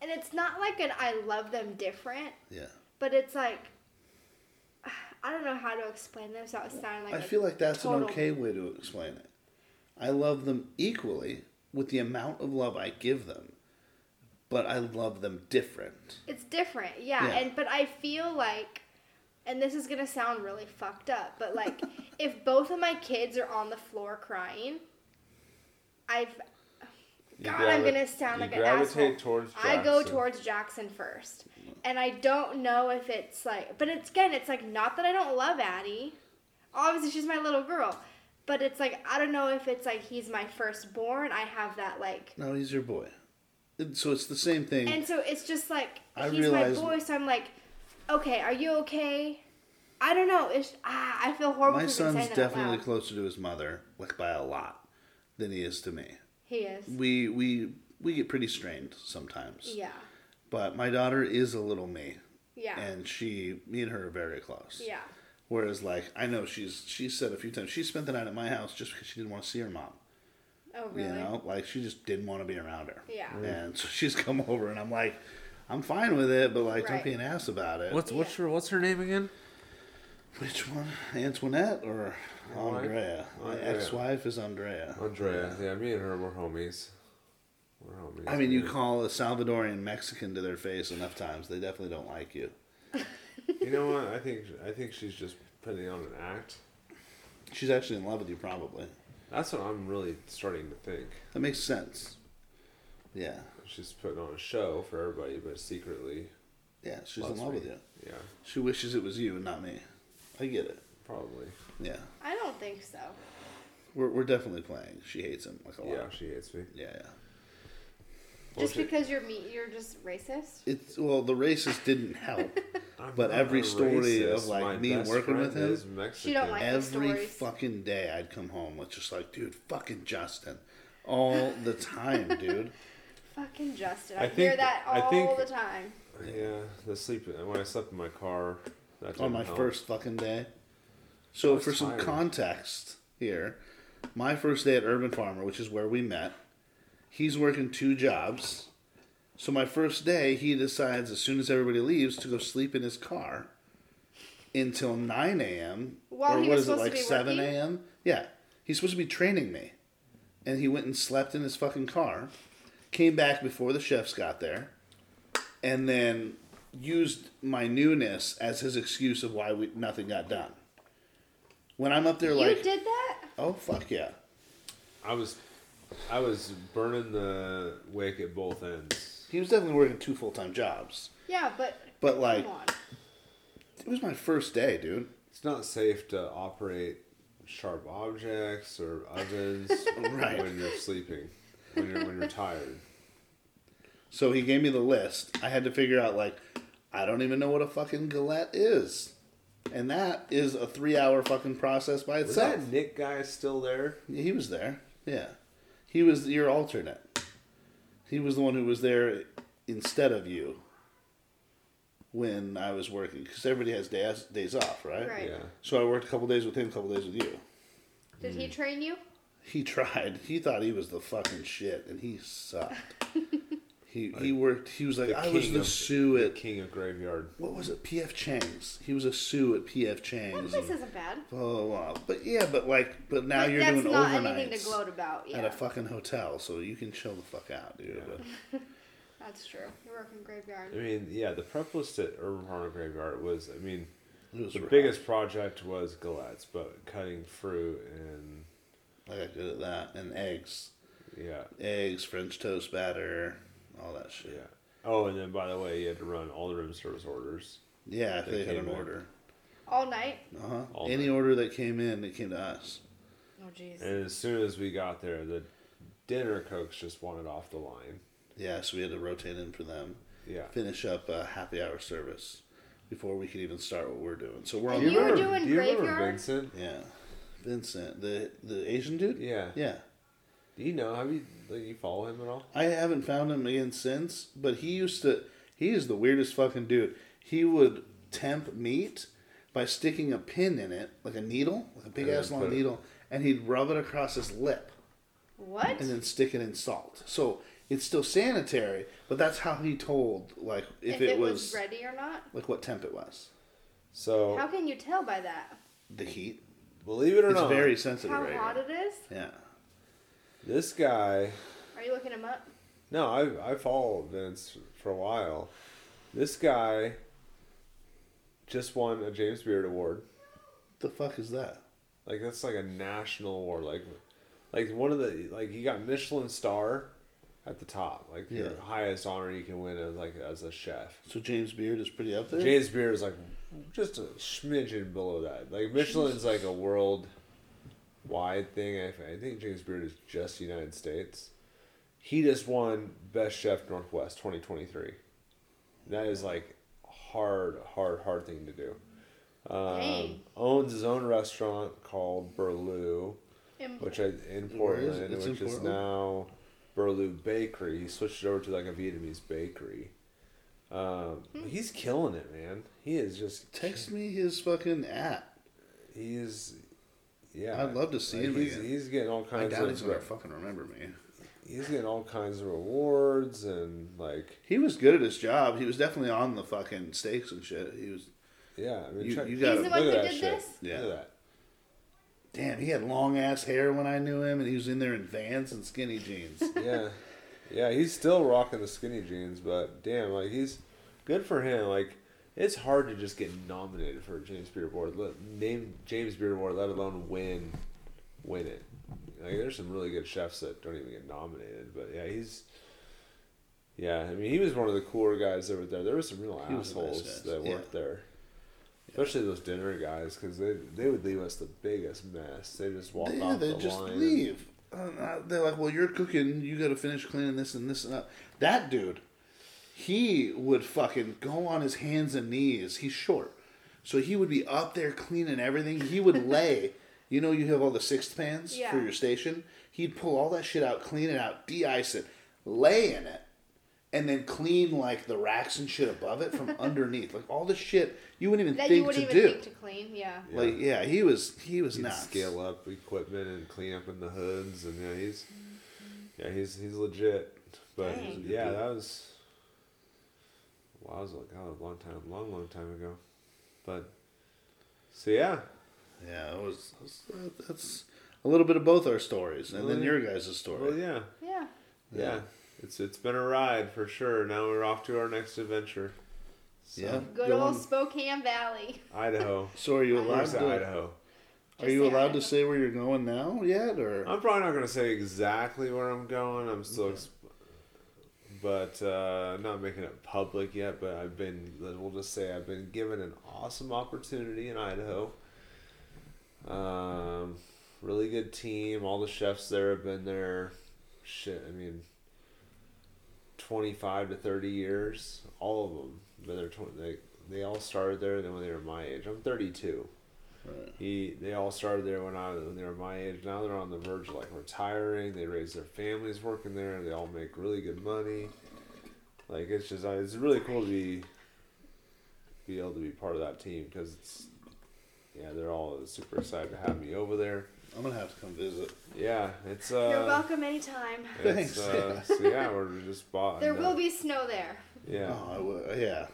and it's not like an I love them different, Yeah. but it's like, I don't know how to explain this without sounding like I a feel like that's an okay way to explain it. I love them equally with the amount of love I give them, but I love them different. It's different, yeah. Yeah. And but I feel like, and this is gonna sound really fucked up, but like, if both of my kids are on the floor crying, I've You God, I'm gonna sound you like an gravitate asshole. towards I go towards Jackson first, and I don't know if it's like, but it's again, it's like not that I don't love Addie. obviously she's my little girl. But it's like I don't know if it's like he's my firstborn. I have that like, No, he's your boy. So it's the same thing. and so it's just like I he's realize- my boy. So I'm like, okay, are you okay? I don't know. It's ah, I feel horrible. My son's saying that out definitely closer to his mother, like by a lot, than he is to me. He is. We we we get pretty strained sometimes. Yeah. But my daughter is a little me, Yeah. and she, me and her are very close. yeah. Whereas, like, I know she's she said a few times she spent the night at my house just because she didn't want to see her mom. Oh really? You know, like she just didn't want to be around her. Yeah. And so she's come over, and I'm like, I'm fine with it, but like, don't Right. be an ass about it. What's what's her what's her name again? Which one, Antoinette or Andrea? My ex-wife is Andrea. Andrea. Yeah, me and her were homies. We're homies. I mean, you call a Salvadorian Mexican to their face enough times, they definitely don't like you. You know what? I think I think she's just putting on an act. She's actually in love with you, probably. That's what I'm really starting to think. That makes sense. Yeah, She's putting on a show for everybody, but secretly, yeah, she's in love me. with you. yeah, She wishes it was you and not me. I get it. probably. Yeah, I don't think so. we're, we're definitely playing. She hates him like a lot. Yeah, she hates me. Yeah, yeah. Just Well, she- because you're me, you're just racist. It's well, the racist didn't help. I'm But not every a story racist. of, like, My me best working with him, is Mexican. She don't like- the Every stories. fucking day, I'd come home with just like, dude, fucking Justin, all the time, dude. Fucking Justin. I I, hear think- that I all think- the time. Yeah, the sleep when I slept in my car. That on didn't my help. first fucking day. So was for some tired. context here, my first day at Urban Farmer, which is where we met, he's working two jobs. So my first day, he decides as soon as everybody leaves to go sleep in his car until nine a.m. While or he what was it like seven a.m. Yeah, he's supposed to be training me, and he went and slept in his fucking car. Came back before the chefs got there, and then used my newness as his excuse of why we nothing got done. When I'm up there, like you did that? oh fuck yeah, I was, I was burning the wick at both ends. he was definitely working two full time jobs. Yeah, but But like, come on. it was my first day, dude. It's not safe to operate sharp objects or ovens Right. when you're sleeping, when you're when you're tired. So he gave me the list. I had to figure out like, I don't even know what a fucking galette is, and that is a three hour fucking process by Was itself. that Nick guy still there? He was there. Yeah. He was your alternate. He was the one who was there instead of you when I was working because everybody has days days off, right? Right. Yeah. So I worked a couple days with him, a couple days with you. Did mm. he train you? He tried. He thought he was the fucking shit, and he sucked. he he worked. He was like, I was king the of- sous The at king of graveyard. what was it? P.F. Chang's. He was a sous at P.F. That Chang's. place and isn't bad. blah, blah, blah. But yeah, but like, but now But you're that's doing not overnights anything to gloat about. at a fucking hotel, so you can chill the fuck out, dude. Yeah. that's true. You're working graveyard. I mean, yeah, the prep list at Urban Farmer Graveyard was, I mean, was the rough. biggest project was galettes, but cutting fruit and I got good at that. And eggs, yeah, eggs, French toast batter, all that shit. yeah. Oh, and then by the way, you had to run all the room service orders. Yeah, if They they had an in. order. All night. Uh huh. All Any night. order that came in, it came to us. Oh jeez. And as soon as we got there, the dinner cooks just wanted off the line. Yeah, so we had to rotate in for them. Yeah. Finish up a happy hour service before we could even start what we're doing. So we're And on. you were doing do you remember graveyard? Vincent? Yeah, Vincent, the the Asian dude. Yeah. Yeah. Do you know? Have you like you follow him at all? I haven't found him again since, but he used to. He is the weirdest fucking dude. He would temp meat by sticking a pin in it, like a needle, like a big ass long needle, and he'd rub it across his lip What? and then stick it in salt. So it's still sanitary, but that's how he told, like, if, if it, was, ready or not? like what temp it was. So How can you tell by that? The heat. believe it or It's not, very sensitive How right hot here. it is? Yeah. This guy. Are you looking him up? No, I I followed Vince for a while. This guy just won a James Beard Award. The fuck is that? Like that's like a national award. Like like one of the like he got Michelin star at the top, like Yeah. your highest honor you can win as like as a chef. So James Beard is pretty up there. James Beard is like just a smidgen below that. Like Michelin's like a world wide thing. I, I think James Beard is just United States. He just won Best Chef Northwest 2023. That is like hard, hard, hard thing to do. Um, Dang. owns his own restaurant called Berlu, Im- which I in Where is it? Portland, It's in which is Portland? now Berlu Bakery. He switched it over to like a Vietnamese bakery. Um, Hmm. He's killing it, man. He is just Text me his fucking app. he is. Yeah, I'd love to see like, him He's, again. he's getting all I kinds doubt he's of gonna fucking remember me. he's getting all kinds of rewards and like He was good at his job. He was definitely on the fucking stakes and shit. He was. yeah. I mean, You- check, you He's gotta- the look one at who that did shit. this? Yeah. Look at that. Damn, he had long ass hair when I knew him, and he was in there in Vans and skinny jeans. yeah, yeah, he's still rocking the skinny jeans, but damn, like he's good for him. Like it's hard to just get nominated for a James Beard Award. Let, name James Beard Award, let alone win, win it. Like there's some really good chefs that don't even get nominated, but yeah, he's. Yeah, I mean, he was one of the cooler guys over there. There were some real He assholes that yeah. worked there, especially those dinner guys, because they they would leave us the biggest mess. They just walk yeah, off they the just line. and- leave. Uh, they're like, "Well, you're cooking. You got to finish cleaning this and this and that." That dude, he would fucking go on his hands and knees. He's short, so he would be up there cleaning everything. He would lay. You know, you have all the sixth pans Yeah. for your station. He'd pull all that shit out, clean it out, de-ice it, lay in it, and then clean like the racks and shit above it from underneath. Like all the shit you wouldn't even that think you wouldn't to even do. think to clean. Yeah. Yeah. Like yeah, he was he was He'd scale up equipment and clean up in the hoods, and yeah, he's mm-hmm. yeah he's he's legit. But Dang. yeah, that was wow, that was like God, a long time, long long time ago. But so yeah, Yeah, it was, it was- uh, that's a little bit of both our stories, and then your guys' story. well yeah, Yeah. yeah, It's it's been a ride for sure. Now we're off to our next adventure. So, Yeah. Good old on. Spokane Valley. Idaho. So are you allowed Where's to? the Idaho? Are you allowed Idaho. to say where you're going now yet, or I'm probably not going to say exactly where I'm going. I'm still, ex- but uh, not making it public yet. But I've been, we'll just say, I've been given an awesome opportunity in Idaho. Um, really good team. All the chefs there have been there. Shit, I mean, twenty-five to thirty years. All of them. Been there. 20, they they all started there. Then when they were my age, I'm 32 Right. he they all started there when I when they were my age. Now they're on the verge of like retiring. They raise their families working there. They all make really good money. Like it's just it's really cool to be be able to be part of that team because it's yeah they're all super excited to have me over there. I'm gonna have to come visit. Yeah, it's uh. You're welcome anytime. It's, Thanks. uh, so yeah, we're just bought. There ano- will be snow there. Yeah. Oh, I would, yeah.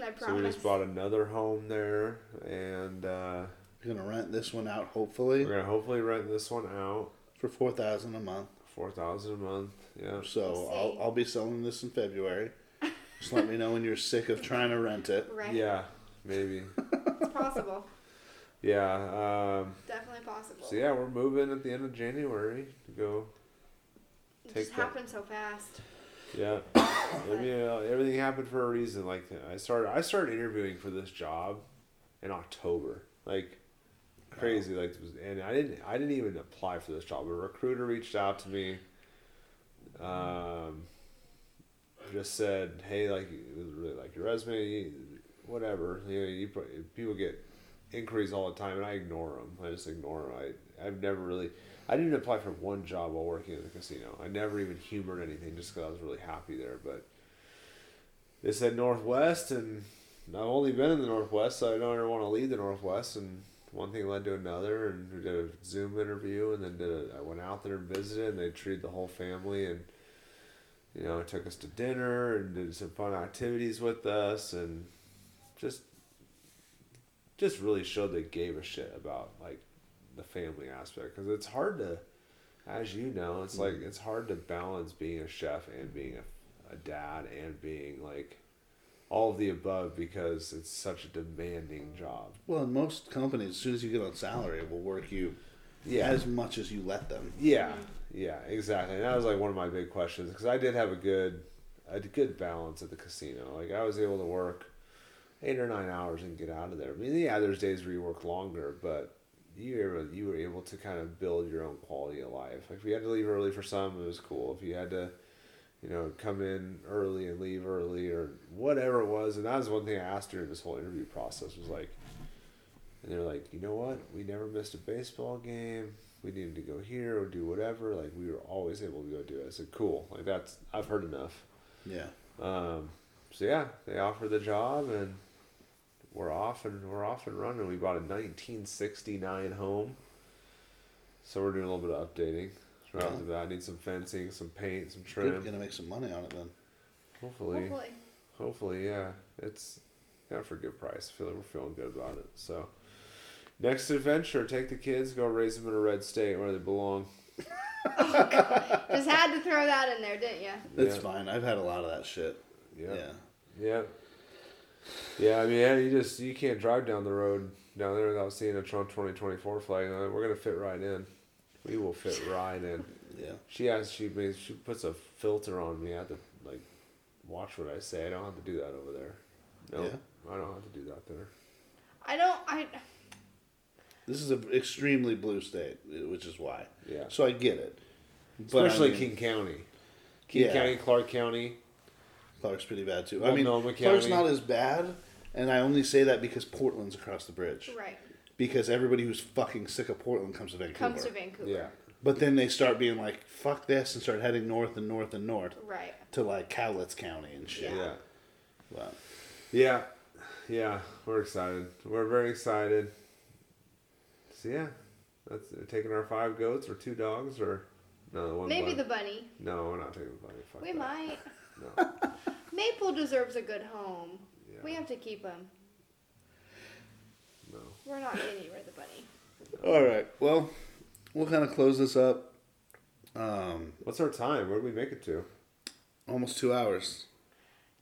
I promise. So we just bought another home there, and uh, You're gonna rent this one out, hopefully, we're gonna hopefully rent this one out. for four thousand a month. Four thousand a month. Yeah. So I'll. I'll be selling this in February. Just let me know when you're sick of trying to rent it. right. Yeah, maybe. It's possible. yeah. Um, Definitely possible. so yeah, we're moving at the end of January to go. it take just that. happened so fast. Yeah. I mean, uh, everything happened for a reason. Like I started, I started interviewing for this job in October. Like crazy. Like and I didn't, I didn't even apply for this job. A recruiter reached out to me. Um, just said, hey, like, really like your resume, whatever. You know, you people get inquiries all the time, and I ignore them. I just ignore them. I I've never really. I didn't apply for one job while working in the casino. I never even humored anything just because I was really happy there. But they said Northwest, and I've only been in the Northwest, so I don't ever want to leave the Northwest. And one thing led to another, and we did a Zoom interview, and then did a, I went out there and visited, and they treated the whole family, and you know, took us to dinner and did some fun activities with us, and just just really showed they gave a shit about like the family aspect. Because it's hard to as you know it's hmm. like it's hard to balance being a chef and being a, a dad and being like all of the above because it's such a demanding job Well, in most companies, as soon as you get on salary, it will work you yeah as much as you let them. yeah Yeah, exactly. And that was like one of my big questions because I did have a good, a good balance at the casino. Like I was able to work eight or nine hours and get out of there. I mean, yeah, there's days where you work longer, but you were able, you were able to kind of build your own quality of life. Like if you had to leave early for some, it was cool. If you had to, you know, come in early and leave early or whatever it was, and that was one thing I asked during this whole interview process was like, and they're like, you know what? We never missed a baseball game. We needed to go here or do whatever. Like we were always able to go do it. I said, cool. Like that's I've heard enough. Yeah. Um, so yeah, they offered the job and we're off and we're off and running. We bought a 1969 home, so we're doing a little bit of updating. Right off Yeah. the bat, I need some fencing, some paint, some Good. trim. Gonna make some money on it then. Hopefully, Hopefully. hopefully, yeah, it's yeah for a good price. I feel like we're feeling good about it. So, next adventure, take the kids, go raise them in a red state where they belong. Just had to throw that in there, didn't you? It's Yeah. fine. I've had a lot of that shit. Yeah. Yeah. Yeah. Yeah, I mean, yeah, you just you can't drive down the road down there without seeing a Trump twenty twenty four flag. Uh, We're gonna fit right in. We will fit right in. Yeah. She has she makes she puts a filter on me. I have to like watch what I say. I don't have to do that over there. No, Yeah. I don't have to do that there. I don't. I. This is an extremely blue state, which is why. Yeah, So I get it. But I especially mean, King County, King Yeah. County, Clark County. Clark's pretty bad too. I mean, Multnomah Clark's County. not as bad, and I only say that because Portland's across the bridge. Right. Because everybody who's fucking sick of Portland comes to Vancouver. Comes to Vancouver. Yeah, But then they start being like, "Fuck this," and start heading north and north and north Right. to like Cowlitz County and shit. yeah. But Yeah, yeah, we're excited. We're very excited. So yeah, that's uh, taking our five goats or two dogs or no one. Maybe bunny. the bunny. no, we're not taking the bunny. Fuck We that. might. No. Maple deserves a good home. Yeah. We have to keep him. No. We're not getting rid of the bunny. all right, well, we'll kind of close this up. Um, What's our time? Where did we make it to? almost two hours.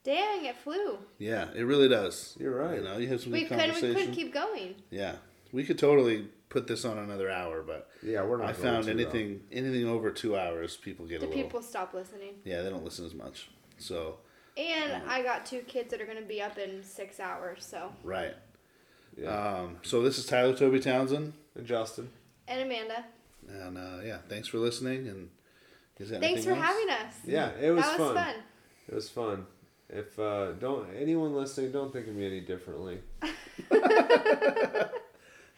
Dang, it flew. Yeah, it really does. You're right. You know, you have some We good could. We conversation. could keep going. Yeah, we could totally put this on another hour, but Yeah, we're not. I going found to, anything anything over two hours, people get Do a little. people stop listening? Yeah, they don't listen as much. So And I got two kids that are going to be up in six hours. So right. Though. Yeah. Um, so this is Tyler Toby Townsend, and Justin. and Amanda, and uh, yeah, thanks for listening. And is there thanks for else? having us. Yeah, it was, that was fun. fun. It was fun. If uh, don't anyone listening, don't think of me any differently.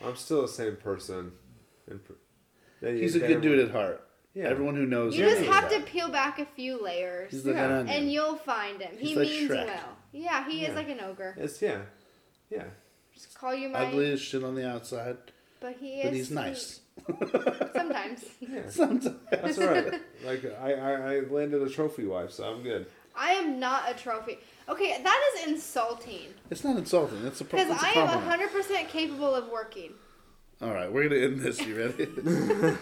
I'm still the same person. in pr- that you- He's a good dude at heart. Yeah. Everyone who knows. You just have to peel back a few layers, He's like Yeah. an onion. and you'll find him. He like means Shrek. well. Yeah, he is like an ogre. It's yeah, yeah. Just call you my, ugly as shit on the outside, but he is. but he's sweet. nice. Sometimes. Yeah, Sometimes. that's all right. Like I, I, I landed a trophy wife, so I'm good. I am not a trophy. Okay, that is insulting. It's not insulting. It's a, pro- Because I am compliment. 100% capable of working. All right, we're gonna end this. You ready?